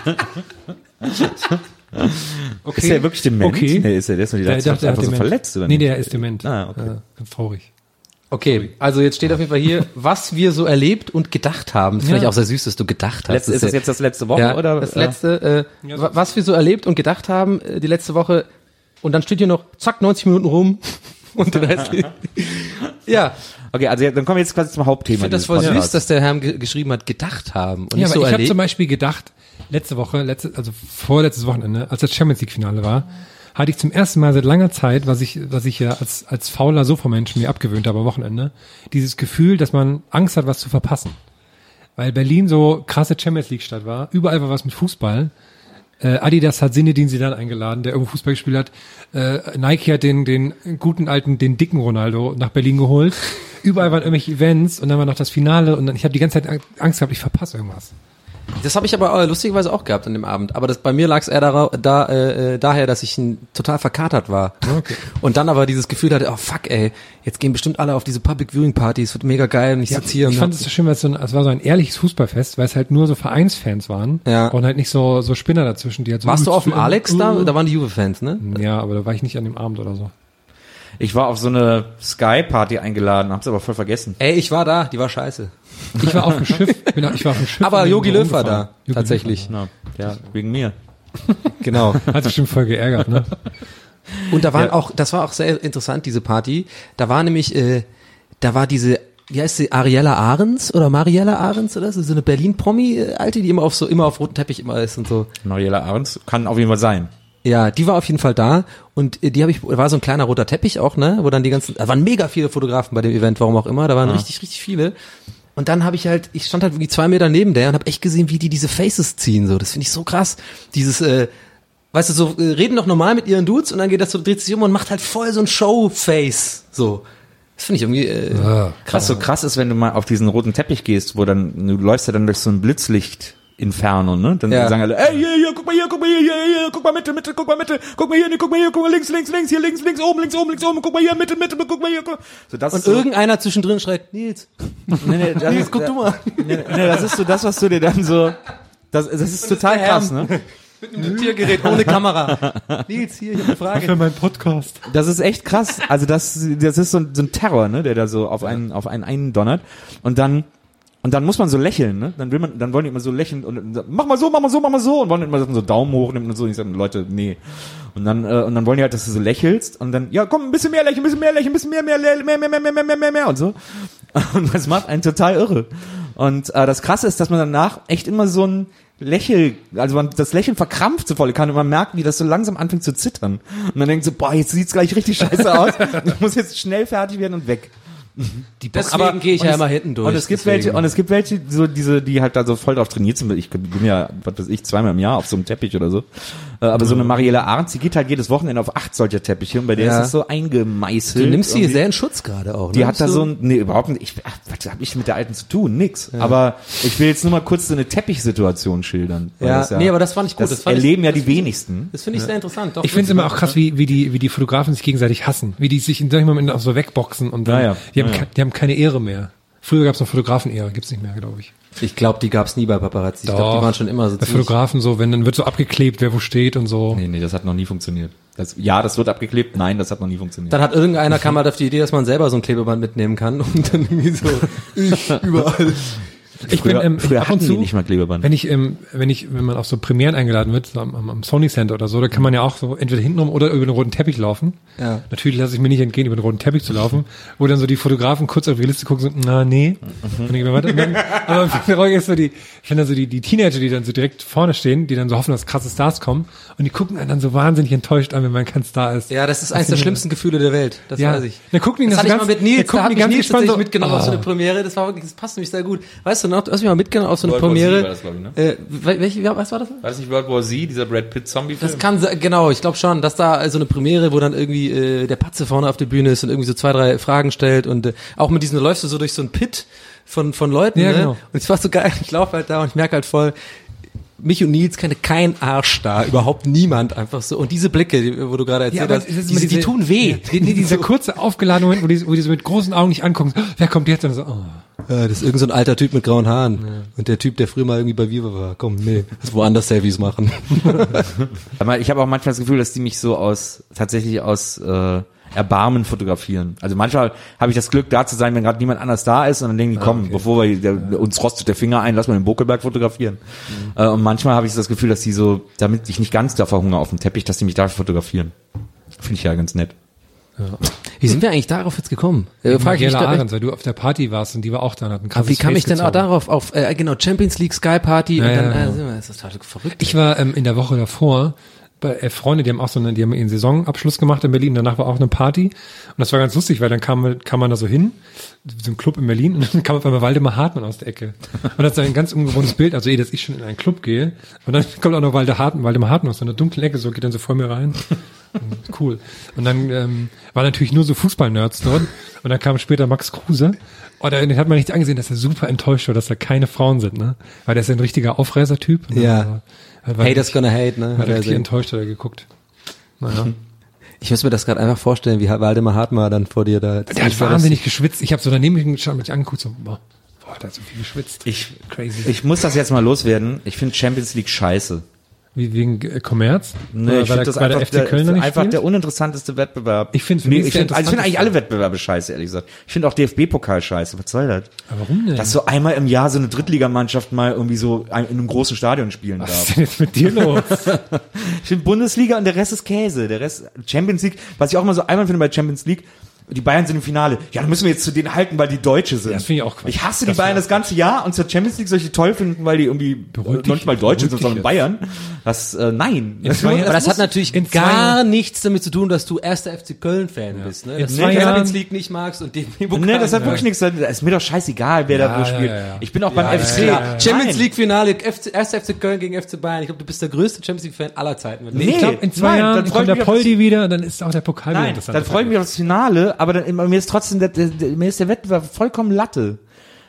Okay. Ist der wirklich dement? Okay. Nee, ist er, der ist nur die Der, der, einfach so verletzt, oder Nee, nicht? der ist dement. Ah, okay. Äh, ganz traurig. Okay, also jetzt steht auf jeden Fall hier, was wir so erlebt und gedacht haben. Das finde Ja. ich auch sehr süß, dass du gedacht hast. Letzte, ist das jetzt das letzte Woche, ja, oder? das letzte, äh, wa- was wir so erlebt und gedacht haben äh, die letzte Woche. Und dann steht hier noch, zack, 90 Minuten rum. Und den Rest. ja, Okay, also ja, dann kommen wir jetzt quasi zum Hauptthema. ich finde das voll süß, Podcasts. dass der Herr ge geschrieben hat, gedacht haben und Ja, nicht aber so ich habe zum Beispiel gedacht, letzte Woche, letzte, also vorletztes Wochenende, als das Champions League Finale war, hatte ich zum ersten Mal seit langer Zeit, was ich, was ich ja als, als fauler Sofa-Mensch mir abgewöhnt habe am Wochenende, dieses Gefühl, dass man Angst hat, was zu verpassen. Weil Berlin so krasse Champions League Stadt war, überall war was mit Fußball. Äh, Adidas hat Sinedin Zidane eingeladen, der irgendwo Fußball gespielt hat. Äh, Nike hat den, den guten alten, den dicken Ronaldo nach Berlin geholt. Überall waren irgendwelche Events und dann war noch das Finale und dann, ich habe die ganze Zeit Angst gehabt, ich verpasse irgendwas. Das habe ich aber äh, lustigerweise auch gehabt an dem Abend. Aber das, bei mir lag es eher dara- da, äh, äh, daher, dass ich ein, total verkatert war. Und dann aber dieses Gefühl hatte, oh fuck ey, jetzt gehen bestimmt alle auf diese Public Viewing Partys, wird mega geil und ich sitze hier ich und fand es so schön, weil es, so ein, es war so ein ehrliches Fußballfest, weil es halt nur so Vereinsfans waren Ja. und halt nicht so so Spinner dazwischen, die halt so Warst du auf dem Alex da? Da waren die Juve-Fans, ne? Ja, aber da war ich nicht an dem Abend oder so. Ich war auf so eine Sky-Party eingeladen, hab's aber voll vergessen. Ey, ich war da, die war scheiße. Ich war auf dem Schiff, bin, ich war auf dem Schiff. Aber Yogi Löw war da, Jogi tatsächlich. Na, ja, wegen mir. Genau. Löw Hat bestimmt voll geärgert, ne? Und da waren Ja. auch, das war auch sehr interessant, diese Party. Da war nämlich, äh, da war diese, wie heißt sie, Ariella Ahrens oder Mariella Ahrens oder so, so eine Berlin-Promi-Alte, die immer auf so, immer auf roten Teppich immer ist und so. Mariella Ahrens kann auf jeden Fall sein. Ja, die war auf jeden Fall da. Und äh, die habe ich, war so ein kleiner roter Teppich auch, ne, wo dann die ganzen, da waren mega viele Fotografen bei dem Event, warum auch immer, da waren richtig, richtig viele. Und dann habe ich halt, ich stand halt irgendwie zwei Meter neben der und habe echt gesehen, wie die diese Faces ziehen, so, das finde ich so krass. Dieses, äh, weißt du, so äh, reden doch normal mit ihren Dudes und dann geht das so, dreht sich um und macht halt voll so ein Show-Face, so. Das finde ich irgendwie, äh, Was so krass ist, wenn du mal auf diesen roten Teppich gehst, wo dann, du läufst ja dann durch so ein Blitzlicht Inferno, ne? Dann Ja. sagen alle, ey, hier, hier, guck mal hier, guck mal hier, hier, hier, guck mal Mitte, Mitte, guck mal Mitte, guck mal hier, guck mal hier, guck mal links, links, links, hier links, links, oben, links, oben, links, oben, guck mal hier, Mitte, Mitte, guck mal hier, guck. So, das und ist so, irgendeiner zwischendrin schreit, Nils, nee, nee, das Nils, ist, guck du mal. Nee, nee, das ist so das, was du dir dann so, das, das ist total krass, ne? Mit einem Tiergerät ohne Kamera. Nils, hier, ich hab eine Frage. Für meinen Podcast. Das ist echt krass. Also das, das ist so ein, so ein Terror, ne, der da so auf einen, auf einen eindonnert. Und dann, und dann muss man so lächeln, ne? Dann will man, dann wollen die immer so lächeln und, mach mal so, mach mal so, mach mal so und wollen immer so Daumen hoch und so. Und ich sage, Leute, nee. Und dann, äh, und dann wollen die halt, dass du so lächelst und dann, ja, komm, ein bisschen mehr lächeln, ein bisschen mehr lächeln, ein bisschen mehr, mehr, mehr, mehr, mehr, mehr, mehr, mehr, mehr, mehr, und so. Und das macht einen total irre. Und äh, das Krasse ist, dass man danach echt immer so ein Lächel, also man, das Lächeln verkrampft so voll kann und man merkt, wie das so langsam anfängt zu zittern. Und man denkt so, boah, jetzt sieht's gleich richtig scheiße aus. Ich muss jetzt schnell fertig werden und weg. Die Deswegen gehe ich ja es- immer hinten durch. Und es gibt deswegen. welche, und es gibt welche, so diese, die halt da so voll drauf trainiert sind. Ich bin ja, was weiß ich, zweimal im Jahr auf so einem Teppich oder so. Äh, Aber so eine Marielle Arndt, die geht halt jedes Wochenende auf acht solcher Teppiche und bei der Ja. ist es so eingemeißelt. Du nimmst sie sehr in Schutz gerade auch. Ne? Die hat da So- so ein, nee, überhaupt nicht. Ich, ach, was hab ich mit der alten zu tun? Nix. Aber ich will jetzt nur mal kurz so eine Teppichsituation schildern. Ja, das nee, aber das fand ich gut. Das, Das fand ich- erleben ja das die wenigsten. Das finde ich sehr interessant. Doch, Ich finde es immer auch krass, wie, wie die, wie die Fotografen sich gegenseitig hassen, wie die sich in solchen Momenten auch so wegboxen und dann, Ja, ja. Die haben, Ja, die haben keine Ehre mehr. Früher gab es noch Fotografen-Ehre, gibt's nicht mehr, glaube ich. Ich glaube, die gab's nie bei Paparazzi. Ich glaube, die waren schon immer so Bei Fotografen so, wenn dann wird so abgeklebt, wer wo steht und so. Nee, nee, das hat noch nie funktioniert. Das, ja, das wird abgeklebt. Nein, das hat noch nie funktioniert. Dann hat irgendeiner kam halt auf die Idee, dass man selber so ein Klebeband mitnehmen kann und dann irgendwie so ich überall. Ich früher, bin ähm, früher ab und zu, nicht mal Klebeband. wenn ich, ähm, wenn ich, wenn man auf so Premieren eingeladen wird, so am, am, am Sony Center oder so, da kann man ja auch so entweder hintenrum oder über den roten Teppich laufen. Ja. Natürlich lasse ich mir nicht entgehen, über den roten Teppich zu laufen, wo dann so die Fotografen kurz auf die Liste gucken, so, na, nee. Und ich mir weiter, und dann, aber Frage ist so die, ich finde dann so die, die Teenager, die dann so direkt vorne stehen, die dann so hoffen, dass krasse Stars kommen, und die gucken einen dann so wahnsinnig enttäuscht an, wenn man kein Star ist. Ja, das ist eins der schlimmsten Gefühle der Welt. Das Ja. weiß ich. Dann gucken die das das hatte ich ganz- mal mit Nils, da mich ganz Nils gespannt tatsächlich so, mitgenommen auf so eine ah. Premiere. Das war wirklich, das passt nämlich sehr gut. Weißt du noch, du hast mich mal mitgenommen auf so eine World Premiere. war das, ich, ne? äh, wel- welche, was war das? War das nicht World War Z, dieser Brad Pitt Zombie-Film? Das kann genau, ich glaube schon, dass da so eine Premiere, wo dann irgendwie äh, der Patze vorne auf der Bühne ist und irgendwie so zwei, drei Fragen stellt und äh, auch mit diesen, läufst du so durch so ein Pit von von Leuten, Ja, ne? genau. Und es war so geil, ich laufe halt da und ich merke halt voll, mich und Nils kennt kein Arsch da, überhaupt niemand einfach so. Und diese Blicke, wo du gerade erzählt aber hast, die, immer die diese- tun weh. Ja, die, die, dieser kurze aufgeladene Moment, wo die, wo die so mit großen Augen nicht angucken, so, wer kommt jetzt? Und so, oh. Ja, das ist irgend so ein alter Typ mit grauen Haaren. Und der Typ, der früher mal irgendwie bei Viva war. Komm, nee, das woanders Selfies machen. Aber ich habe auch manchmal das Gefühl, dass die mich so aus tatsächlich aus äh, Erbarmen fotografieren. Also manchmal habe ich das Glück, da zu sein, wenn gerade niemand anders da ist und dann denken die, komm, bevor wir der, uns rostet der Finger ein, lass mal den Buckelberg fotografieren. Äh, und manchmal habe ich das Gefühl, dass die so, damit ich nicht ganz da verhungere auf dem Teppich, dass die mich da fotografieren. Finde ich ja ganz nett. Wie sind wir eigentlich darauf jetzt gekommen? Äh, frag ich mich Ahrens, weil du auf der Party warst und die war auch da und hat ein aber wie kam Face ich denn auch gezogen. darauf? Auf, äh, genau, Champions League Sky Party und Ja, dann, ja, äh, ja. sind wir- das ist total verrückt. Ich war ähm, in der Woche davor äh, Freunde, die haben auch so eine, die haben ihren Saisonabschluss gemacht in Berlin. Danach war auch eine Party und das war ganz lustig, weil dann kam, kam man da so hin, so ein Club in Berlin und dann kam auf einmal Waldemar Hartmann aus der Ecke und das ist ein ganz ungewohntes Bild. Also eh, dass ich schon in einen Club gehe und dann kommt auch noch Walde Hartmann, Waldemar Hartmann aus so einer dunklen Ecke, so geht dann so vor mir rein. Cool. Und dann ähm, waren natürlich nur so Fußballnerds dort. Und dann kam später Max Kruse. Und da hat man nicht angesehen, dass er super enttäuscht war, dass da keine Frauen sind, ne? Weil der ist ja ein richtiger Aufreißer-Typ. Und Ja. Haters gonna hate, ne? Hat er richtig gesehen. enttäuscht, hat er geguckt. Naja. Ich muss mir das gerade einfach vorstellen, wie Waldemar Hartmar dann vor dir da. Der hat wahnsinnig geschwitzt. Ich habe so daneben geschaut, mich angeguckt, so, boah, boah, der hat so viel geschwitzt. Ich, Crazy. ich muss das jetzt mal loswerden. Ich finde Champions League scheiße. Wie wegen äh, Kommerz? Nee, ich finde das weil der einfach, FC Köln der, einfach spielt? der uninteressanteste Wettbewerb. Ich find's- nee, ich der finde also ich finde eigentlich alle Wettbewerbe scheiße, ehrlich gesagt. Ich finde auch DFB-Pokal scheiße. Was soll das? Aber warum denn? Dass so einmal im Jahr so eine Drittligamannschaft mal irgendwie so in einem großen Stadion spielen Was darf. ist denn jetzt mit dir los? Ich finde Bundesliga und der Rest ist Käse. Der Rest Champions League, was ich auch immer so einmal finde bei Champions League, die Bayern sind im Finale. Ja, dann müssen wir jetzt zu denen halten, weil die Deutsche sind. Das finde ich auch Quatsch. Ich hasse die Das Bayern finde das ganze Jahr und zur Champions League die toll finden, weil die irgendwie äh, Beruhig dich, noch nicht mal Deutsche sind, sondern. Bayern. Das, äh, nein. Das, zwei Jahren- Aber das hat natürlich gar nichts damit zu tun, dass du erster FC Köln-Fan bist. Ne? Dass du die Jahren- Champions League nicht magst und den Pokal nee, das hat wirklich nichts. Das ist mir doch scheißegal, wer Ja, da wo ja, spielt. ja, ja. Ich bin auch beim Ja, FC. ja, ja, ja. Champions Nein. League Finale, FC, erster FC Köln gegen FC Bayern. Ich glaube, du bist der größte Champions League Fan aller Zeiten. Nee, ich glaube, in zwei nein, Jahren dann kommt der Poldi wieder, dann ist auch der Pokal wieder Nein, interessant. dann freue ich mich auf das Finale, aber dann, mir ist trotzdem der, der, der, mir ist der Wettbewerb vollkommen Latte.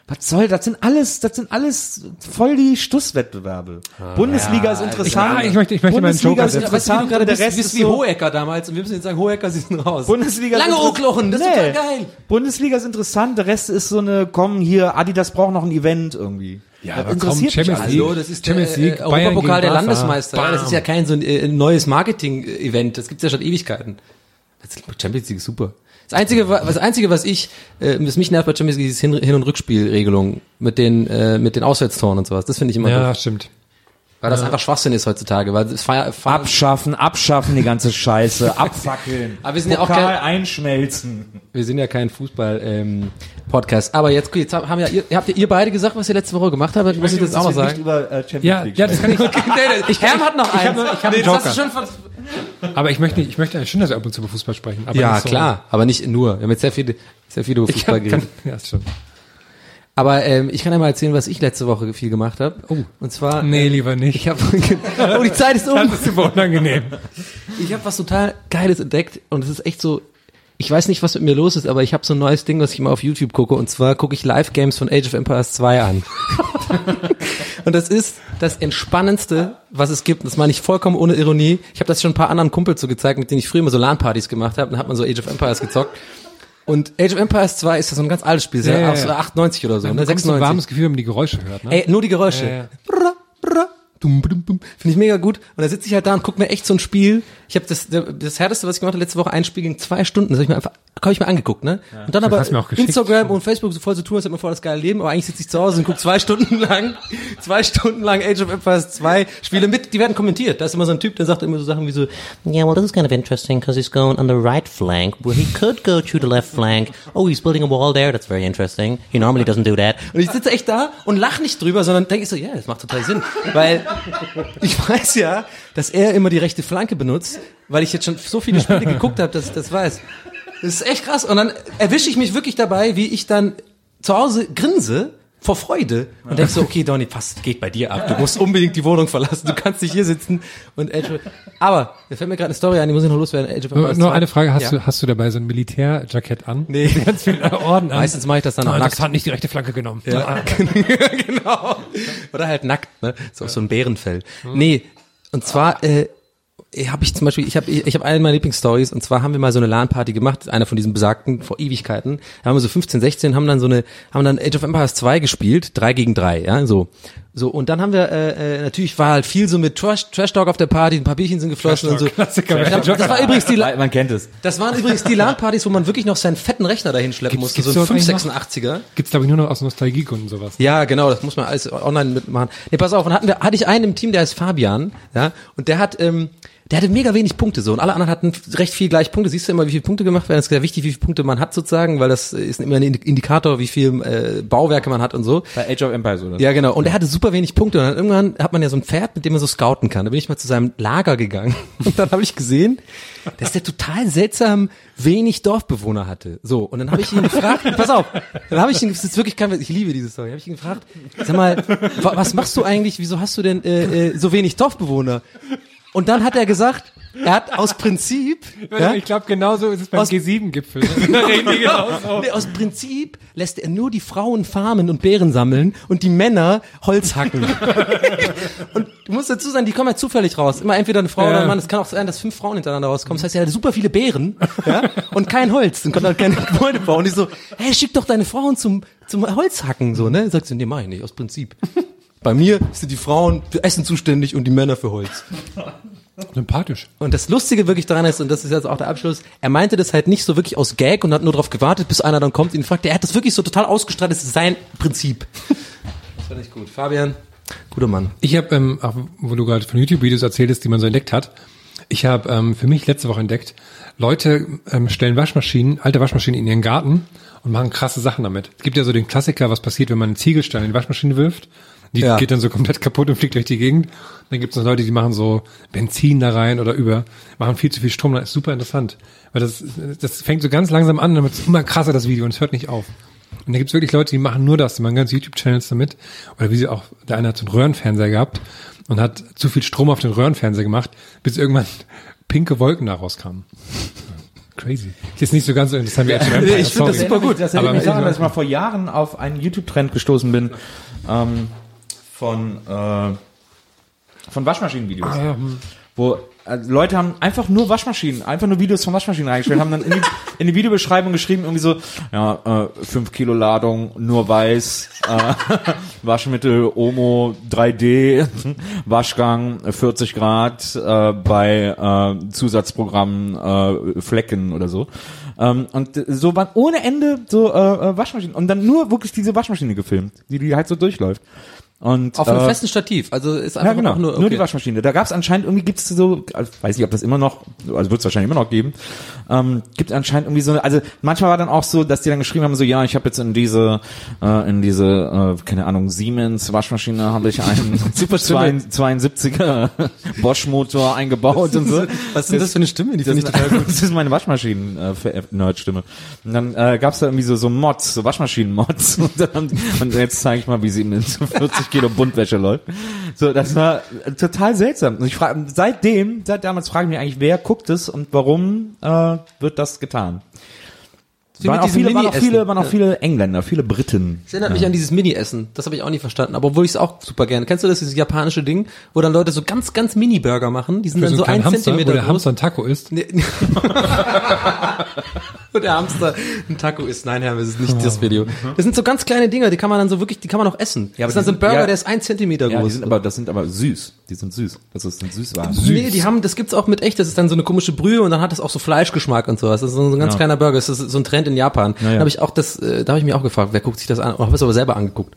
Was soll, das sind alles, das sind alles voll die Stusswettbewerbe. Bundesliga ist interessant. Ah, ich möchte- ich möchte meinen Bundesliga Joker ist wie interessant, gerade der Rest bist ist wie so, Hohecker damals und wir müssen jetzt sagen, Hohecker, sie sind raus. Bundesliga Lange ist Ohrklochen, das ist Nee. total geil. Bundesliga ist interessant, der Rest ist so eine, komm hier, Adidas braucht noch ein Event irgendwie. Ja, Das aber komm, interessiert mich Champions. League. Hallo, das ist Champions der League, äh, Europapokal der. Landesmeister. Ja, das ist ja Bam. kein so ein äh, neues Marketing-Event. Das gibt's ja schon Ewigkeiten. Das Champions League ist super. Das einzige, wa- das einzige, was ich, äh, was mich nervt bei Champions League, ist Hin- Hin- und Rückspielregelung mit den, äh, mit den Auswärtstoren und sowas. Das finde ich immer Ja, doof. stimmt. Weil das einfach Schwachsinn ist heutzutage, weil das Feier, Feier, Abschaffen, abschaffen die ganze Scheiße, abfackeln. Aber wir sind ja auch Pokal kein- einschmelzen. wir sind ja kein Fußball, ähm, Podcast. Aber jetzt, jetzt haben ja, ihr, habt ihr, ihr beide gesagt, was ihr letzte Woche gemacht habt, muss ich das auch noch sagen. über äh, Ja, League ja, das kann ich. nee, nee, ich, Herm hat noch ich hab eins. ich hab nee, schon von, Aber ich möchte nicht, ich möchte schon, dass wir ab und zu über Fußball sprechen. Aber Ja, so. klar, aber nicht nur. Wir haben jetzt sehr viele, sehr viele über Ich Fußball geredet. ja, schon. Aber ähm, ich kann ja mal erzählen, was ich letzte Woche viel gemacht habe. Oh. Und zwar. Nee, äh, lieber nicht. Ich habe. oh, die Zeit ist um. Das ist super unangenehm. Ich habe was total Geiles entdeckt und es ist echt so. Ich weiß nicht, was mit mir los ist, aber ich habe so ein neues Ding, was ich immer auf YouTube gucke. Und zwar gucke ich Live-Games von Age of Empires 2 an. und das ist das Entspannendste, was es gibt. Und das meine ich vollkommen ohne Ironie. Ich habe das schon ein paar anderen Kumpels so gezeigt, mit denen ich früher immer so LAN-Partys gemacht habe. Dann hat man so Age of Empires gezockt. Und Age of Empires 2 ist ja so ein ganz altes Spiel, Ja, ja, ja, aus ja. 98 oder so, ne? bekommt so 96. ein warmes Gefühl, wenn man die Geräusche hört. Ne? Ey, nur die Geräusche. Ja. Brrra, brrra, dum, dum, dum. Finde ich mega gut. Und da sitze ich halt da und guck mir echt so ein Spiel. Ich habe das, das härteste, was ich gemacht habe, letzte Woche ein Spiel ging zwei Stunden. Das habe ich mir einfach, habe ich mir angeguckt, ne? Und dann aber. Instagram und Facebook so voll so tun, als hätte man voll das geile Leben. Aber eigentlich sitze ich zu Hause und guck zwei Stunden lang, zwei Stunden lang Age of Empires 2 Spiele mit. Die werden kommentiert. Da ist immer so ein Typ, der sagt immer so Sachen wie so, Yeah, well, this is kind of interesting because he's going on the right flank where he could go to the left flank. Oh, he's building a wall there. That's very interesting. He normally doesn't do that. Und ich sitze echt da und lach nicht drüber, sondern denke so, ja, das macht total Sinn. Weil ich weiß ja, dass er immer die rechte Flanke benutzt, weil ich jetzt schon so viele Spiele geguckt habe, dass ich das weiß. Das ist echt krass. Und dann erwische ich mich wirklich dabei, wie ich dann zu Hause grinse vor Freude und denk so, okay, Donny, was geht bei dir ab? Du musst unbedingt die Wohnung verlassen. Du kannst nicht hier sitzen und Age Aber, da fällt mir gerade eine Story ein, die muss ich noch loswerden. Age Nur, nur 2. eine Frage, hast Ja. du hast du dabei so ein Militärjackett an? Nee. Ganz viele Orden an. Meistens mache ich das dann auch nackt. hat nicht die rechte Flanke genommen. Ja, genau. Oder halt nackt, ne? So, so ein Bärenfell. Nee, und zwar äh, habe ich zum Beispiel, ich habe ich hab eine meiner Lieblingsstories und zwar haben wir mal so eine LAN-Party gemacht, einer von diesen besagten vor Ewigkeiten. Da haben wir so 15, 16, haben dann so eine, haben dann Age of Empires 2 gespielt, drei gegen drei, ja, so. So, und dann haben wir, äh, äh, natürlich war halt viel so mit Trash, Trash Talk auf der Party, ein paar Bierchen sind geflossen und so. Klassiker. Das war übrigens die, La- Man kennt es. das waren übrigens die LAN-Partys, wo man wirklich noch seinen fetten Rechner dahin schleppen Gibt's- musste, so ein gibt's sowas eigentlich 586er. Gibt's glaube ich nur noch aus Nostalgiegründen sowas. Ja, genau, das muss man alles online mitmachen. Nee, pass auf, und hatten wir, hatte ich einen im Team, der heißt Fabian, ja, und der hat, ähm, der hatte mega wenig Punkte so und alle anderen hatten recht viel gleich Punkte. Siehst du immer, wie viele Punkte gemacht werden? Es ist sehr wichtig, wie viele Punkte man hat sozusagen, weil das ist immer ein Indikator, wie viel äh, Bauwerke man hat und so. Bei Age of Empires, oder? Ja, genau. Und er hatte super wenig Punkte. Und dann irgendwann hat man ja so ein Pferd, mit dem man so scouten kann. Da bin ich mal zu seinem Lager gegangen. Und dann habe ich gesehen, dass der total seltsam wenig Dorfbewohner hatte. So, und dann habe ich ihn gefragt, pass auf, dann habe ich ihn, das ist wirklich kein, ich liebe diese Story, habe ich ihn gefragt, sag mal, wa- was machst du eigentlich, wieso hast du denn äh, äh, so wenig Dorfbewohner? Und dann hat er gesagt, er hat aus Prinzip, ja, Ich glaube, genauso ist es beim Aus- G7-Gipfel. Da reden die genauso. nee, aus Prinzip lässt er nur die Frauen farmen und Beeren sammeln und die Männer Holz hacken. und du musst dazu sagen, die kommen ja zufällig raus. Immer entweder eine Frau Ja. oder ein Mann. Es kann auch sein, dass fünf Frauen hintereinander rauskommen. Das heißt, er hat super viele Beeren ja, und kein Holz. Dann konnte halt keine Gebäude bauen. Und die so, hey, schick doch deine Frauen zum, zum Holzhacken. So, ne? Sagt sie, nee, mach ich nicht, aus Prinzip. Bei mir sind die Frauen für Essen zuständig und die Männer für Holz. Sympathisch. Und das Lustige wirklich daran ist, und das ist jetzt auch der Abschluss, er meinte das halt nicht so wirklich aus Gag und hat nur darauf gewartet, bis einer dann kommt und ihn fragt. Er hat das wirklich so total ausgestrahlt, das ist sein Prinzip. Das fand ich gut. Fabian, guter Mann. Ich habe, ähm, auch wo du gerade von YouTube-Videos erzähltest, die man so entdeckt hat, ich habe ähm, für mich letzte Woche entdeckt, Leute ähm, stellen Waschmaschinen, alte Waschmaschinen in ihren Garten und machen krasse Sachen damit. Es gibt ja so den Klassiker, was passiert, wenn man einen Ziegelstein in die Waschmaschine wirft. Die Ja. geht dann so komplett kaputt und fliegt durch die Gegend. Dann gibt es noch Leute, die machen so Benzin da rein oder über, machen viel zu viel Strom. Das ist super interessant. Weil das, das fängt so ganz langsam an, dann wird es immer krasser, das Video, und es hört nicht auf. Und da gibt es wirklich Leute, die machen nur das, die machen ganz YouTube-Channels damit. Oder wie sie auch, der eine hat so einen Röhrenfernseher gehabt und hat zu viel Strom auf den Röhrenfernseher gemacht, bis irgendwann pinke Wolken da rauskamen. Crazy. Ist jetzt nicht so ganz so interessant wie Age of Empires, ich finde das super gut. Das Aber ich- dass ich mal vor Jahren auf einen YouTube-Trend gestoßen bin ähm, von äh, von Waschmaschinenvideos. Ah, ja, hm. Wo äh, Leute haben einfach nur Waschmaschinen, einfach nur Videos von Waschmaschinen reingestellt, haben dann in die, in die Videobeschreibung geschrieben, irgendwie so, ja, äh, 5 Kilo Ladung, nur weiß, äh, Waschmittel, Omo 3D, Waschgang, äh, 40 Grad, äh, bei äh, Zusatzprogrammen, äh, Flecken oder so. Ähm, und so waren ohne Ende so äh, äh, Waschmaschinen und dann nur wirklich diese Waschmaschine gefilmt, die die halt so durchläuft. Und, Auf einem äh, festen Stativ. Also ist einfach ja, genau. nur, Nur, okay. die Waschmaschine. Da gab es anscheinend irgendwie gibt's so, also weiß nicht, ob das immer noch, also wird es wahrscheinlich immer noch geben. Ähm, gibt anscheinend irgendwie so, eine- also manchmal war dann auch so, dass die dann geschrieben haben so, ja, ich habe jetzt in diese, äh, in diese, äh, keine Ahnung, Siemens Waschmaschine habe ich einen Super 72er Bosch Motor eingebaut und so. Was ist denn das für eine Stimme? Die Das, gut. das ist meine Waschmaschinen-Nerd-Stimme. Und dann äh, gab es da irgendwie so, so Mods, so Waschmaschinen-Mods. Und, dann, und jetzt zeige ich mal, wie sie so 40 Kilo Buntwäsche läuft. So, das war total seltsam. Und ich frage, seitdem, seit damals frage ich mich eigentlich, wer guckt es und warum äh, wird das getan? Wie Waren auch, viele, waren, auch viele, waren auch viele Engländer, viele Briten. Das erinnert mich an dieses Mini-Essen. Das habe ich auch nie verstanden. Aber obwohl ich es auch super gerne. Kennst du das, dieses japanische Ding, wo dann Leute so ganz, ganz Mini-Burger machen? Die sind Für dann so so ein Hamster, Zentimeter wo der groß. Hamster ein Taco isst. Nee. Und der Hamster ein Taco isst. Nein, Herr, das ist nicht das Video. Das sind so ganz kleine Dinger, die kann man dann so wirklich, die kann man auch essen. Ja, das ist dann so ein Burger, ja. der ist ein Zentimeter Ja, die groß. sind aber, das sind aber süß. Die sind süß. Das ist ein Süßwaren. Nee, die haben, das gibt's auch mit echt, das ist dann so eine komische Brühe und dann hat das auch so Fleischgeschmack und sowas. Das ist so ein ganz Ja. kleiner Burger, das ist so ein Trend in Japan. Ja, ja. Da habe ich auch das, äh, da habe ich mich auch gefragt, wer guckt sich das an? Und habe es aber selber angeguckt.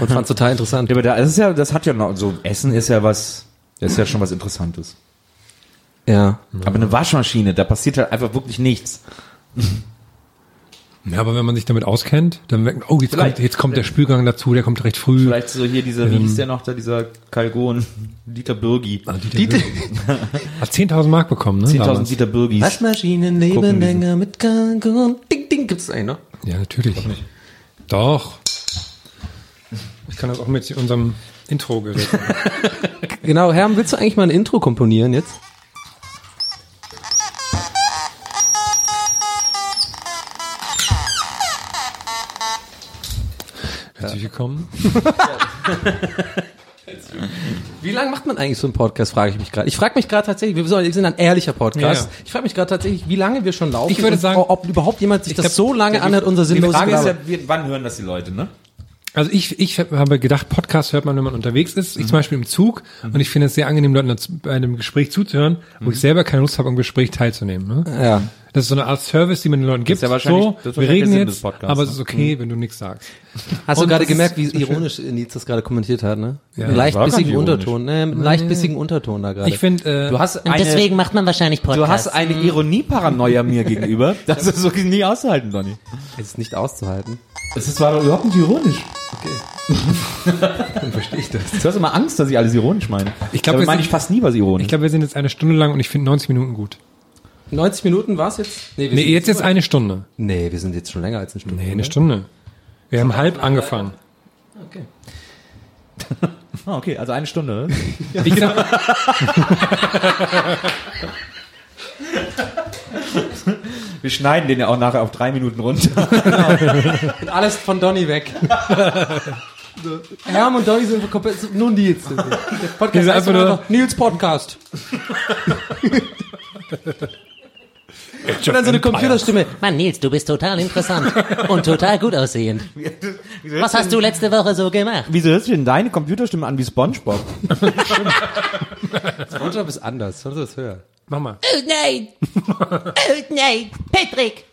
Und fand's total interessant. Ja, aber da, das ist ja, das hat ja noch, so, Essen ist ja was, das ist ja schon was Interessantes. Ja. Aber eine Waschmaschine, da passiert halt einfach wirklich nichts. Ja, aber wenn man sich damit auskennt, dann merkt man, oh, jetzt Vielleicht. kommt, jetzt kommt der Spülgang dazu, der kommt recht früh. Vielleicht so hier dieser, wie hieß der noch da, dieser Kalgon, Dieter Bürgi. Dieter Hat 10.000 Mark bekommen, ne? 10.000 damals. Dieter Bürgis. Waschmaschinen leben länger mit Kalkon. Ding, ding, gibt's eigentlich noch? Ja, natürlich. Doch. Ich kann das auch mit unserem Intro-Gerät. Genau, Herm, willst du eigentlich mal ein Intro komponieren jetzt? Herzlich willkommen. Wie lange macht man eigentlich so einen Podcast, frage ich mich gerade. Ich frage mich gerade tatsächlich, wir sind ein ehrlicher Podcast. Ja. Ich frage mich gerade tatsächlich, wie lange wir schon laufen. Ich würde sagen- ob überhaupt jemand sich das glaub, so lange anhört, unser Die sinnloses Frage ist ja, wann hören das die Leute, ne? Also ich, ich habe gedacht, Podcast hört man, wenn man unterwegs ist. Mhm. Ich zum Beispiel im Zug. Und ich finde es sehr angenehm, Leuten bei einem Gespräch zuzuhören, wo Mhm. ich selber keine Lust habe, am Gespräch teilzunehmen. Ne? Ja. Das ist so eine Art Service, die man den Leuten gibt. ja wahrscheinlich- so, das ist wir wahrscheinlich reden jetzt, Podcasts, aber es ne? ist okay, wenn du nichts sagst. Hast du Und gerade das gemerkt, wie ist- ist ironisch Nils das gerade kommentiert hat, ne? Ja. Einen leicht bissigen. Unterton, ne? Mit einem leicht bissigen Unterton da gerade. Ich finde, äh, Du hast Und eine, deswegen macht man wahrscheinlich Podcasts. du hast eine Ironie-Paranoia mir gegenüber. Das ist wirklich nie auszuhalten, Donny. Es ist nicht auszuhalten. Das war doch überhaupt nicht ironisch. Dann verstehe ich das. Du hast immer Angst, dass ich alles ironisch meine. Ich glaub, Dabei wir meine ich fast nie was ironisch. ich glaube, wir sind jetzt eine Stunde lang und ich finde 90 Minuten gut. 90 Minuten war's jetzt? wir Nee, sind jetzt ist eine Stunde. Nee, wir sind jetzt schon länger als eine Stunde. Nee, eine Stunde. Wir haben halb angefangen. Okay. Ah, okay, also eine Stunde. Ich sag, Wir schneiden den ja auch nachher auf drei Minuten runter. Und alles von Donny weg. Herm und Donny sind komplett, nur Nils. Der Podcast sind heißt einfach nur- Nils Podcast. Und dann so eine Computerstimme. Mann, Nils, du bist total interessant und total gut aussehend. Was hast du letzte Woche so gemacht? Wieso hörst du denn deine Computerstimme an wie Spongebob? SpongeBob ist anders. Spongebob ist höher. mach mal. Oh nein! Oh nein! Patrick!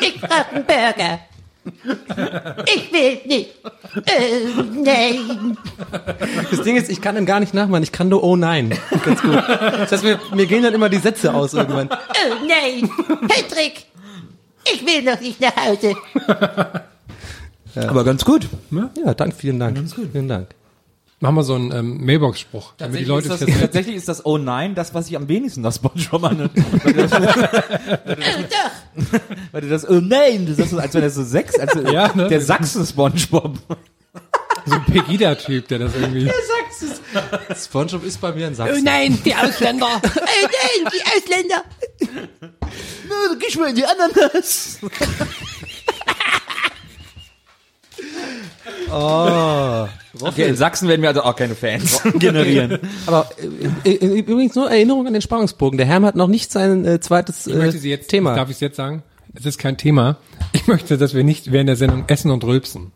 Ich brauche einen Burger! Ich will nicht! Oh nein! Das Ding ist, ich kann ihn gar nicht nachmachen. Ich kann nur Oh nein. Ganz gut. Das heißt, mir, mir gehen dann immer die Sätze aus irgendwann. Oh nein! Patrick! Ich will noch nicht nach Hause! Aber ganz gut. Ja, danke, vielen Dank. Vielen Dank. Mach mal so einen ähm, Mailbox-Spruch, damit die Leute ist das, tatsächlich ist das Oh nein das, was ich am wenigsten nach Spongebob an. Oh doch! Weil du das Oh nein, du sagst so, als wenn das so sechs, als Ja, ne? der Sachsen-Spongebob. so ein Pegida-Typ, der das irgendwie. SpongeBob ist bei mir in Sachsen. nein, die Ausländer. Oh nein! Die Ausländer! Na, geh mal in die Ananas. Oh. Okay, in Sachsen werden wir also auch keine Fans generieren. Aber äh, äh, übrigens nur Erinnerung an den Spannungsbogen. Der Herm hat noch nicht sein äh, zweites Ich möchte äh, Sie jetzt, Thema. darf ich es jetzt sagen? Es ist kein Thema. Ich möchte, dass wir nicht während der Sendung essen und rülpsen.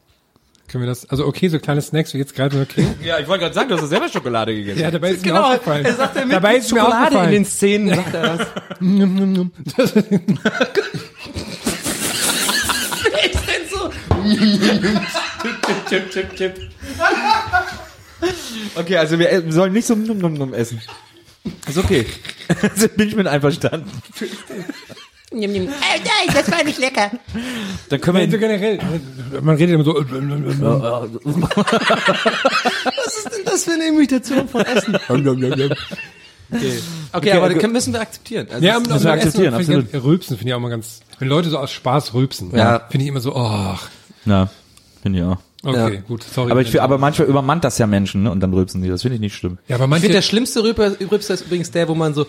Können wir das, also okay, so kleine Snacks wie jetzt gerade okay. Ja, ich wollte gerade sagen, du hast doch selber Schokolade gegessen. Ja, dabei ist mir Genau, aufgefallen. er sagt ja mit dabei ist mir Schokolade in aufgefallen. den Szenen, sagt er das. Okay, also wir, äh, wir sollen nicht so num num num essen. Ist okay. Also bin ich mit einverstanden. Nimm, nimm. Oh nein, das war nicht lecker! Dann können Nein, so wir generell. Man redet immer so. Was ist denn das für eine Imitation von Essen? Okay, okay, aber das können- müssen wir akzeptieren. Also Ja, müssen wir also akzeptieren, Essen, ich, absolut. Rülpsen finde ich auch mal ganz. Wenn Leute so aus Spaß rülpsen, Ja. finde ich immer so, oh, Na, finde ich auch. okay, Ja. gut, sorry. Aber ich aber manchmal übermannt das ja Menschen, ne? Und dann rülpsen die. Das finde ich nicht schlimm. ja, aber Ich manche, finde, der schlimmste Rübser ist übrigens der, wo man so...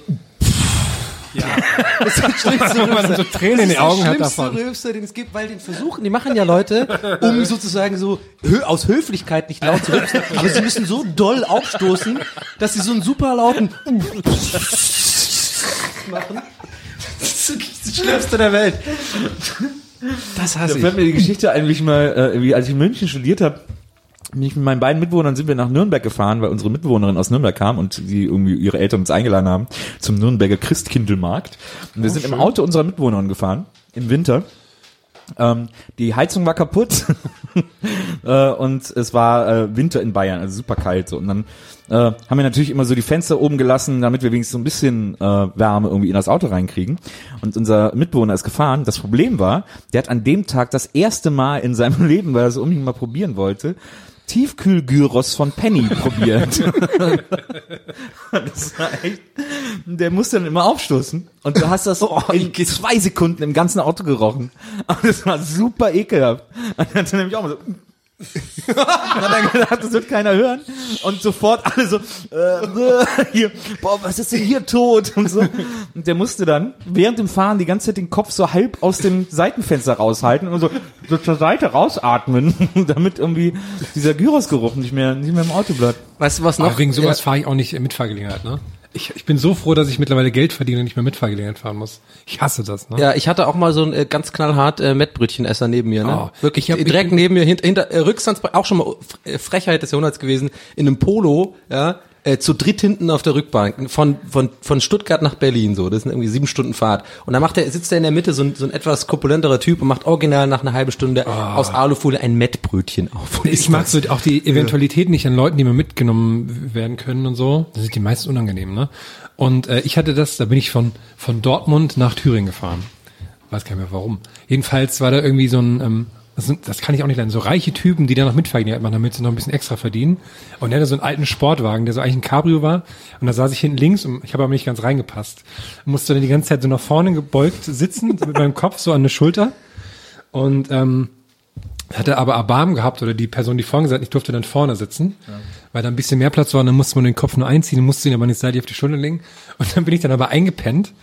Ja. Das ist der schlimmste wo man so Tränen in den Das ist Augen der hat schlimmste davon. Rülpser, den es gibt, weil den versuchen, die machen ja Leute, um sozusagen so aus Höflichkeit nicht laut zu rülpsen, aber sie müssen so doll aufstoßen, dass sie so einen super lauten machen. Das ist wirklich das Schlimmste der Welt. Das Da hasse fällt ich. mir die Geschichte ein, wie ich mal, äh, wie als ich in München studiert habe, bin ich mit meinen beiden Mitbewohnern sind wir nach Nürnberg gefahren, weil unsere Mitbewohnerin aus Nürnberg kam und die irgendwie ihre Eltern uns eingeladen haben zum Nürnberger Christkindlmarkt. Und wir sind im Auto unserer Mitbewohnerin gefahren im Winter. Ähm, die Heizung war kaputt äh, und es war äh, Winter in Bayern, also super kalt so. Und dann äh, haben wir natürlich immer so die Fenster oben gelassen, damit wir wenigstens so ein bisschen äh, Wärme irgendwie in das Auto reinkriegen. Und unser Mitbewohner ist gefahren. Das Problem war, der hat an dem Tag das erste Mal in seinem Leben, weil er es unbedingt mal probieren wollte, Tiefkühlgyros von Penny probiert. das war echt, der musste dann immer aufstoßen. Und du hast das in zwei Sekunden im ganzen Auto gerochen. Aber das war super ekelhaft. Und dann hat er nämlich auch mal so, und hat dann gedacht, das wird keiner hören. Und sofort alle so, äh, hier, boah, was ist denn hier tot? Und so. Und der musste dann während dem Fahren die ganze Zeit den Kopf so halb aus dem Seitenfenster raushalten und so, so zur Seite rausatmen, damit irgendwie dieser Gyrosgeruch nicht mehr, nicht mehr im Auto bleibt. Weißt du, was noch? Aber wegen sowas Ja, fahre ich auch nicht in Mitfahrgelegenheit, ne? Ich, ich bin so froh, dass ich mittlerweile Geld verdiene und nicht mehr Mitfahrgelegenheit fahren muss. Ich hasse das, ne? Ja, ich hatte auch mal so ein äh, ganz knallhart äh, Mettbrötchenesser neben mir, ne? Oh, Wirklich ich hab- direkt neben mir, hinter, hinter äh, Rückstands, auch schon mal äh, Frechheit des Jahrhunderts gewesen, in einem Polo, ja, äh, zu dritt hinten auf der Rückbank, von, von, von Stuttgart nach Berlin, so, das sind irgendwie sieben Stunden Fahrt. Und dann macht er, sitzt er in der Mitte, so ein, so ein etwas korpulenterer Typ und macht original nach einer halben Stunde aus Alufolie ein Mettbrötchen auf. Und Ich mag so auch die Eventualität nicht an Leuten, die mal mitgenommen werden können und so. Das sind die meist unangenehm, ne? Und äh, ich hatte das, da bin ich von, von Dortmund nach Thüringen gefahren. Weiß gar nicht mehr warum. Jedenfalls war da irgendwie so ein, ähm, das, sind, das kann ich auch nicht leiden, so reiche Typen, die da noch Mitfahrgelegenheit machen, damit sie noch ein bisschen extra verdienen. Und der hatte so einen alten Sportwagen, der so eigentlich ein Cabrio war. Und da saß ich hinten links und ich habe aber nicht ganz reingepasst. Musste dann die ganze Zeit so nach vorne gebeugt sitzen, mit meinem Kopf so an eine Schulter. Und ähm, hatte aber Erbarmen gehabt oder die Person, die vorne gesagt, hat, ich durfte dann vorne sitzen, weil da ein bisschen mehr Platz war und dann musste man den Kopf nur einziehen, musste ihn aber nicht seitlich auf die Schulter legen und dann bin ich dann aber eingepennt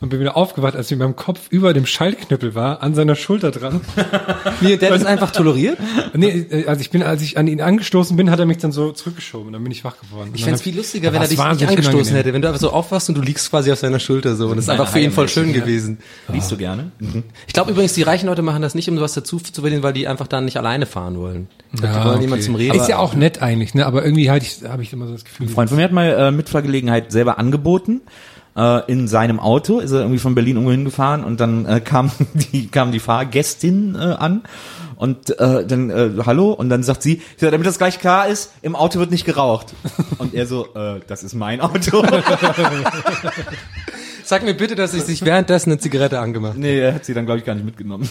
und bin wieder aufgewacht, als ich mit meinem Kopf über dem Schaltknüppel war, an seiner Schulter dran. Nee, der hat das einfach toleriert. Nee, äh, also ich bin, als ich an ihn angestoßen bin, hat er mich dann so zurückgeschoben und dann bin ich wach geworden. Ich fänd's viel lustiger, wenn er dich nicht angestoßen hätte, wenn du einfach so aufwachst und du liegst quasi auf seiner Schulter so und das ist einfach für ihn voll schön gewesen. Liest du gerne? Ich glaube übrigens, die reichen Leute machen das nicht, um sowas dazu zu verdienen, weil die einfach dann nicht alleine fahren wollen. Glaub, die wollen jemanden zum Reden. Ist ja auch nett eigentlich, ne? Aber irgendwie halt ich, habe ich immer so das Gefühl. Ein Freund von mir hat mal äh, Mitfahrgelegenheit selber angeboten. Äh, in seinem Auto ist er irgendwie von Berlin irgendwo hingefahren und dann äh, kam die kam die Fahrgästin äh, an und äh, dann äh, hallo und dann sagt sie, sag, damit das gleich klar ist, im Auto wird nicht geraucht und er so, äh, das ist mein Auto. Sag mir bitte, dass ich sich währenddessen eine Zigarette angemacht. nee, er hat sie dann glaube ich gar nicht mitgenommen.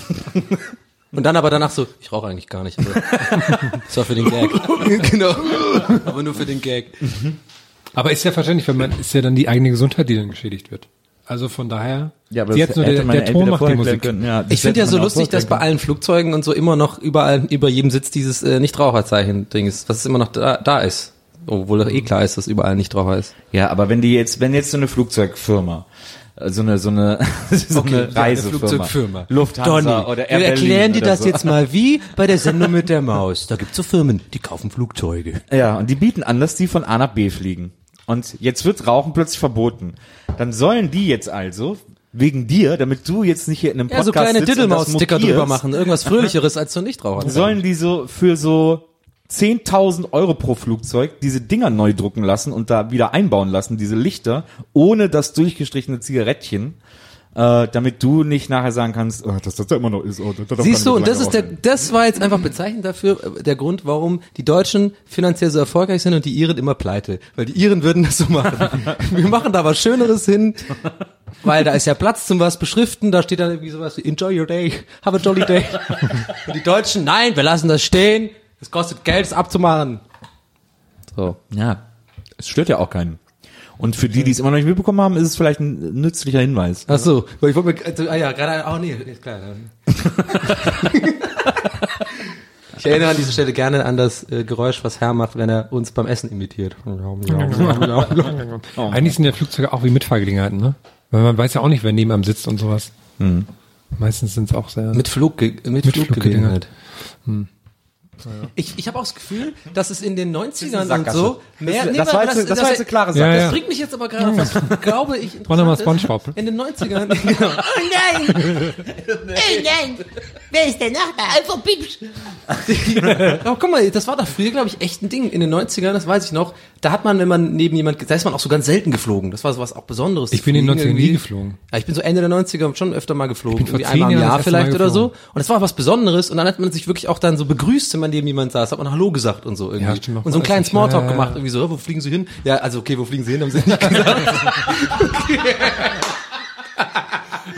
Und dann aber danach so, ich rauche eigentlich gar nicht. Das war für den Gag. genau. Aber nur für den Gag. Aber ist ja verständlich, wenn man ist ja dann die eigene Gesundheit, die dann geschädigt wird. Also von daher. Ja, aber sie das nur hätte der, man der ja Ton macht die Musik. können. Ja, Ich finde ja so lustig, dass bei allen Flugzeugen und so immer noch überall über jedem Sitz dieses äh, Nichtraucherzeichen-Ding ist, was immer noch da, da ist. Obwohl doch eh klar ist, dass überall Nichtraucher ist. Ja, aber wenn die jetzt, wenn jetzt so eine Flugzeugfirma so eine so eine so Okay, eine eine Reisefirma, Flugzeugfirma. Lufthansa oder Air Wir erklären Berlin dir oder das so. jetzt mal wie bei der Sendung mit der Maus. Da gibt's so Firmen, die kaufen Flugzeuge. Ja, und die bieten an, dass die von A nach B fliegen. Und jetzt wird Rauchen plötzlich verboten. Dann sollen die jetzt also wegen dir, damit du jetzt nicht hier in einem Ja, Podcast so kleine Diddlemaus-Sticker drüber machen. Irgendwas Fröhlicheres als so Nichtraucher. Sollen die so für so 10.000 Euro pro Flugzeug diese Dinger neu drucken lassen und da wieder einbauen lassen, diese Lichter, ohne das durchgestrichene Zigarettchen, äh, damit du nicht nachher sagen kannst, oh, dass das da immer noch ist. Oh, das Siehst du, und das ist der, das war jetzt einfach bezeichnend dafür, äh, der Grund, warum die Deutschen finanziell so erfolgreich sind und die Iren immer pleite. Weil die Iren würden das so machen. Wir machen da was Schöneres hin, weil da ist ja Platz zum was beschriften, da steht dann irgendwie sowas wie Enjoy your day, have a jolly day. Und die Deutschen, nein, wir lassen das stehen, es kostet Geld, es abzumachen. So. Ja, es stört ja auch keinen. Und für die, die es immer noch nicht mitbekommen haben, ist es vielleicht ein nützlicher Hinweis. Ach so, weil ich wollte mir, also, ah ja, gerade, oh nee, ist klar. Ich erinnere an dieser Stelle gerne an das äh, Geräusch, was Herr macht, wenn er uns beim Essen imitiert. Eigentlich sind ja Flugzeuge auch wie Mitfahrgelegenheiten, ne? Weil man weiß ja auch nicht, wer neben einem sitzt und sowas. Meistens sind es auch sehr. Mit Flug, mit, Mit Fluggelegenheit. Ich, ich habe auch das Gefühl, dass es in den 90ern und so mehr, das, nee, das, war jetzt, das, war jetzt eine klare Ja, Sache. ja. Das bringt mich jetzt aber gerade auf was, glaube ich, nochmal interessant ist. Spongebob. In den 90ern, genau. Oh nein! oh nein! Wer ist der Nachbar? Alpha Piepsch! Aber guck mal, das war doch früher, glaube ich, echt ein Ding. In den 90ern, das weiß ich noch, da hat man, wenn man neben jemand, da ist man auch so ganz selten geflogen. Das war so was auch Besonderes. Ich bin in den fliegen 90ern nie irgendwie. geflogen. Ja, ich bin so Ende der 90er schon öfter mal geflogen. Ich bin vor Irgendwie einmal im Jahr das Mal vielleicht oder so. Und das war was Besonderes. Und dann hat man sich wirklich auch dann so begrüßt, wenn man neben jemand saß, hat man Hallo gesagt und so irgendwie. Ja, und so einen kleinen. Smalltalk Ja, gemacht, irgendwie so, wo fliegen Sie hin? Ja, also okay, wo fliegen Sie hin? Haben Sie nicht gesagt.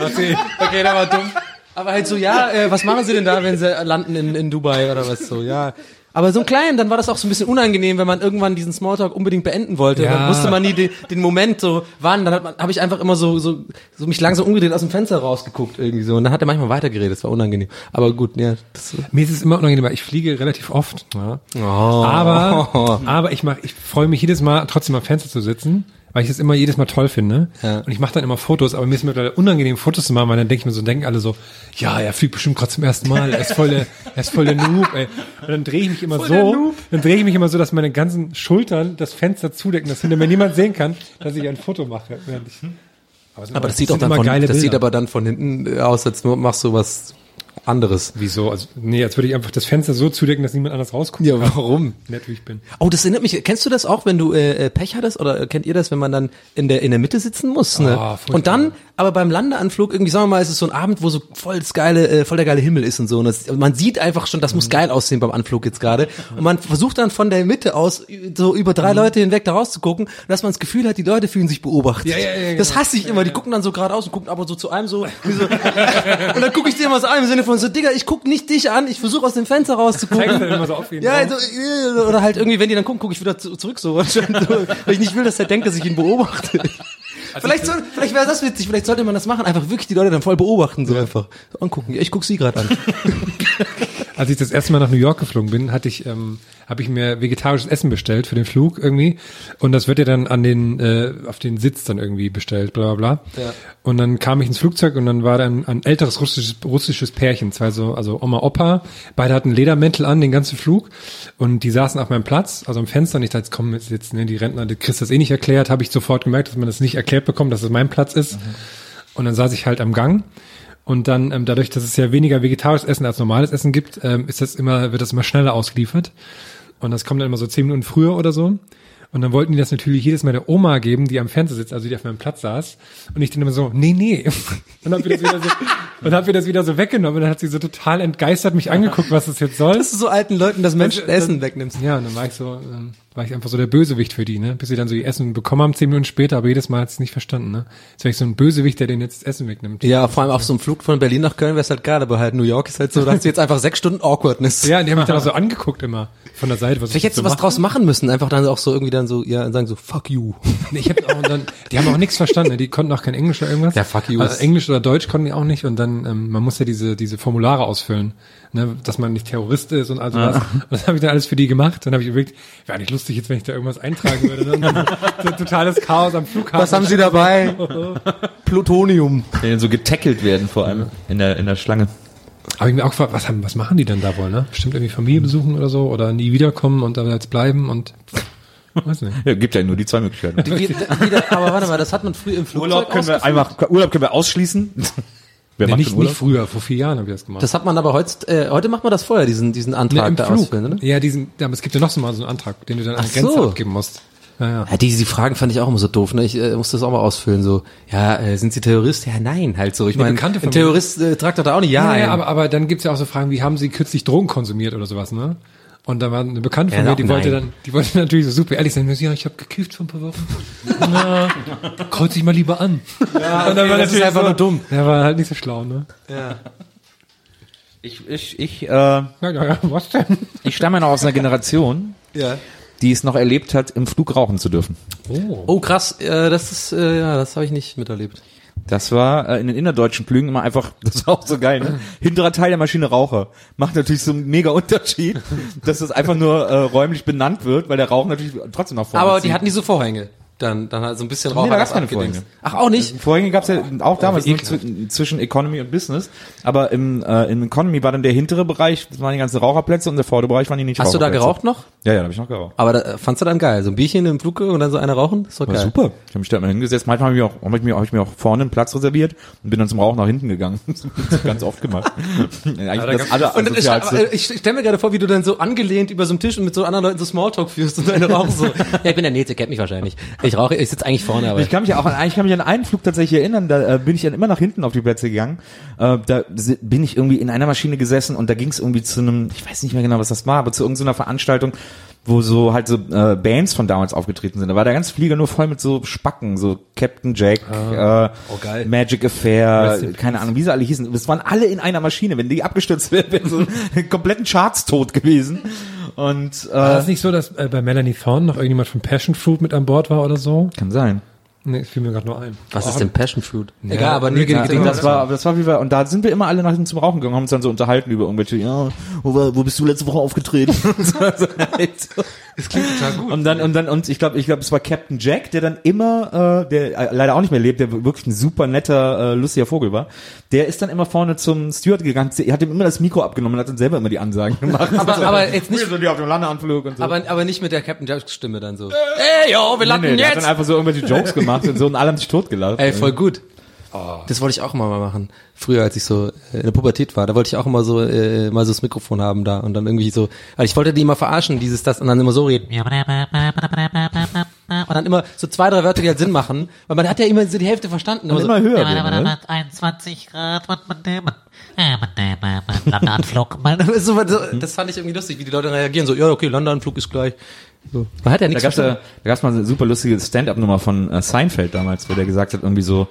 okay, okay, der war dumm. Aber halt so, ja, äh, was machen Sie denn da, wenn Sie landen in, in Dubai oder was so, ja. Aber so ein kleinen, dann war das auch so ein bisschen unangenehm, wenn man irgendwann diesen Smalltalk unbedingt beenden wollte. Ja. Dann wusste man nie den, den Moment so, wann. Dann habe ich einfach immer so, so, so mich langsam umgedreht aus dem Fenster rausgeguckt irgendwie so. Und dann hat er manchmal weitergeredet. Das war unangenehm. Aber gut, ja. Das, Mir ist es immer unangenehm, weil ich fliege relativ oft. Ja. Oh. Aber, aber ich mach, ich freue mich jedes Mal trotzdem am Fenster zu sitzen, weil ich das immer jedes Mal toll finde. Ja. Und ich mache dann immer Fotos, aber mir ist mittlerweile unangenehm, Fotos zu machen, weil dann denke ich mir so, denken alle so, ja, er fliegt bestimmt gerade zum ersten Mal, er ist voll der, er ist voll der Noob, ey. Und dann drehe ich mich immer so, dann drehe ich mich immer so, dass meine ganzen Schultern das Fenster zudecken, dass hinter mir niemand sehen kann, dass ich ein Foto mache. Es sind aber immer- das sieht sind dann von, das sieht aber dann von hinten aus, als nur machst du was anderes. Wieso? Also, nee, als würde ich einfach das Fenster so zudecken, dass niemand anders rausguckt. Ja, warum? Nett wie ich bin. Oh, das erinnert mich. Kennst du das auch, wenn du äh, äh, Pech hattest oder kennt ihr das, wenn man dann in der in der Mitte sitzen muss? Ne? Ah, und dann, aber beim Landeanflug irgendwie, sagen wir mal, ist es so ein Abend, wo so voll das geile, äh, voll der geile Himmel ist und so. Und das, man sieht einfach schon, das Mhm. muss geil aussehen beim Anflug jetzt gerade. Und man versucht dann von der Mitte aus so über drei Mhm. Leute hinweg da rauszugucken, dass man das Gefühl hat, die Leute fühlen sich beobachtet. Ja, ja, ja, das genau. hasse ich immer. Die gucken dann so geradeaus und gucken aber so zu einem so. So und dann gucke ich dir immer so an im Sinne von so, Digga, ich guck nicht dich an, ich versuche aus dem Fenster rauszugucken. Immer so auf Ja, also, oder halt irgendwie, wenn die dann gucken, gucke ich wieder zu, zurück so, weil ich nicht will, dass er denkt, dass ich ihn beobachte. vielleicht soll, vielleicht wäre das witzig, vielleicht sollte man das machen, einfach wirklich die Leute dann voll beobachten, so einfach. So angucken. Ja, ich guck sie gerade an. als ich das erste Mal nach New York geflogen bin, hatte ich, ähm, habe ich mir vegetarisches Essen bestellt für den Flug irgendwie. Und das wird ja dann an den, äh, auf den Sitz dann irgendwie bestellt, bla bla bla. Ja. Und dann kam ich ins Flugzeug und dann war dann ein älteres russisches, russisches Pärchen, zwei so, also Oma, Opa. Beide hatten Ledermäntel an, den ganzen Flug. Und die saßen auf meinem Platz, also am Fenster. Und ich dachte, jetzt kommen jetzt, jetzt ne, die Rentner, die Chris das eh nicht erklärt, habe ich sofort gemerkt, dass man das nicht erklärt bekommt, dass es mein Platz ist. Und dann saß ich halt am Gang. Und dann, ähm, dadurch, dass es ja weniger vegetarisches Essen als normales Essen gibt, ähm, ist das immer, wird das immer schneller ausgeliefert. Und das kommt dann immer so zehn Minuten früher oder so. Und dann wollten die das natürlich jedes Mal der Oma geben, die am Fernseher sitzt, also die auf meinem Platz saß. Und ich dann immer so, nee, nee. Und hab mir das wieder so, und hab mir das wieder so weggenommen. Und dann hat sie so total entgeistert mich angeguckt, was das jetzt soll. Dass du so alten Leuten das Menschen Dann- Essen wegnimmst. Ja, und dann war ich so, ähm, war ich einfach so der Bösewicht für die, ne? Bis sie dann so ihr Essen bekommen haben, zehn Minuten später, aber jedes Mal hat sie es nicht verstanden, ne? Wäre ich so ein Bösewicht, der denen jetzt das Essen wegnimmt. Ja, vor allem auf so einem Flug von Berlin nach Köln wäre es halt geil, aber halt New York ist halt so, da hast du jetzt einfach sechs Stunden Awkwardness. Ja, und die haben mich dann auch so angeguckt immer von der Seite. Was Vielleicht ich hättest du so was draus machen müssen, einfach dann auch so irgendwie dann so, ja, sagen so, fuck you. Nee, Ich hab auch dann, die haben auch nichts verstanden, ne? die konnten auch kein Englisch oder irgendwas. Ja, fuck you. Also Englisch oder Deutsch konnten die auch nicht und dann, ähm, man muss ja diese, diese Formulare ausfüllen, ne? dass man nicht Terrorist ist und also was. Und das habe ich dann alles für die gemacht. Dann habe ich überlegt, wäre nicht lustig jetzt, wenn ich da irgendwas eintragen würde. Ne? so ein totales Chaos am Flughafen. Was haben sie dabei? Plutonium. Die dann so getackelt werden vor allem in der, in der Schlange. Habe ich mir auch gefragt, was, haben, was machen die denn da wohl, ne? Bestimmt irgendwie Familie besuchen oder so oder nie wiederkommen und da jetzt bleiben und weiß nicht. Ja, gibt ja nur die zwei Möglichkeiten. Wie, wieder, aber warte mal, das hat man früher im Flugzeug Urlaub können wir einfach, Urlaub können wir ausschließen. Wer Nee, macht nicht, nicht früher, vor vier Jahren habe ich das gemacht. Das hat man aber heute, äh, heute macht man das vorher, diesen, diesen Ne, Antrag im da Flug. ausfüllen, oder? Ja, diesen, ja, aber es gibt ja noch so mal so einen Antrag, den du dann an Ach der Grenze so. abgeben musst. Ja, ja. Ja, die, die Fragen fand ich auch immer so doof, ne? Ich äh, musste das auch mal ausfüllen, so, ja, äh, sind Sie Terrorist? Ja, nein, halt so. Ich Nee, meine, ein. Terrorist äh, tragt doch da auch nicht Ja, Ja, ja, aber, aber dann gibt's ja auch so Fragen, wie haben Sie kürzlich Drogen konsumiert oder sowas, ne? Und da war eine Bekannte von Ja, mir, die wollte nein. dann, die wollte natürlich so super ehrlich sein, ja, ich habe gekifft vor ein paar Wochen. Na, kreuz dich mal lieber an. Ja, und dann war das ist einfach so, nur dumm. Der war halt nicht so schlau, ne? Ich, ich, ich, äh, Ja, ja, ja, was denn? ich stamme noch aus einer Generation, ja. die es noch erlebt hat, im Flug rauchen zu dürfen. Oh, krass, äh, das ist, äh, ja, das habe ich nicht miterlebt. Das war äh, in den innerdeutschen Flügen immer einfach, das war auch so geil, ne? Hinterer Teil der Maschine Raucher. Macht natürlich so einen mega Unterschied, dass das einfach nur äh, räumlich benannt wird, weil der Rauch natürlich trotzdem nach vorne Aber zieht. die hatten so Vorhänge. Dann, dann halt so ein bisschen Rauch. Nee, da gab's keine. Vorhänge. Ach, auch nicht? Vorhänge gab's ja auch damals nur zw- zwischen Economy und Business, aber im, äh, im Economy war dann der hintere Bereich, das waren die ganzen Raucherplätze und der vordere Bereich waren die nicht Hast du da geraucht noch? Ja, ja, da habe ich noch geraucht. Aber da, äh, fandst du dann geil? So ein Bierchen im Flug und dann so eine rauchen? Das War geil. super. Ich habe mich da immer hingesetzt. Manchmal habe ich, mir auch- hab ich, mir, hab ich mir auch vorne einen Platz reserviert und bin dann zum Rauchen nach hinten gegangen. Das hab ich ganz oft gemacht. Eigentlich das aller Und ich, asozialste. aber ich stelle mir gerade vor, wie du dann so angelehnt über so einem Tisch und mit so anderen Leuten so Smalltalk führst und eine rauchen so. ja, ich bin der Nils, ihr kennt mich wahrscheinlich. Ich rauche, ich sitze eigentlich vorne, aber. Ich kann mich ja auch an, ich kann mich an einen Flug tatsächlich erinnern, da äh, bin ich dann immer nach hinten auf die Plätze gegangen. Äh, da bin ich irgendwie in einer Maschine gesessen und da ging es irgendwie zu einem, ich weiß nicht mehr genau, was das war, aber zu irgendeiner Veranstaltung, wo so halt so äh, Bands von damals aufgetreten sind. Da war der ganze Flieger nur voll mit so Spacken, so Captain Jack, äh, Oh. Magic Affair, keine Ahnung, wie sie alle hießen. Das waren alle in einer Maschine. Wenn die abgestürzt wären, wären so einen kompletten Charts tot gewesen. Und War äh, das nicht so, dass äh, bei Melanie Thorne noch irgendjemand von Passion Fruit mit an Bord war oder so? kann sein. Nee, fiel mir gerade nur ein. was ist denn Passion Fruit? Ja, Egal, aber nee, ja, das war, das war wie wir, und da sind wir immer alle nach hinten zum Rauchen gegangen, haben uns dann so unterhalten über irgendwelche, ja, wo, wo bist du letzte Woche aufgetreten? Halt so. das klingt total gut. Und dann, und dann, und ich glaube, ich glaube, es war Captain Jack, der dann immer, äh, der äh, leider auch nicht mehr lebt, der wirklich ein super netter, äh, lustiger Vogel war, der ist dann immer vorne zum Steward gegangen, er hat ihm immer das Mikro abgenommen und hat dann selber immer die Ansagen gemacht. Aber- aber jetzt nicht- sind hier auf dem Landeanflug und so. Aber, aber nicht mit der Captain Jack Stimme dann so. Ey, yo, wir nee, landen nee, der hat jetzt! dann einfach so irgendwelche Jokes gemacht und so und alle haben sich totgelacht. Ey, voll gut. Das wollte ich auch immer mal machen. Früher, als ich so äh, in der Pubertät war, da wollte ich auch immer so äh, mal so das Mikrofon haben da und dann irgendwie so, weil ich wollte die immer verarschen, dieses das und dann immer so reden. Und dann immer so zwei, drei Wörter, die halt Sinn machen, weil man hat ja immer so die Hälfte verstanden. und so, immer höher. werden, ne? 21 Grad, was man nehmen. Äh, man nehmen, Landeanflug, so, das fand ich irgendwie lustig, wie die Leute reagieren. So, ja, okay, Landeanflug ist gleich. So. Man hat ja Da nichts gab's ja, verstanden. da gab's mal eine super lustige Stand-up-Nummer von äh, Seinfeld damals, wo der gesagt hat irgendwie so,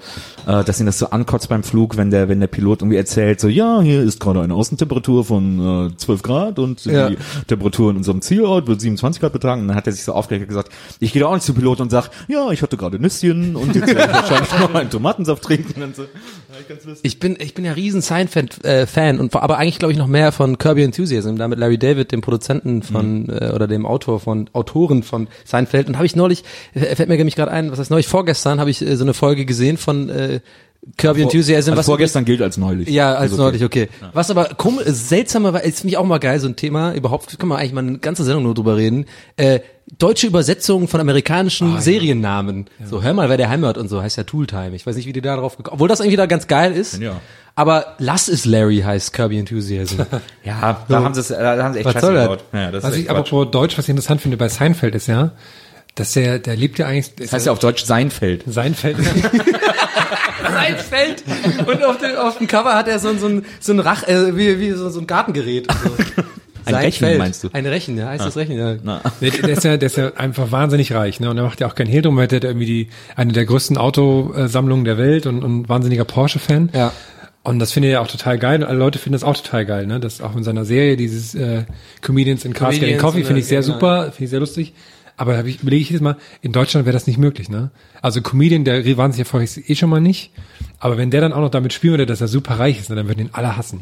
äh, dass ihn das so ankotzt beim Flug, wenn der wenn der Pilot irgendwie erzählt, so ja, hier ist gerade eine Außentemperatur von äh, 12 Grad und Ja. die Temperatur in unserem Zielort wird 27 Grad betragen. Und dann hat er sich so aufgeregt und gesagt, ich gehe da auch nicht zum Pilot und sag, ja, ich hatte gerade Nüsschen und jetzt werde ich wahrscheinlich noch einen Tomatensaft trinken und so. Ich bin, ich bin ja riesen Seinfeld-Fan und aber eigentlich glaube ich noch mehr von Kirby Enthusiasm, da mit Larry David, dem Produzenten von äh, oder dem Autor von Autoren von Seinfeld. Und habe ich neulich, äh, fällt mir nämlich gerade ein, was heißt neulich vorgestern, habe ich äh, so eine Folge gesehen von äh, Kirby Enthusiasm. Also was vorgestern gilt als neulich. Ja, als okay. neulich, okay. Was aber komisch, seltsamer war, ist finde ich auch mal geil, so ein Thema, überhaupt kann man eigentlich mal eine ganze Sendung nur drüber reden, äh, deutsche Übersetzungen von amerikanischen Seriennamen. So, hör mal, wer der Heimat und so, heißt ja Tooltime. Ich weiß nicht, wie die da drauf gekommen, obwohl das irgendwie da ganz geil ist. Ja. Aber Lass es Larry heißt Kirby Enthusiasm. Ja, da haben sie es, da haben sie echt Was Scheiße soll das? gebaut. Ja, das Was ich Quatsch. apropos Deutsch, was ich interessant finde bei Seinfeld ist ja, dass der, der lebt ja eigentlich, Das heißt ja auf Deutsch Seinfeld. Seinfeld, Seinfeld. Und auf dem, auf dem Cover hat er so, ein- so ein, so ein Rach, äh, wie, wie so, so ein Gartengerät. So. Ein Rechen, Seinfeld. meinst du? Ein Rechen, ja, heißt das Rechen, ja. Na. der, der, ist ja, der ist ja einfach wahnsinnig reich, ne? Und er macht ja auch kein Hehl drum, weil der hat irgendwie die, eine der größten Autosammlungen der Welt und, und wahnsinniger Porsche-Fan. Ja. Und das finde ich ja auch total geil und alle Leute finden das auch total geil, ne? Das auch in seiner Serie, dieses äh, Comedians in Cars Getting Coffee, in finde ich sehr genau. super, finde ich sehr lustig. Aber da hab ich, überlege ich jedes Mal, in Deutschland wäre das nicht möglich, ne? Also Comedian, der wahnsinnig erfolgreich ist, eh schon mal nicht. Aber wenn der dann auch noch damit spielen würde, dass er super reich ist, ne, dann würden ihn alle hassen.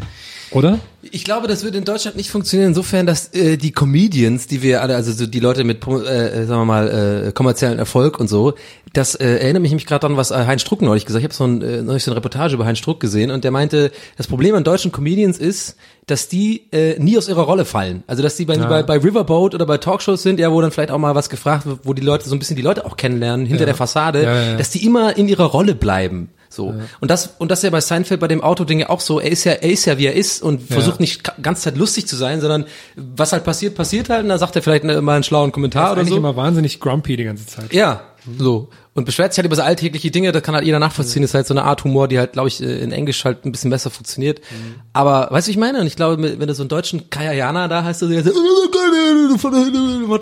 Oder? Ich glaube, das würde in Deutschland nicht funktionieren, insofern, dass äh, die Comedians, die wir alle, also so die Leute mit, äh, sagen wir mal, äh, kommerziellen Erfolg und so, das äh, erinnert mich nämlich gerade an, was äh, Heinz Struck neulich gesagt hat. Ich habe so, ein, äh, neulich so eine Reportage über Heinz Struck gesehen und der meinte, das Problem an deutschen Comedians ist, dass die äh, nie aus ihrer Rolle fallen. Also dass die bei, bei, bei Riverboat oder bei Talkshows sind, ja, wo dann vielleicht auch mal was gefragt wird, wo die Leute so ein bisschen die Leute auch kennenlernen hinter der Fassade, Ja, ja, ja. dass die immer in ihrer Rolle bleiben. So. Und das, und das ist ja bei Seinfeld bei dem Autoding ja auch so. Er ist ja, er ist ja wie er ist und versucht nicht ganze Zeit lustig zu sein, sondern was halt passiert, passiert halt und dann sagt er vielleicht mal einen schlauen Kommentar ist oder so. immer wahnsinnig grumpy die ganze Zeit. Ja, so. Und beschwert sich halt über so alltägliche Dinge, das kann halt jeder nachvollziehen. Das ist halt so eine Art Humor, die halt, glaube ich, äh, in Englisch halt ein bisschen besser funktioniert. Aber, weißt du, ich meine? Und ich glaube, wenn du so einen deutschen Kajayana da hast, du so,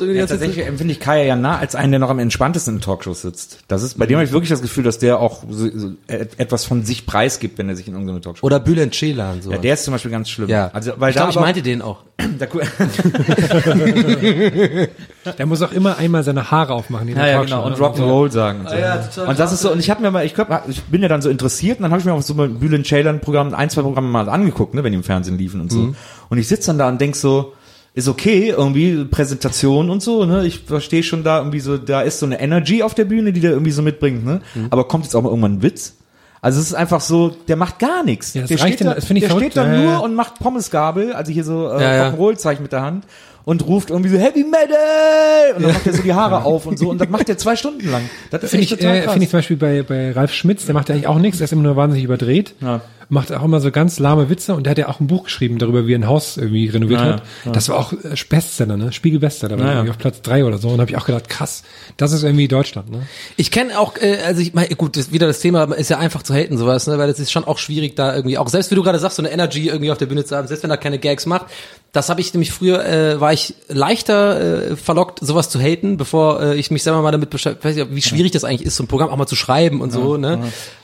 Ja, tatsächlich empfinde ich Kaya ja nah als einen, der noch am entspanntesten in Talkshows sitzt. Das ist, bei dem habe ich wirklich das Gefühl, dass der auch so, so et- etwas von sich preisgibt, wenn er sich in irgendeine Talkshow. oder Bülent Ceylan, so. ja, der ist zum Beispiel ganz schlimm. Ja. Also, weil ich da glaube, ich aber- meinte den auch. Der muss auch immer einmal seine Haare aufmachen. in der Ja, ja, Talkshow, genau. Und ne? Rock'n'Roll sagen. Und, so. ja, total und das ist so, und ich habe mir mal, ich, glaub, ich bin ja dann so interessiert und dann habe ich mir auch so mal Bülent Ceylan Programm, ein, zwei Programme mal angeguckt, ne, wenn die im Fernsehen liefen und so. Mhm. Und ich sitze dann da und denk so, ist okay, irgendwie Präsentation und so, ne? Ich verstehe schon da irgendwie so, da ist so eine Energy auf der Bühne, die der irgendwie so mitbringt, ne? Mhm. Aber kommt jetzt auch mal irgendwann ein Witz? Also es ist einfach so, der macht gar nichts. Ja, der steht denn- da, der verrückt. steht da Ja, nur ja. und macht Pommesgabel, also hier so äh, Ja. Rock'n'Roll-Zeichen mit der Hand und ruft irgendwie so Heavy Metal und dann macht er so die Haare auf und so und das macht er zwei Stunden lang. Das Finde ich, äh, finde ich zum Beispiel bei, bei Ralf Schmitz, der macht ja eigentlich auch nichts, der ist immer nur wahnsinnig überdreht. Ja. Macht auch immer so ganz lahme Witze und der hat ja auch ein Buch geschrieben darüber, wie er ein Haus irgendwie renoviert Ja, hat. Das war auch äh, Bestseller, ne? Spiegelbestseller, da war Ja, ja. irgendwie auf Platz drei oder so. Und habe ich auch gedacht, krass, das ist irgendwie Deutschland, ne? Ich kenne auch, äh, also ich meine, gut, das, wieder das Thema ist ja einfach zu haten sowas, ne, weil es ist schon auch schwierig da irgendwie, auch selbst wie du gerade sagst, so eine Energy irgendwie auf der Bühne zu haben, selbst wenn er keine Gags macht, das habe ich nämlich früher, äh, war ich leichter äh, verlockt, sowas zu haten, bevor äh, ich mich selber mal damit beschäftigt, weiß nicht, wie schwierig das eigentlich ist, so ein Programm auch mal zu schreiben und so, ne.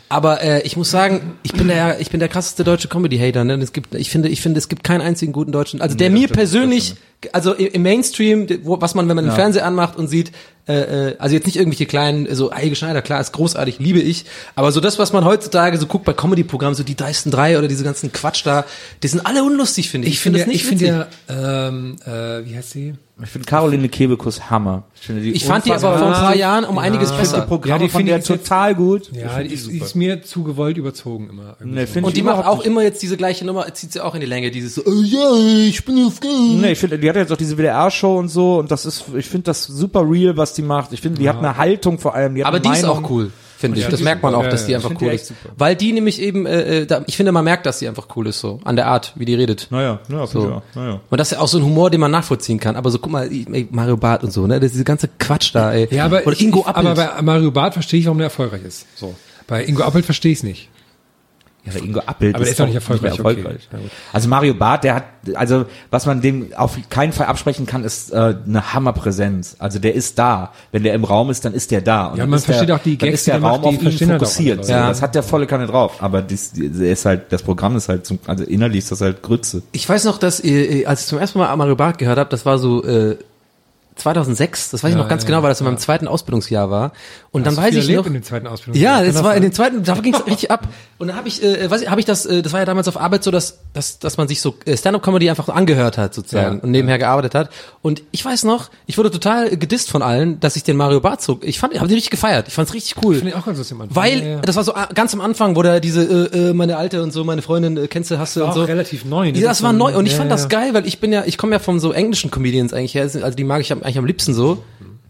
Aber äh, ich muss sagen, ich bin der, ich bin der krasseste deutsche Comedy-Hater. Ne? Es gibt, ich finde, ich finde, es gibt keinen einzigen guten deutschen. Also der mir persönlich, also im Mainstream, wo, was man, wenn man den Fernseher anmacht und sieht, äh, äh, also jetzt nicht irgendwelche kleinen, so Eike Schneider, klar, ist großartig, liebe ich. Aber so das, was man heutzutage so guckt bei Comedy-Programmen, so die dreisten drei oder diese ganzen Quatsch da, die sind alle unlustig, finde ich. Ich finde, das ich finde ja, ähm, äh, wie heißt sie? Ich finde Caroline Kebekus Hammer. Ich, finde die Ich fand die aber vor ein paar. Jahren um einiges Ich finde die besser. Programme Ja, die von finde der jetzt- total gut. Ja, die ist, die ist mir zu gewollt überzogen immer. Nee, so. Und die macht auch nicht. immer jetzt diese gleiche Nummer, zieht sie auch in die Länge, dieses so, oh ja, ich bin auf Nee, ich finde, die hat jetzt auch diese WDR-Show und so und das ist, ich finde das super real, was die macht. Ich finde, die hat eine Haltung vor allem. Die hat Aber die ist Meinung. auch cool, finde ich. Das merkt man auch, dass die einfach cool ist. Weil die nämlich eben, äh, äh, da, ich finde, man merkt, dass die einfach cool ist, so an der Art, wie die redet. Naja, ja, finde So. Naja. Und das ist ja auch so ein Humor, den man nachvollziehen kann. Aber so, guck mal, ey, Mario Barth und so, ne, das ist diese ganze Quatsch da, ey. Ja, aber, Oder Ingo ich, aber bei Mario Barth verstehe ich, warum der erfolgreich ist. So. Bei Ingo Appelt verstehe ich es nicht. Ja, aber Ingo Appelt Aber der ist doch nicht erfolgreich, okay. erfolgreich. Gut. Also Mario Barth, der hat, also was man dem auf keinen Fall absprechen kann, ist äh, eine Hammerpräsenz. Also der ist da. Wenn der im Raum ist, dann ist der da. Und Ja, man ist der, versteht auch die Gags, ist der Raum macht, die auf ihn halt auch fokussiert. Leute. Das hat der volle Kanne drauf. Aber das, der ist halt, das Programm ist halt, zum, also innerlich ist das halt Grütze. Ich weiß noch, dass äh, als ich zum ersten Mal Mario Barth gehört habe, das war so äh, 2006, das weiß ich Ja, noch ganz ja, genau, weil das in meinem zweiten Ausbildungsjahr war. Und dann Hast du weiß ich noch, in den zweiten Ausbildung. ja, das war in den zweiten, da ging es richtig ab. Und dann habe ich, äh, weiß ich, habe ich das, äh, das war ja damals auf Arbeit so, dass, dass, dass man sich so äh, Stand-up-Comedy einfach so angehört hat sozusagen Ja, und nebenher gearbeitet hat. Und ich weiß noch, ich wurde total äh, gedisst von allen, dass ich den Mario Barth zog. Ich fand, ich habe den richtig gefeiert. Ich fand's richtig cool. Finde ich auch ganz lustig am Anfang. Weil, das war so ah, ganz am Anfang, wo da diese, äh, äh, meine Alte und so, meine Freundin, äh, kennst du, hast du und so. relativ neu, ne? Ja, Das war neu und ich fand das geil, weil ich bin ja, ich komme ja von so englischen Comedians eigentlich her, also die mag ich am- eigentlich am liebsten so.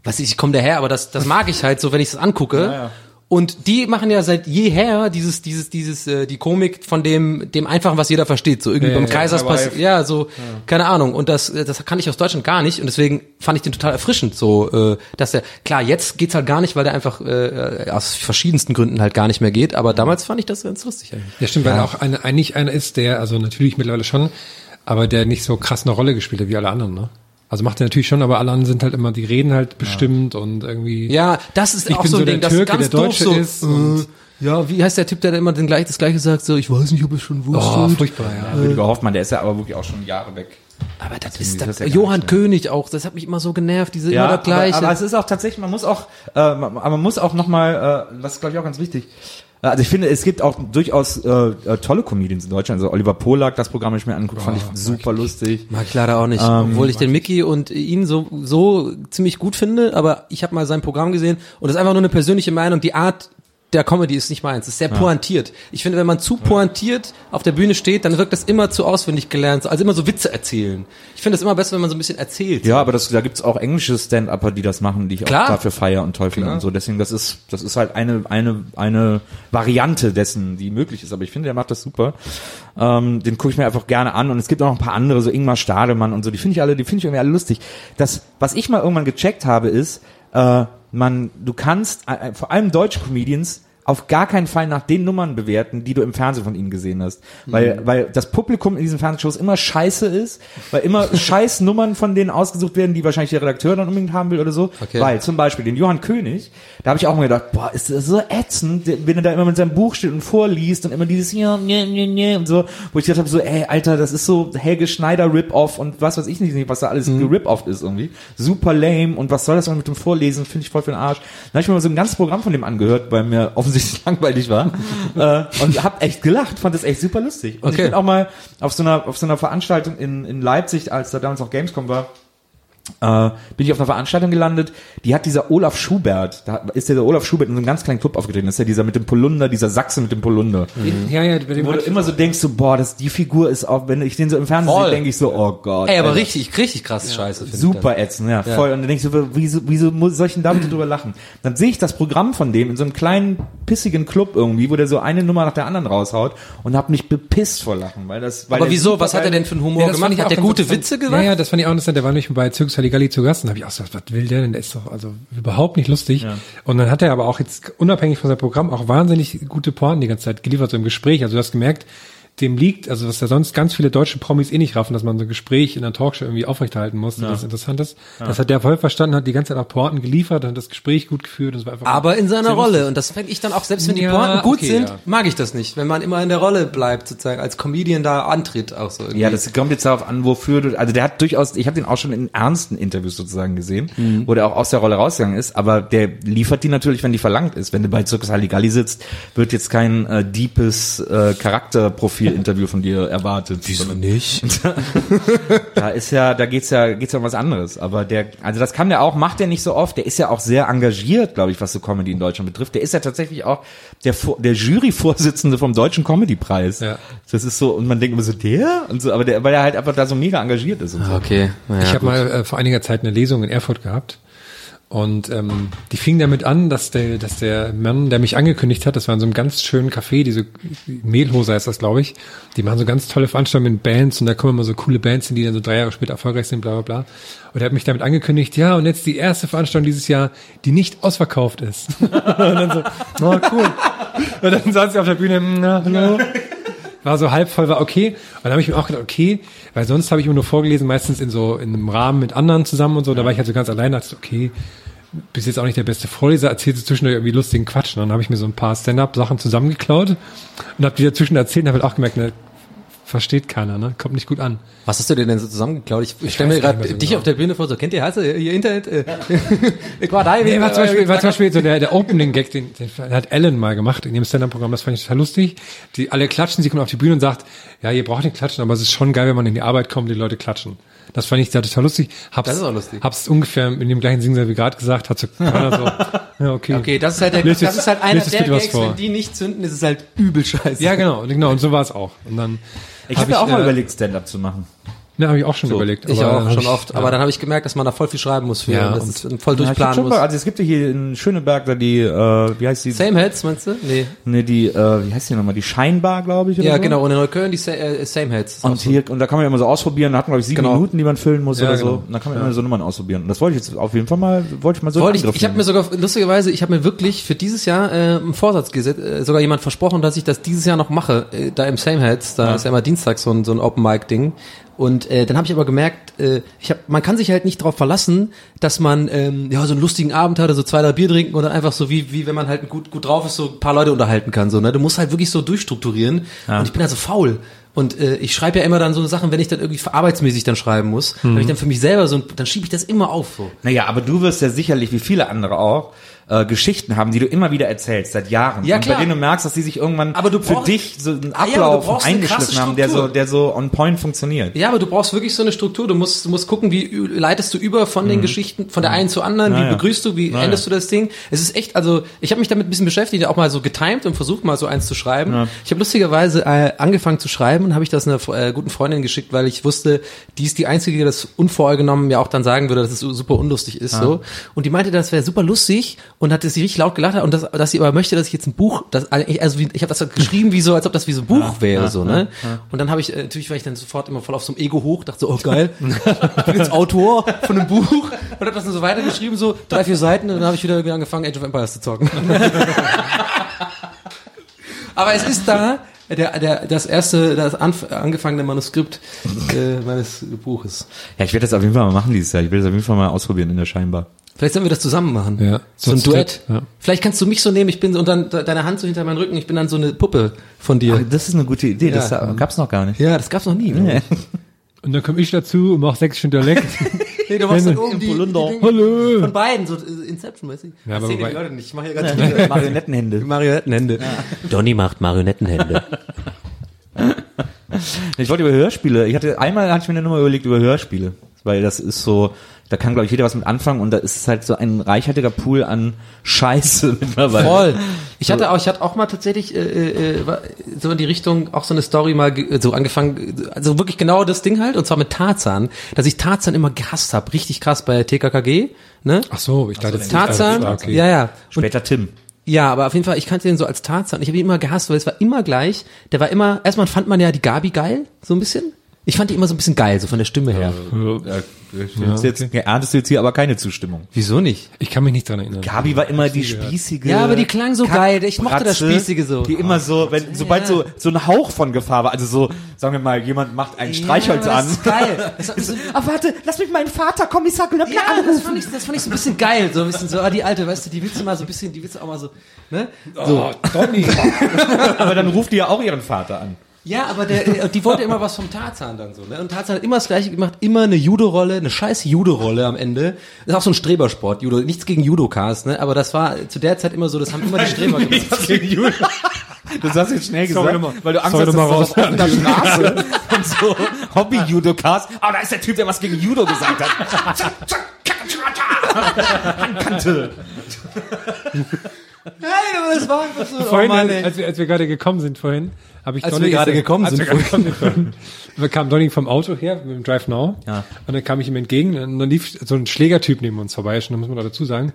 Was ich, ich komme daher, aber das, das mag ich halt so, wenn ich es angucke. Und die machen ja seit jeher dieses, dieses, dieses, äh, die Komik von dem, dem Einfachen, was jeder versteht. So irgendwie Ja, beim ja, Kaisers ja, passiert, ja, so, keine Ahnung. Und das, äh, das kann ich aus Deutschland gar nicht. Und deswegen fand ich den total erfrischend, so, äh, dass er, klar, jetzt geht's halt gar nicht, weil der einfach äh, aus verschiedensten Gründen halt gar nicht mehr geht. Aber damals fand ich das ganz lustig eigentlich. Ja, stimmt, weil er auch eine, eigentlich einer ist, der, also natürlich mittlerweile schon, aber der nicht so krass eine Rolle gespielt hat wie alle anderen, ne? Also macht er natürlich schon, aber alle anderen sind halt immer, die reden halt bestimmt und irgendwie. Ja, das ist Ich auch bin so ein so der Ding, das Türke, ist ganz der Deutsche doof so. ist und- äh, ja, wie heißt der Typ, der immer den gleich, das gleiche sagt, so, ich weiß nicht, ob es schon wusste. Oh, furchtbar, ja. Rüdiger Hoffmann, der ist ja aber wirklich auch schon Jahre weg. aber das Deswegen ist, ist das, das ja Johann nicht? König auch, das hat mich immer so genervt, diese immer das aber, gleiche. aber es ist auch tatsächlich, man muss auch, äh, man, man muss auch nochmal, äh, das ist glaube ich auch ganz wichtig, äh, also ich finde, es gibt auch durchaus äh, äh, tolle Comedians in Deutschland. Also Oliver Polak, das Programm habe ich mir angeguckt, fand ich super lustig. Mag ich leider auch nicht, Ähm, obwohl ich den Mickey und ihn so so ziemlich gut finde, aber ich habe mal sein Programm gesehen und das ist einfach nur eine persönliche Meinung, die Art der Comedy ist nicht meins, es ist sehr pointiert. Ich finde, wenn man zu pointiert auf der Bühne steht, dann wirkt das immer zu auswendig gelernt, also immer so Witze erzählen. Ich finde es immer besser, wenn man so ein bisschen erzählt. Ja, aber das, da gibt's auch englische Stand-Upper, die das machen, die ich Klar. auch dafür feier und toll finde und so. Deswegen, das ist, das ist halt eine, eine, eine Variante dessen, die möglich ist. Aber ich finde, der macht das super. Ähm, den gucke ich mir einfach gerne an. Und es gibt auch noch ein paar andere, so Ingmar Stademann und so. Die finde ich alle, die finde ich irgendwie alle lustig. Das, was ich mal irgendwann gecheckt habe, ist, äh, man, du kannst, äh, vor allem deutsche Comedians, auf gar keinen Fall nach den Nummern bewerten, die du im Fernsehen von ihnen gesehen hast. Weil, weil das Publikum in diesen Fernsehshows immer scheiße ist, weil immer scheiß Nummern von denen ausgesucht werden, die wahrscheinlich der Redakteur dann unbedingt haben will oder so. Okay. Weil zum Beispiel den Johann König, da habe ich auch mal gedacht, boah, ist das so ätzend, wenn er da immer mit seinem Buch steht und vorliest und immer dieses ja, ne, ne, ne und so, wo ich gedacht habe, so, ey, Alter, das ist so Helge Schneider Rip-Off und was weiß ich nicht, was da alles Mhm. gerip-off ist irgendwie. Super lame und was soll das mit dem Vorlesen, finde ich voll für den Arsch. Dann habe ich mir mal so ein ganzes Programm von dem angehört, weil mir offensichtlich langweilig war äh, und hab echt gelacht, fand das echt super lustig. Und ich Okay. bin auch mal auf so einer, auf so einer Veranstaltung in, in Leipzig, als da damals auch Gamescom war, äh, bin ich auf einer Veranstaltung gelandet, die hat dieser Olaf Schubert, da ist der Olaf Schubert in so einem ganz kleinen Club aufgetreten, das ist ja dieser mit dem Polunder, dieser Sachse mit dem Polunder. Ja, ja, bei dem Wo du immer so denkst, so, boah, das, die Figur ist auch, wenn ich den so im Fernsehen Voll. sehe, denke ich so, oh Gott. Ey, aber Alter. richtig, richtig krass Scheiße. finde ich Super ätzend, ja, voll. Und dann denkst du, wieso, wieso muss soll ich denn da bitte drüber lachen? Dann sehe ich das Programm von dem in so einem kleinen, pissigen Club irgendwie, wo der so eine Nummer nach der anderen raushaut und hab mich bepisst vor Lachen, weil das, weil Aber wieso? Was hat er denn für einen Humor Ja, fand gemacht? ich Hat der gute. Witze gemacht? Ja, ja, das fand ich auch interessant. Der war nämlich bei Zirkus Halligalli zu Gast und habe ich auch gesagt, was will der denn? Der ist doch also überhaupt nicht lustig. Und dann hat er aber auch jetzt unabhängig von seinem Programm auch wahnsinnig gute Pointen die ganze Zeit geliefert, so im Gespräch. Also du hast gemerkt, dem liegt, also was da sonst ganz viele deutsche Promis eh nicht raffen, dass man so ein Gespräch in einer Talkshow irgendwie aufrechterhalten muss, das interessant ist. Das hat der voll verstanden, hat die ganze Zeit auch Pointen geliefert, hat das Gespräch gut geführt und es war einfach Aber in seiner Rolle. lustig. Und das fände ich dann auch, selbst wenn die Ja, Pointen gut okay, sind, ja. mag ich das nicht. Wenn man immer in der Rolle bleibt, sozusagen, als Comedian da antritt, auch so irgendwie. Ja, das kommt jetzt darauf an, wofür du, also der hat durchaus, ich habe den auch schon in ernsten Interviews sozusagen gesehen, Mhm. wo der auch aus der Rolle rausgegangen ist, aber der liefert die natürlich, wenn die verlangt ist. Wenn du bei Circus Halligalli sitzt, wird jetzt kein äh, deepes äh, Charakterprofil-Interview von dir erwartet. Wieso nicht? Da ist ja, da geht's ja, geht's ja um was anderes. Aber der, also das kann der auch, macht der nicht so oft. Der ist ja auch sehr engagiert, glaube ich, was so Comedy in Deutschland betrifft. Der ist ja tatsächlich auch der, der Jury-Vorsitzende vom Deutschen Comedy-Preis. Ja. Das ist so, und man denkt immer so, der? Und so, aber der, weil er halt einfach da so mega engagiert ist und so. Okay. Naja, ich habe mal äh, vor einiger Zeit eine Lesung in Erfurt gehabt und ähm, die fing damit an, dass der, dass der Mann, der mich angekündigt hat, das war in so einem ganz schönen Café, diese Mehlhose heißt das, glaube ich. Die machen so ganz tolle Veranstaltungen mit Bands und da kommen immer so coole Bands hin, die dann so drei Jahre später erfolgreich sind, bla bla bla. Und er hat mich damit angekündigt, ja, und jetzt die erste Veranstaltung dieses Jahr, die nicht ausverkauft ist. und dann so, oh cool. Und dann saß ich auf der Bühne, na, hallo. War so halb voll, war okay. Und dann habe ich mir auch gedacht, okay, weil sonst habe ich immer nur vorgelesen, meistens in so in einem Rahmen mit anderen zusammen und so. Da war ich halt so ganz allein, dachte, okay, bist jetzt auch nicht der beste Vorleser, erzählst du zwischendurch irgendwie lustigen Quatsch. Und dann habe ich mir so ein paar Stand-up-Sachen zusammengeklaut und habe die dazwischen erzählt und habe halt auch gemerkt, ne, versteht keiner, ne? Kommt nicht gut an. Was hast du dir denn so zusammengeklaut? Ich, ich stelle mir gerade so dich genau. auf der Bühne vor, so kennt ihr, hast du hier Internet? Äh, ich war da Nee, war zum Beispiel, war zum Beispiel so der, der Opening-Gag, den, den hat Ellen mal gemacht in ihrem Stand-Up-Programm, das fand ich total lustig. Die alle klatschen, sie kommt auf die Bühne und sagt, ja, ihr braucht nicht klatschen, aber es ist schon geil, wenn man in die Arbeit kommt, die Leute klatschen. Das fand ich total lustig. Hab's, Das ist auch lustig. Hab's ungefähr in dem gleichen Singen, wie gerade gesagt, hat so keiner so, ja, okay. Okay, das ist halt der, Lest das ist halt einer der Gags, wenn die nicht zünden, ist es halt übel scheiße. Ja, genau, genau, und so war es auch. Und dann Ich hab habe mir auch mal äh, überlegt, Stand-up zu machen. Ne, habe ich auch schon überlegt. Ich auch schon ich- oft, aber dann habe ich gemerkt, dass man da voll viel schreiben muss für Ja, und das und- voll Ja, durchplanen muss. mal, also es gibt ja hier in Schöneberg da die, äh, wie heißt die? Same Heads, meinst du? Nee. Ne, die, äh, wie heißt die nochmal? Die Scheinbar, glaube ich. Oder Ja, so? genau. Und in Neukölln die Sa äh, Same Heads. Ist auch Und so. hier, und da kann man ja immer so ausprobieren, da hat man, glaube ich, sieben Genau. Minuten, die man füllen muss Ja, oder genau. so. Und da kann man immer so Nummern ausprobieren. Und das wollte ich jetzt auf jeden Fall mal, wollte ich mal so Wollte ich, ich habe mir sogar, lustigerweise, ich habe mir wirklich für dieses Jahr äh, einen Vorsatz gesetzt, äh, sogar jemand versprochen, dass ich das dieses Jahr noch mache, äh, da im Same Heads, da ist ja immer Dienstag so ein, so ein Open Mic Ding. Und äh, dann habe ich aber gemerkt, äh, ich hab, man kann sich halt nicht darauf verlassen, dass man ähm, ja so einen lustigen Abend hatte, so zwei, drei Bier trinken und dann einfach so wie wie wenn man halt gut gut drauf ist, so ein paar Leute unterhalten kann. So ne, du musst halt wirklich so durchstrukturieren. Und ich bin halt so faul. Und äh, ich schreibe ja immer dann so Sachen, wenn ich dann irgendwie arbeitsmäßig dann schreiben muss, wenn ich dann für mich selber so, dann schiebe ich das immer auf so. Naja, aber du wirst ja sicherlich, wie viele andere auch, äh, Geschichten haben, die du immer wieder erzählst, seit Jahren. Ja, und klar. bei denen du merkst, dass die sich irgendwann Aber du für brauchst- dich so einen Ah, ja, Ablauf krasse eingeschliffen haben, der so, der so on point funktioniert. Ja, aber du brauchst wirklich so eine Struktur. Du musst, du musst gucken, wie leitest du über von den Geschichten, von der einen zur anderen, wie Mhm. Naja. begrüßt du, wie Naja. endest du das Ding. Es ist echt, also ich habe mich damit ein bisschen beschäftigt, auch mal so getimed und versucht mal so eins zu schreiben. Ich habe lustigerweise äh, angefangen zu schreiben und habe ich das einer äh, guten Freundin geschickt, weil ich wusste, die ist die Einzige, die das unvorgenommen mir auch dann sagen würde, dass es super unlustig ist. so Und die meinte, das wäre super lustig und hat sie richtig laut gelacht und dass, dass sie aber möchte, dass ich jetzt ein Buch, das, also wie, ich habe das geschrieben wie so, als ob das wie so ein Buch wäre, so, ne? Und dann habe ich, äh, natürlich war ich dann sofort immer voll auf so einem Ego hoch, dachte so, oh geil, ich bin jetzt Autor von einem Buch und habe das dann so weitergeschrieben, so drei, vier Seiten und dann habe ich wieder angefangen, Age of Empires zu zocken. Aber es ist da, der, der, das erste, das anf angefangene Manuskript äh, meines Buches. Ja, ich werde das auf jeden Fall mal machen dieses Jahr. Ich will das auf jeden Fall mal ausprobieren in der Scheinbar. Vielleicht sollen wir das zusammen machen. Ja, So ein Duett. ja. Vielleicht kannst du mich so nehmen, ich bin so, und dann de- deine Hand so hinter meinen Rücken, ich bin dann so eine Puppe von dir. Aber das ist eine gute Idee, das Ja. gab's noch gar nicht. ja, das gab's noch nie. ne? Und dann komme ich dazu und mache sächsischen Dialekt. Nee, du machst dann oben die, die Hallo. von beiden, so äh, Inception-mäßig. Ja, Das aber sehen die Leute nicht. Ich mache hier ganz Marionettenhände. Marionettenhände. Donny macht Marionettenhände. Ich wollte über Hörspiele. Ich hatte einmal hatte ich mir eine Nummer überlegt über Hörspiele, weil das ist so, da kann glaube ich jeder was mit anfangen und da ist es halt so ein reichhaltiger Pool an Scheiße mittlerweile. Voll. Ich hatte auch, ich hatte auch mal tatsächlich äh, äh, war- so in die Richtung auch so eine Story mal so angefangen, also wirklich genau das Ding halt und zwar mit Tarzan, dass ich Tarzan immer gehasst habe, richtig krass bei TKKG, ne? Ach so, ich dachte jetzt Tarzan, okay. ja ja. Und Später Tim. Ja, aber auf jeden Fall, ich kannte den so als Tarzan. Ich habe ihn immer gehasst, weil es war immer gleich. Der war immer, erstmal fand man ja die Gabi geil, so ein bisschen. Ich fand die immer so ein bisschen geil, so von der Stimme her. Ja, jetzt, jetzt erntest du jetzt hier aber keine Zustimmung. Wieso nicht? Ich kann mich nicht dran erinnern. Gabi war immer die spießige. Ja, aber die klang so geil. Ich mochte das Spießige so. Die immer so, wenn, sobald so, so ein Hauch von Gefahr war, also so, sagen wir mal, jemand macht ein Streichholz ja, an. Das ist geil. Das so, Ah, warte, lass mich meinen Vater Kommissar Günther ja, das fand, ich, das fand ich so ein bisschen geil. So ein bisschen so, ah, die alte, weißt du, die willst du mal so ein bisschen, die willst du auch mal so, ne? Oh, Donny. Aber dann ruft die ja auch ihren Vater an. Ja, aber der, äh, die wollte immer was vom Tarzan dann so, ne? Und Tarzan hat immer das Gleiche gemacht, immer eine Judo-Rolle, eine scheiß Judo-Rolle am Ende. Das ist auch so ein Strebersport, Judo. Nichts gegen Judokas, ne? Aber das war zu der Zeit immer so, das haben immer die Streber gemacht. Du sagst jetzt schnell gesagt, Sorry, weil du Angst Sorry, hast, dass das auf offener Straße und so Hobby-Judokas. Aber da ist der Typ, der was gegen Judo gesagt hat. Handkante. Nein, aber das war einfach so, Vorhin, oh Mann, als, wir, als wir gerade gekommen sind vorhin, habe ich Als Donny wir gerade gekommen sind wir gekommen sind da kam Donny vom Auto her mit dem Drive Now Ja. und dann kam ich ihm entgegen und dann lief so ein Schlägertyp neben uns vorbei, schon, muss man da dazu sagen.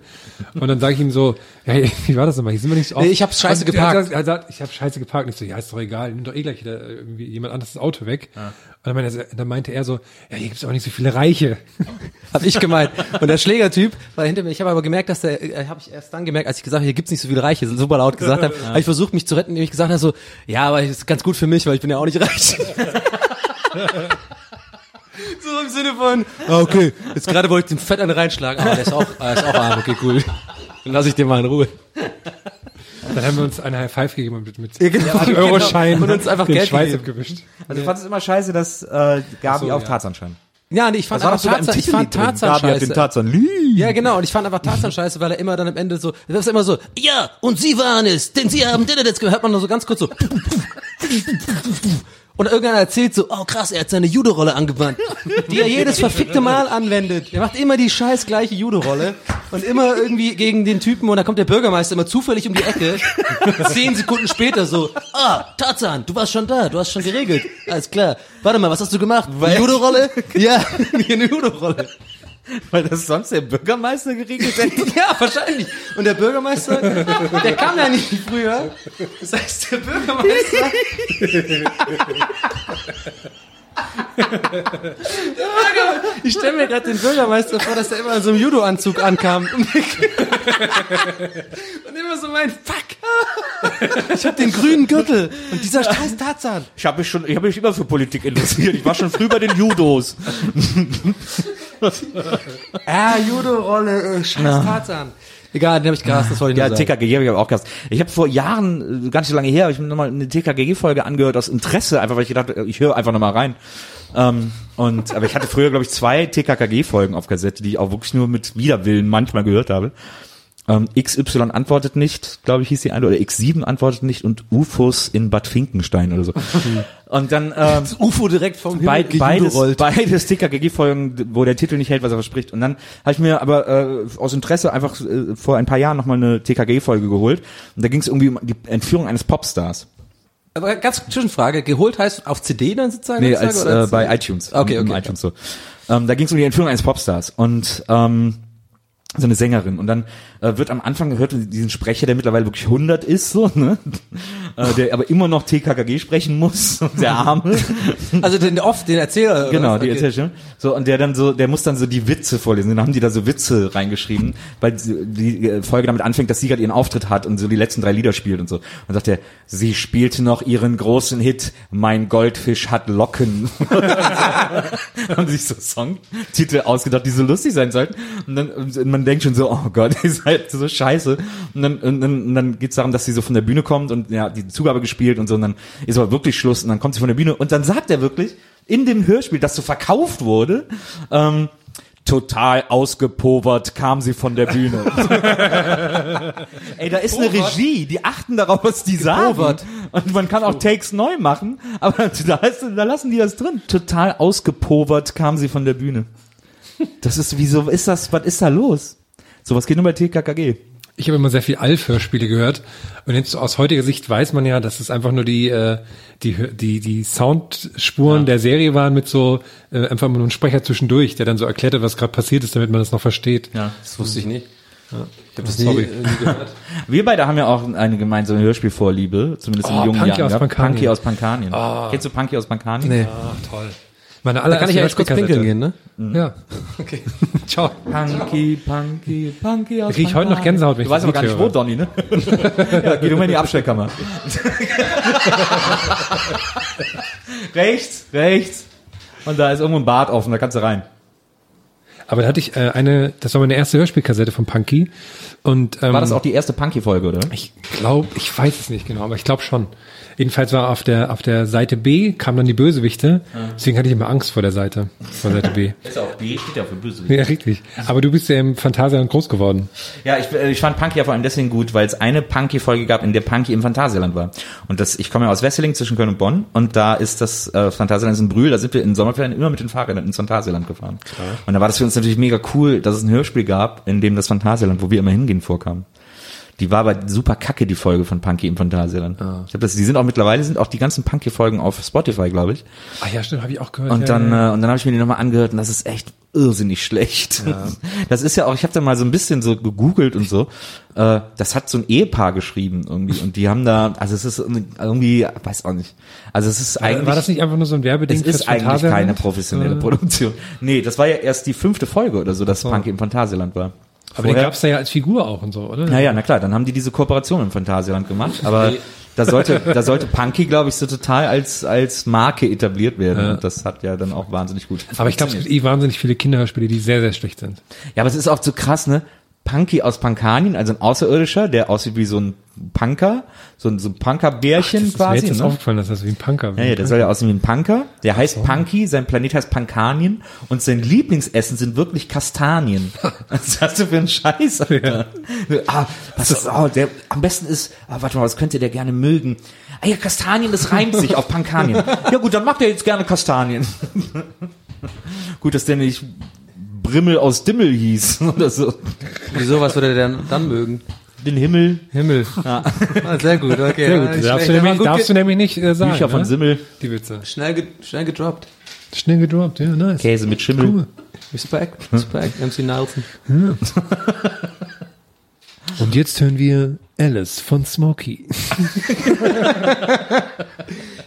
Und dann sage ich ihm so, ja, wie war das nochmal? Hier sind wir nicht so oft. Nee, ich hab scheiße Und er geparkt. Er sagt, ich habe scheiße geparkt. Und ich so, ja, ist doch egal, nimm doch eh gleich wieder irgendwie jemand anderes das Auto weg. Und dann meinte, er, dann meinte er so, ja, hier gibt's aber nicht so viele Reiche. Hab ich gemeint. Und der Schlägertyp war hinter mir. Ich habe aber gemerkt, dass der, äh, habe ich erst dann gemerkt, als ich gesagt habe, hier gibt's nicht so viele Reiche, super laut gesagt habe, habe ich versucht, mich zu retten, indem ich gesagt habe, so, ja, aber es ist ganz gut für mich, weil ich bin ja auch nicht reich. so im Sinne von, ah, okay, jetzt gerade wollte ich den Fett an reinschlagen. Ah, der ist auch, ah, der ist auch arm, okay, cool. Dann lasse ich den mal in Ruhe. Dann haben wir uns eine High Five gegeben mit, mit Ja, genau. 50 Euro Schein Und uns einfach den Geld Schweiß abgewischt. Also ich fand es immer scheiße, dass äh, Gabi auf Tarzan scheint. Ja, nee, ich fand im Tarzan, ich fand. Tarzan hat den scheiße. Tarzan. Ja, genau. Und ich fand einfach Tarzan scheiße, weil er immer dann am Ende so, das ist immer so, Ja, und Sie waren es, denn Sie haben jetzt hört man nur so ganz kurz so. Und irgendeiner erzählt so, oh krass, er hat seine Judo-Rolle angewandt, die er jedes verfickte Mal anwendet. Er macht immer die scheiß gleiche Judo-Rolle und immer irgendwie gegen den Typen und dann kommt der Bürgermeister immer zufällig um die Ecke. Zehn Sekunden später so, ah, Tarzan, du warst schon da, du hast schon geregelt. Alles klar. Warte mal, was hast du gemacht? Eine Judo-Rolle? Ja, eine Judo-Rolle. Weil das sonst der Bürgermeister geregelt hätte. Ja, wahrscheinlich. Und der Bürgermeister, der kam ja nicht früher. Das heißt, der Bürgermeister. Ich stelle mir gerade den Bürgermeister vor, dass er immer in so einem Judo-Anzug ankam. Und immer so mein Fuck. Ich hab den grünen Gürtel. Und dieser scheiß Tarzan. Ich habe mich schon, ich habe mich immer für Politik interessiert. Ich war schon früh bei den Judos. Ah, Judo-Rolle, äh, scheiß Tarzan. Egal, den habe ich gehasst, das wollte ich Ja, nur sagen. TKGG habe ich aber auch gehasst. Ich habe vor Jahren, äh, gar nicht so lange her, hab ich mir nochmal eine TKGG-Folge angehört aus Interesse, einfach weil ich gedacht, ich höre einfach nochmal rein. Ähm, und aber ich hatte früher, glaube ich, zwei TKKG-Folgen auf Kassette, die ich auch wirklich nur mit Widerwillen manchmal gehört habe. Ähm, XY antwortet nicht, glaube ich, hieß die eine, oder X7 antwortet nicht und UFOs in Bad Finkenstein oder so. und dann ähm, Das UFO direkt vom Himmel Beid, beides, gejudorollt. beides TKKG-Folgen, wo der Titel nicht hält, was er verspricht. Und dann habe ich mir aber äh, aus Interesse einfach äh, vor ein paar Jahren nochmal eine TKG-Folge geholt. Und da ging es irgendwie um die Entführung eines Popstars. Aber ganz Zwischenfrage, geholt heißt auf CD dann sozusagen? Nee, als oder äh, bei iTunes. Okay, okay. iTunes so. Ähm, da ging es um die Entführung eines Popstars. Und ähm, so eine Sängerin. Und dann äh, wird am Anfang gehört diesen Sprecher, der mittlerweile wirklich 100 ist, so, ne? äh, der aber immer noch TKKG sprechen muss, der Arme. Also den oft, den Erzähler. Genau, die Okay. Erzählstimme. So, und der dann so, der muss dann so die Witze vorlesen. Dann haben die da so Witze reingeschrieben, weil die äh, Folge damit anfängt, dass sie gerade ihren Auftritt hat und so die letzten drei Lieder spielt und so. Und sagt er, sie spielte noch ihren großen Hit, Mein Goldfisch hat Locken. haben sich so Songtitel ausgedacht, die so lustig sein sollten. Und dann, und man denkt schon so, oh Gott, ihr seid so scheiße. Und dann, und dann, und dann geht's darum, dass sie so von der Bühne kommt und ja, die Zugabe gespielt und so. Und dann ist aber wirklich Schluss und dann kommt sie von der Bühne und dann sagt er wirklich in dem Hörspiel, das so verkauft wurde, ähm, total ausgepowert kam sie von der Bühne. Ey, da ist eine Regie, die achten darauf, was die sagen. Gepowert. Und man kann auch Takes neu machen, aber da, ist, da lassen die das drin. Total ausgepowert kam sie von der Bühne. Das ist, wieso ist das, was ist da los? Sowas geht nur bei TKKG. Ich habe immer sehr viel Alf-Hörspiele gehört und jetzt aus heutiger Sicht weiß man ja, dass es einfach nur die äh, die die die Soundspuren der Serie waren mit so äh, einfach nur ein Sprecher zwischendurch, der dann so erklärt hat, was gerade passiert ist, damit man das noch versteht. Ja. Das wusste ich nicht. Ich habe das nie, nie gehört. Wir beide haben ja auch eine gemeinsame Hörspielvorliebe, zumindest in Oh, jungen Punky Jahren. aus. Punky aus Pankanien. Kennst du Punky aus Pankanien? Nee. Ah, toll. Meine Da kann ich ja jetzt kurz pinkeln gehen, ne? Ja. Okay. Ciao. Punky, Punky, Punky aus ich heute noch. Gänsehaut, wenn Du ich weißt das aber gar nicht, wo, höre. Donny, ne? ja, geh du mal in die Abstellkammer. rechts, rechts. Und da ist irgendwo ein Bad offen, da kannst du rein. Aber da hatte ich äh, eine, das war meine erste Hörspielkassette von Punky und ähm, War das auch die erste Punky-Folge, oder? Ich glaube, ich weiß es nicht genau, aber ich glaube schon. Jedenfalls war auf der auf der Seite B kam dann die Bösewichte. Deswegen hatte ich immer Angst vor der Seite, vor Seite B. Ist auch B, steht ja für böse. Ja, richtig. Aber du bist ja im Phantasialand groß geworden. Ja, ich, äh, ich fand Punky ja vor allem deswegen gut, weil es eine Punky-Folge gab, in der Punky im Phantasialand war. Und das, ich komme ja aus Wesseling zwischen Köln und Bonn und da ist das äh, Phantasialand ist in Brühl, da sind wir in Sommerferien immer mit den Fahrrädern ins Phantasialand gefahren. Und da war das für uns natürlich mega cool, dass es ein Hörspiel gab, in dem das Phantasialand, wo wir immer hingehen, vorkam. Die war aber super kacke, die Folge von Punky im Phantasialand. Ich glaube, das, die sind auch mittlerweile, sind auch die ganzen Punky-Folgen auf Spotify, glaube ich. Ah ja, stimmt, habe ich auch gehört. Und ja, dann, ja. äh, und dann habe ich mir die nochmal angehört und das ist echt irrsinnig schlecht. Das ist ja auch, ich habe da mal so ein bisschen so gegoogelt und so. Äh, das hat so ein Ehepaar geschrieben irgendwie und die haben da, also es ist irgendwie, weiß auch nicht. Also es ist eigentlich, war das nicht einfach nur so ein Werbeding es ist eigentlich keine professionelle Äh, Produktion. Nee, das war ja erst die fünfte Folge oder so, dass Punky im Phantasialand war. Aber den gab's da ja als Figur auch und so, oder? Naja, na klar, dann haben die diese Kooperation im Phantasialand gemacht, aber da sollte, da sollte Punky, glaube ich, so total als, als Marke etabliert werden. Und das hat ja dann auch wahnsinnig gut Aber ich glaube, es gibt eh wahnsinnig viele Kinderhörspiele, die sehr, sehr schlecht sind. Ja, aber es ist auch so krass, ne? Punky aus Pankanien, also ein Außerirdischer, der aussieht wie so ein Punker, so ein, so ein Punker-Bärchen Das ist mir quasi. jetzt ne? aufgefallen, dass das wie ein Punker Ja, ja, der soll ja aussehen wie ein Punker. Der heißt Punky, sein Planet heißt Pankanien und sein Lieblingsessen sind wirklich Kastanien. Was hast du für einen Scheiß? Alter? Ah, was, oh, der, am besten ist, ah, warte mal, was könnte der gerne mögen? Ah ja, Kastanien, das reimt sich auf Pankanien. Ja gut, dann mag der jetzt gerne Kastanien. gut, dass der nicht Brimmel aus Dimmel hieß oder so. Wieso, was würde der denn dann mögen? Den Himmel, Himmel. Ah, sehr gut, okay. Sehr Ja, gut, darfst, du nämlich, gut darfst du nämlich nicht äh, sagen. Bücher von ne? Simmel, Die Witze. Schnell, ge schnell gedroppt. Schnell gedroppt, ja, nice. Käse mit Schimmel. Cool. Respekt, Respekt, MC Nelson. Und jetzt hören wir Alice von Smokey.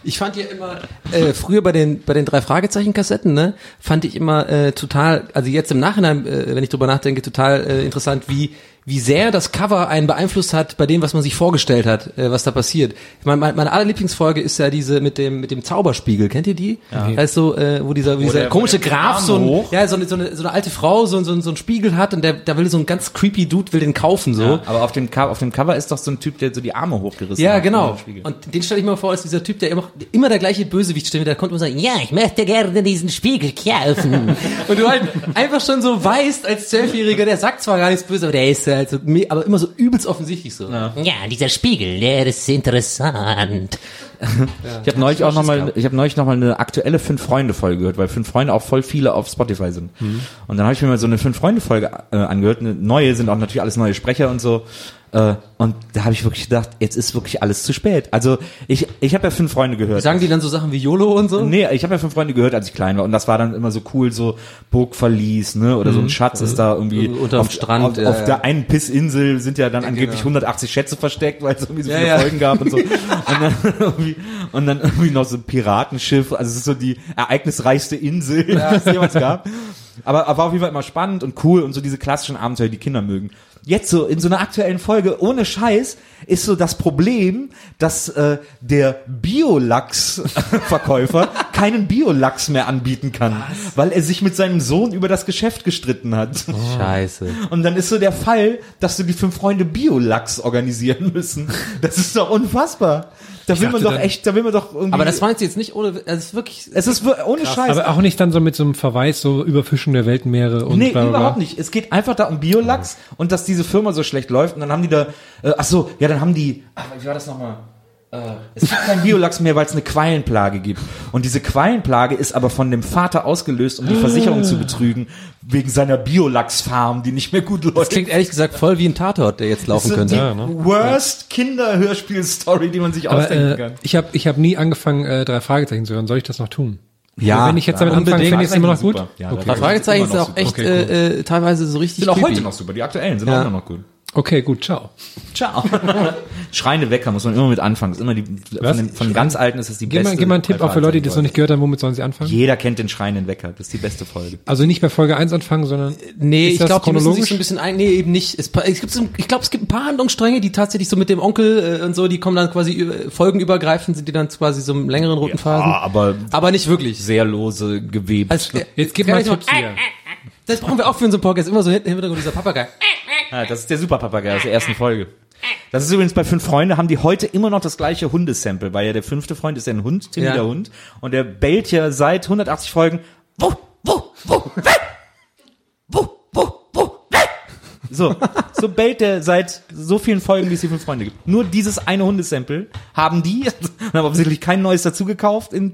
Ich fand ja immer, äh, früher bei den, bei den drei Fragezeichen-Kassetten, ne, fand ich immer äh, total, also jetzt im Nachhinein, äh, wenn ich drüber nachdenke, total äh, interessant, wie, wie sehr das Cover einen beeinflusst hat bei dem, was man sich vorgestellt hat, äh, was da passiert. Ich meine, meine, meine allerlieblingsfolge ist ja diese mit dem, mit dem Zauberspiegel. Kennt ihr die? Ja. Da ist so, äh, wo dieser, wo dieser der- komische Graf so, ein, ja, so eine, so, eine, so eine alte Frau so, so, so einen Spiegel hat und der, da will so ein ganz creepy Dude will den kaufen, so. Ja, aber auf dem, auf dem Cover ist doch so ein Typ, der so die Arme hochgerissen Ja, hat. genau. im Spiegel. Und den stelle ich mir vor als dieser Typ, der immer, immer der gleiche Bösewicht der kommt und sagt, ja, Ja, ich möchte gerne diesen Spiegel kaufen. und du halt einfach schon so weißt als Zwölfjähriger, der sagt zwar gar nichts böse, aber der ist halt so, aber immer so übelst offensichtlich so. ja, dieser Spiegel, der ist interessant. Ich habe neulich auch noch mal, ich habe neulich noch mal eine aktuelle fünf Freunde Folge gehört, weil fünf Freunde auch voll viele auf Spotify sind. Und dann habe ich mir mal so eine fünf Freunde Folge äh, angehört. Eine neue sind auch natürlich alles neue Sprecher und so. Äh, und da habe ich wirklich gedacht, jetzt ist wirklich alles zu spät. Also ich, ich habe ja fünf Freunde gehört. Sagen die dann so Sachen wie YOLO und so? Nee, ich habe ja fünf Freunde gehört, als ich klein war. Und das war dann immer so cool, so Burgverlies, ne? Oder so ein Schatz ist da irgendwie Mhm. Unterm auf, Strand, Auf, ja, auf ja. der einen Pissinsel sind ja dann angeblich 180 Schätze versteckt, weil es irgendwie so Ja, viele ja. Folgen gab und so. Und dann, irgendwie, und dann irgendwie noch so ein Piratenschiff. Also es ist so die ereignisreichste Insel, die es jemals gab. Aber, aber war auf jeden Fall immer spannend und cool und so diese klassischen Abenteuer, die Kinder mögen. Jetzt so in so einer aktuellen Folge, ohne Scheiß, ist so das Problem, dass äh, der Biolachs-Verkäufer keinen Biolachs mehr anbieten kann, weil er sich mit seinem Sohn über das Geschäft gestritten hat. Scheiße. Und dann ist so der Fall, dass du die fünf Freunde Biolachs organisieren müssen. Das ist doch unfassbar. Da will man doch dann- echt, da will man doch irgendwie. Aber das meinst du jetzt nicht ohne, es ist wirklich, es ist ohne Scheiß. Aber auch nicht dann so mit so einem Verweis, so Überfischung der Weltmeere und Nee, bla, bla, bla. überhaupt nicht. Es geht einfach da um Biolachs und dass diese Firma so schlecht läuft und dann haben die da, äh, ach so, ja, dann haben die, ach, wie war das nochmal? Äh, es gibt keinen Biolachs mehr, weil es eine Quallenplage gibt. Und diese Quallenplage ist aber von dem Vater ausgelöst, um die Versicherung zu betrügen, wegen seiner Biolachs-Farm, die nicht mehr gut läuft. das klingt ehrlich gesagt voll wie ein Tatort, der jetzt laufen Das ist könnte. die Ja, ne? worst Kinderhörspiel-Story, die man sich Aber ausdenken äh, kann. ich habe ich hab nie angefangen, äh, drei Fragezeichen zu hören. Soll ich das noch tun? Ja, Aber wenn ich jetzt damit ja, anfange, finde ich es immer noch gut. Super. Ja, okay. Drei Fragezeichen noch auch echt. Okay, cool. äh, äh, teilweise so richtig Sind auch creepy. heute noch super. Die aktuellen sind Ja. auch immer noch gut. Okay, gut, ciao. Ciao. Schreiende Wecker muss man immer mit anfangen. Das ist immer die, von den, von den ganz alten ist das die Gib beste. mal, gib mal einen Tipp auch für Leute, die das noch nicht gehört haben, womit sollen sie anfangen? Jeder kennt den schreienden Wecker. Das ist die beste Folge. Also nicht bei Folge 1 anfangen, sondern Nee, Ist ich glaube, die müssen sich so ein bisschen ein, nee, eben nicht. Es, es gibt, ich glaube, es gibt ein paar Handlungsstränge, die tatsächlich so mit dem Onkel äh, und so, die kommen dann quasi äh, folgenübergreifend, sind die dann quasi so im längeren roten Phasen. aber Aber nicht wirklich. sehr lose gewebt. Also, äh, jetzt gib mal ich Tipps hier. Das brauchen wir auch für unseren Podcast. Immer so hinten im Hintergrund dieser Papagei. ja, das ist der Superpapagei aus der ersten Folge. Das ist übrigens bei fünf Freunde, haben die heute immer noch das gleiche Hundesample, weil ja der fünfte Freund ist ja ein Hund, Timmy Ja. der Hund, und der bellt ja seit 180 Folgen, Wo, wo, wo, wer? Wo, wo, wo, wer? So, so bellt der seit so vielen Folgen, wie es die fünf Freunde gibt. Nur dieses eine Hundesample haben die, und haben offensichtlich kein neues dazu gekauft in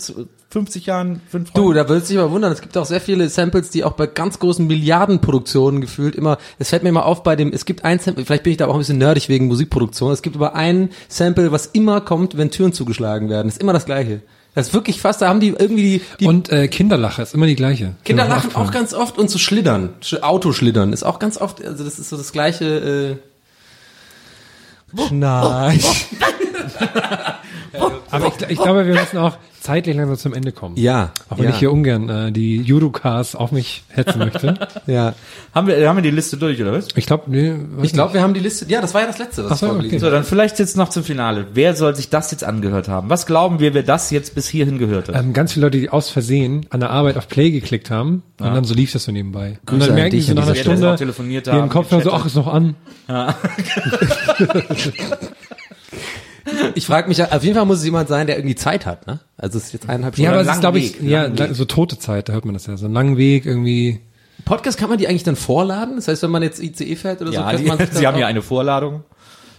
50 Jahren fünf Freunde. Du, da würdest du dich mal wundern. Es gibt auch sehr viele Samples, die auch bei ganz großen Milliardenproduktionen gefühlt immer, es fällt mir immer auf bei dem, es gibt ein Sample, vielleicht bin ich da auch ein bisschen nerdig wegen Musikproduktion, es gibt aber ein Sample, was immer kommt, wenn Türen zugeschlagen werden. Das ist immer das Gleiche. Das ist wirklich fast, da haben die irgendwie die, die Und äh, Kinderlache ist immer die gleiche. Kinder Ist mir lachen aufgefallen. auch ganz oft und zu schlittern. Sch Autoschlittern ist auch ganz oft, also das ist so das gleiche, äh, Schnarch. Aber ich, ich glaube, wir müssen auch zeitlich langsam zum Ende kommen. Ja, Auch wenn ja. ich hier ungern äh, die Judokas auf mich hetzen möchte. Ja. Haben wir, haben wir die Liste durch, oder was? Ich glaube, nee, Ich glaube, wir haben die Liste. Ja, das war ja das letzte, was Ach so, okay. So, dann vielleicht jetzt noch zum Finale. Wer soll sich das jetzt angehört haben? Was glauben wir, wer das jetzt bis hierhin gehört hat? Ähm, ganz viele Leute, die aus Versehen an der Arbeit auf Play geklickt haben und dann so lief das so nebenbei. und Grüße dann an merken so an nach einer. Stunde Auch telefoniert ihren haben, Kopf so, gechattet. ach, ist noch an. Ich frage mich, ja, auf jeden Fall muss es jemand sein, der irgendwie Zeit hat, ne? Also es ist jetzt eineinhalb Stunden. Ja, aber es ist, glaube ich, Weg, ja, Weg. so tote Zeit, da hört man das ja. So einen langen Weg irgendwie. Podcast kann man die eigentlich dann vorladen? Das heißt, wenn man jetzt ICE fährt oder so, ja, könnte die, man sich Sie haben ja eine Vorladung.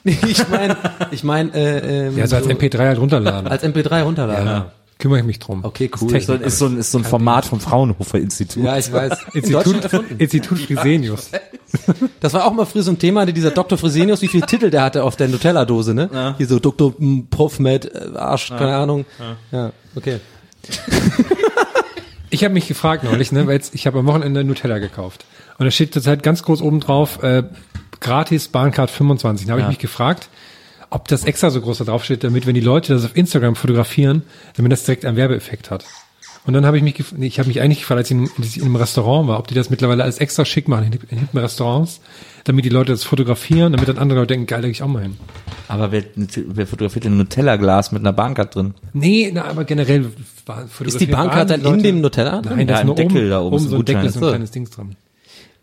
Nee, ich meine, ich meine, äh, ähm, Ja, so als MP3 halt runterladen. als MP3 runterladen. ja. Kümmere ich mich drum. Okay, cool. Das ist So, ist, so ein, ist so ein Format vom Fraunhofer Institut. Ja, ich weiß. In Institut. Institut Frisenius. Das war auch mal früher so ein Thema, dieser Dr. Fresenius, wie viele Titel der hatte auf der Nutella-Dose, ne? Hier so Dr. M, Prof Med, äh, Arsch, keine Ahnung. Ja, okay. Ich habe mich gefragt neulich, ne, weil jetzt, ich habe am Wochenende Nutella gekauft. Und da steht zurzeit ganz groß oben drauf, äh, gratis Bahncard 25. Da habe ich mich gefragt, ob das extra so groß da drauf steht, damit, wenn die Leute das auf Instagram fotografieren, damit das direkt einen Werbeeffekt hat. Und dann habe ich mich, gef- nee, ich habe mich eigentlich gefragt, als ich in, als ich in einem Restaurant war, ob die das mittlerweile alles extra schick machen in, in Restaurants, damit die Leute das fotografieren, damit dann andere Leute denken, geil, da geh ich auch mal hin. Aber wer, wer fotografiert denn ein Nutella-Glas mit einer Bahncard drin? Nee, na, aber generell Ist die Bahncard dann in dem Nutella drin? Nein, das Ja, ist nur Deckel oben, da oben oben ist ein so ein Deckel, Gutschein. so ein kleines Dings dran.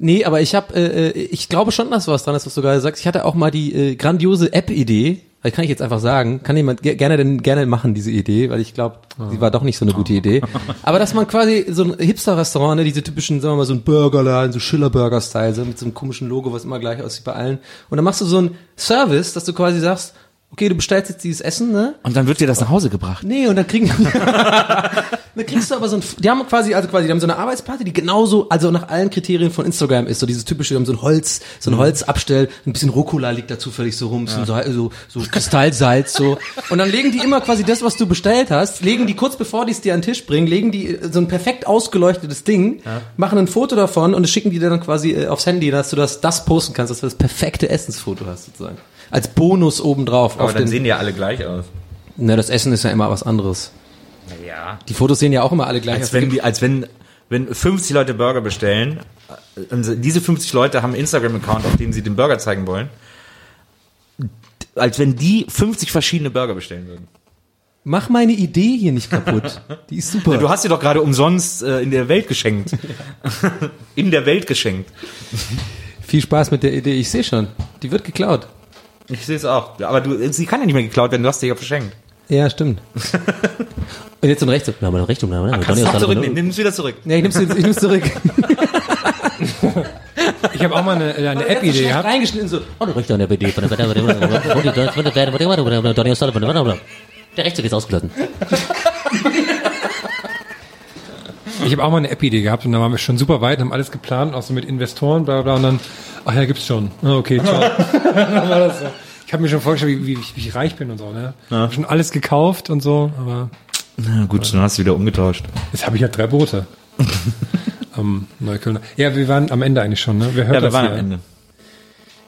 Nee, aber ich habe, äh, äh, ich glaube schon, dass was dran ist, was du gerade sagst. Ich hatte auch mal die äh, grandiose App-Idee. Das kann ich jetzt einfach sagen. Kann jemand ge gerne denn gerne machen diese Idee, weil ich glaube, die war doch nicht so eine gute Idee. Aber dass man quasi so ein Hipster-Restaurant, ne, diese typischen, sagen wir mal, so ein Burgerladen, so Schiller-Burger-Style, so mit so einem komischen Logo, was immer gleich aussieht bei allen. Und dann machst du so einen Service, dass du quasi sagst, okay, du bestellst jetzt dieses Essen, ne? Und dann wird dir das nach Hause gebracht. Nee, und dann kriegen dann kriegst du aber so ein die haben quasi also quasi die haben so eine Arbeitsplatte, die genauso also nach allen Kriterien von Instagram ist, so dieses typische, die haben so ein Holz, so ein Holzabstell, ein bisschen Rucola liegt da zufällig so rum, so, so so Kristallsalz so und dann legen die immer quasi das, was du bestellt hast, legen die kurz bevor die es dir an den Tisch bringen, legen die äh, so ein perfekt ausgeleuchtetes Ding, machen ein Foto davon und schicken die dir dann quasi äh, aufs Handy, dass du das das posten kannst, dass du das perfekte Essensfoto hast sozusagen. Als Bonus obendrauf auf den die ja alle gleich aus. Na, das Essen ist ja immer was anderes. Ja. Die Fotos sehen ja auch immer alle gleich Als aus. wenn, die, als wenn, wenn 50 Leute Burger bestellen, äh, diese 50 Leute haben einen Instagram-Account, auf dem sie den Burger zeigen wollen, als wenn die 50 verschiedene Burger bestellen würden. Mach meine Idee hier nicht kaputt. Die ist super. Du hast sie doch gerade umsonst äh, in der Welt geschenkt. in der Welt geschenkt. Viel Spaß mit der Idee. Ich sehe schon. Die wird geklaut. Ich sehe es auch. Aber du, sie kann ja nicht mehr geklaut werden, du hast sie ja verschenkt. Ja, stimmt. Und jetzt und rechts. Ja, aber Richtung, ja, Kannst du auch zurücknehmen, nimm es wieder zurück. Ja, ich nimm's, ich zurück. Ich habe auch mal eine, eine App-Idee gehabt. Reingeschnitten so. Oh, der Richter an der BD von der. Der Rechtszug ist ausgelassen. Ich habe auch mal eine App-Idee gehabt und da waren wir schon super weit, haben alles geplant, auch so mit Investoren, bla bla, und dann, ach ja, gibt's schon. Okay, ciao. So. Ich habe mir schon vorgestellt, wie, wie, wie ich reich bin und so, ne? Hab schon alles gekauft und so, aber Na gut, dann hast du wieder umgetauscht. jetzt habe ich ja drei Boote. am Neuköllner. Ja, wir waren am Ende eigentlich schon, ne? Wer hört Ja, wir das waren hier? am Ende.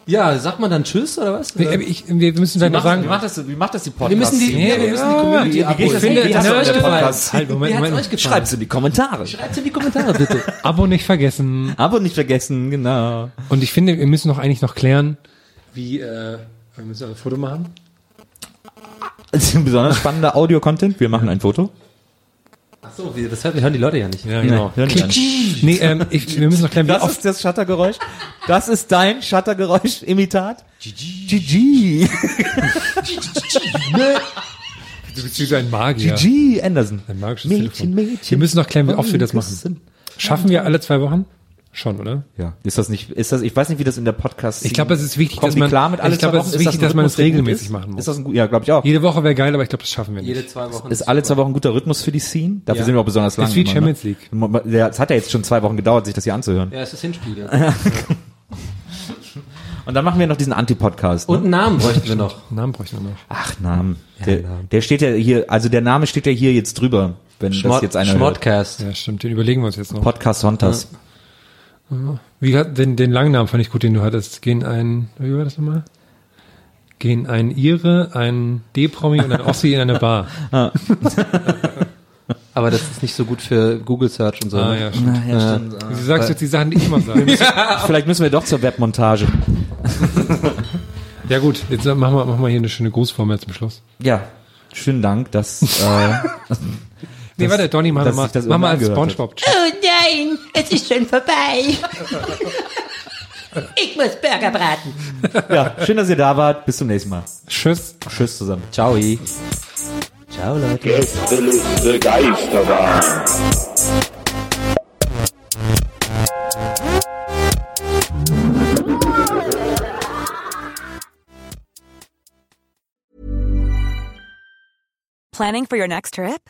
Ja, sagt man dann Tschüss oder was? Aber ich, wir müssen vielleicht noch sagen, wie, macht das, wie macht das die Podcast? wir müssen die, Nee, ja, wir ja, müssen die Community wie abholen. Ich finde, Wie hat's euch gefallen? halt, Moment, Moment. euch gefallen? Schreib's in die Kommentare. Schreibt's in die Kommentare, bitte. Abo nicht vergessen. Aber nicht vergessen, genau. Und ich finde, wir müssen noch eigentlich noch klären, wie, äh, wir müssen ein Foto machen. Das ist ein besonders spannender Audio-Content. Wir machen ein Foto. Ach so, wir- das hören die Leute ja nicht. Ja, genau. hören die. Nee, ähm, ich, wir müssen noch klären, wie Das oft ist das Shuttergeräusch. Das ist dein Shuttergeräusch-Imitat. GG. Du bist wie ein Magier. GG Anderson. Ein magisches Mädchen, Telefon. Mädchen. Wir müssen noch klären, wie oft wir das machen. Schaffen wir alle zwei Wochen? Schon, oder? Ja. Ist das nicht, ist das, ich weiß nicht, wie das in der Podcast Ich glaube, es ist wichtig, dass man, klar mit alle ich glaube, es ist Wochen? wichtig, das dass man es regelmäßig ist? machen muss. Ist das ein gut, ja, glaube ich auch. Jede Woche wäre geil, aber ich glaube, das schaffen wir nicht. Jede zwei Wochen. Ist alle zwei Wochen ein guter Rhythmus für die Scene? Dafür Ja. sind wir auch besonders lang. Ist wie immer, Champions League. Ne? Der- Es hat ja jetzt schon zwei Wochen gedauert, sich das hier anzuhören. Ja, es ist Hinspiel. Ja. Und dann machen wir noch diesen Anti-Podcast. Ne? Und einen Namen bräuchten wir noch. Namen bräuchten wir noch. Ach, Namen. Der, der steht ja hier, also der Name steht ja hier jetzt drüber, wenn das Schmott, jetzt einer hört. Schmottcast. Ja, stimmt, den überlegen wir uns jetzt noch. Podcast Sonntags. Wie hat, den, den langen Namen fand ich gut, den du hattest. Gehen ein, wie war das nochmal? Gehen ein Ire, ein D-Promi und ein Ossi in eine Bar. Aber das ist nicht so gut für Google Search und so. Ah, ne? ja, stimmt. ja, stimmt. Du sagst jetzt die Sachen, die ich immer sage. Vielleicht müssen wir doch zur Webmontage. ja gut, jetzt machen wir, machen wir hier eine schöne Grußformel zum Schluss. Ja, schönen Dank, dass äh, Nee, warte, Donny, mach mal, mach mal als Spongebob. Oh nein, es ist schon vorbei. Ich muss Burger braten. ja, schön, dass ihr da wart. Bis zum nächsten Mal. Tschüss. Tschüss zusammen. Ciao. Ciao, Leute. Gästeliste Geisterbahn. Planning for your next trip?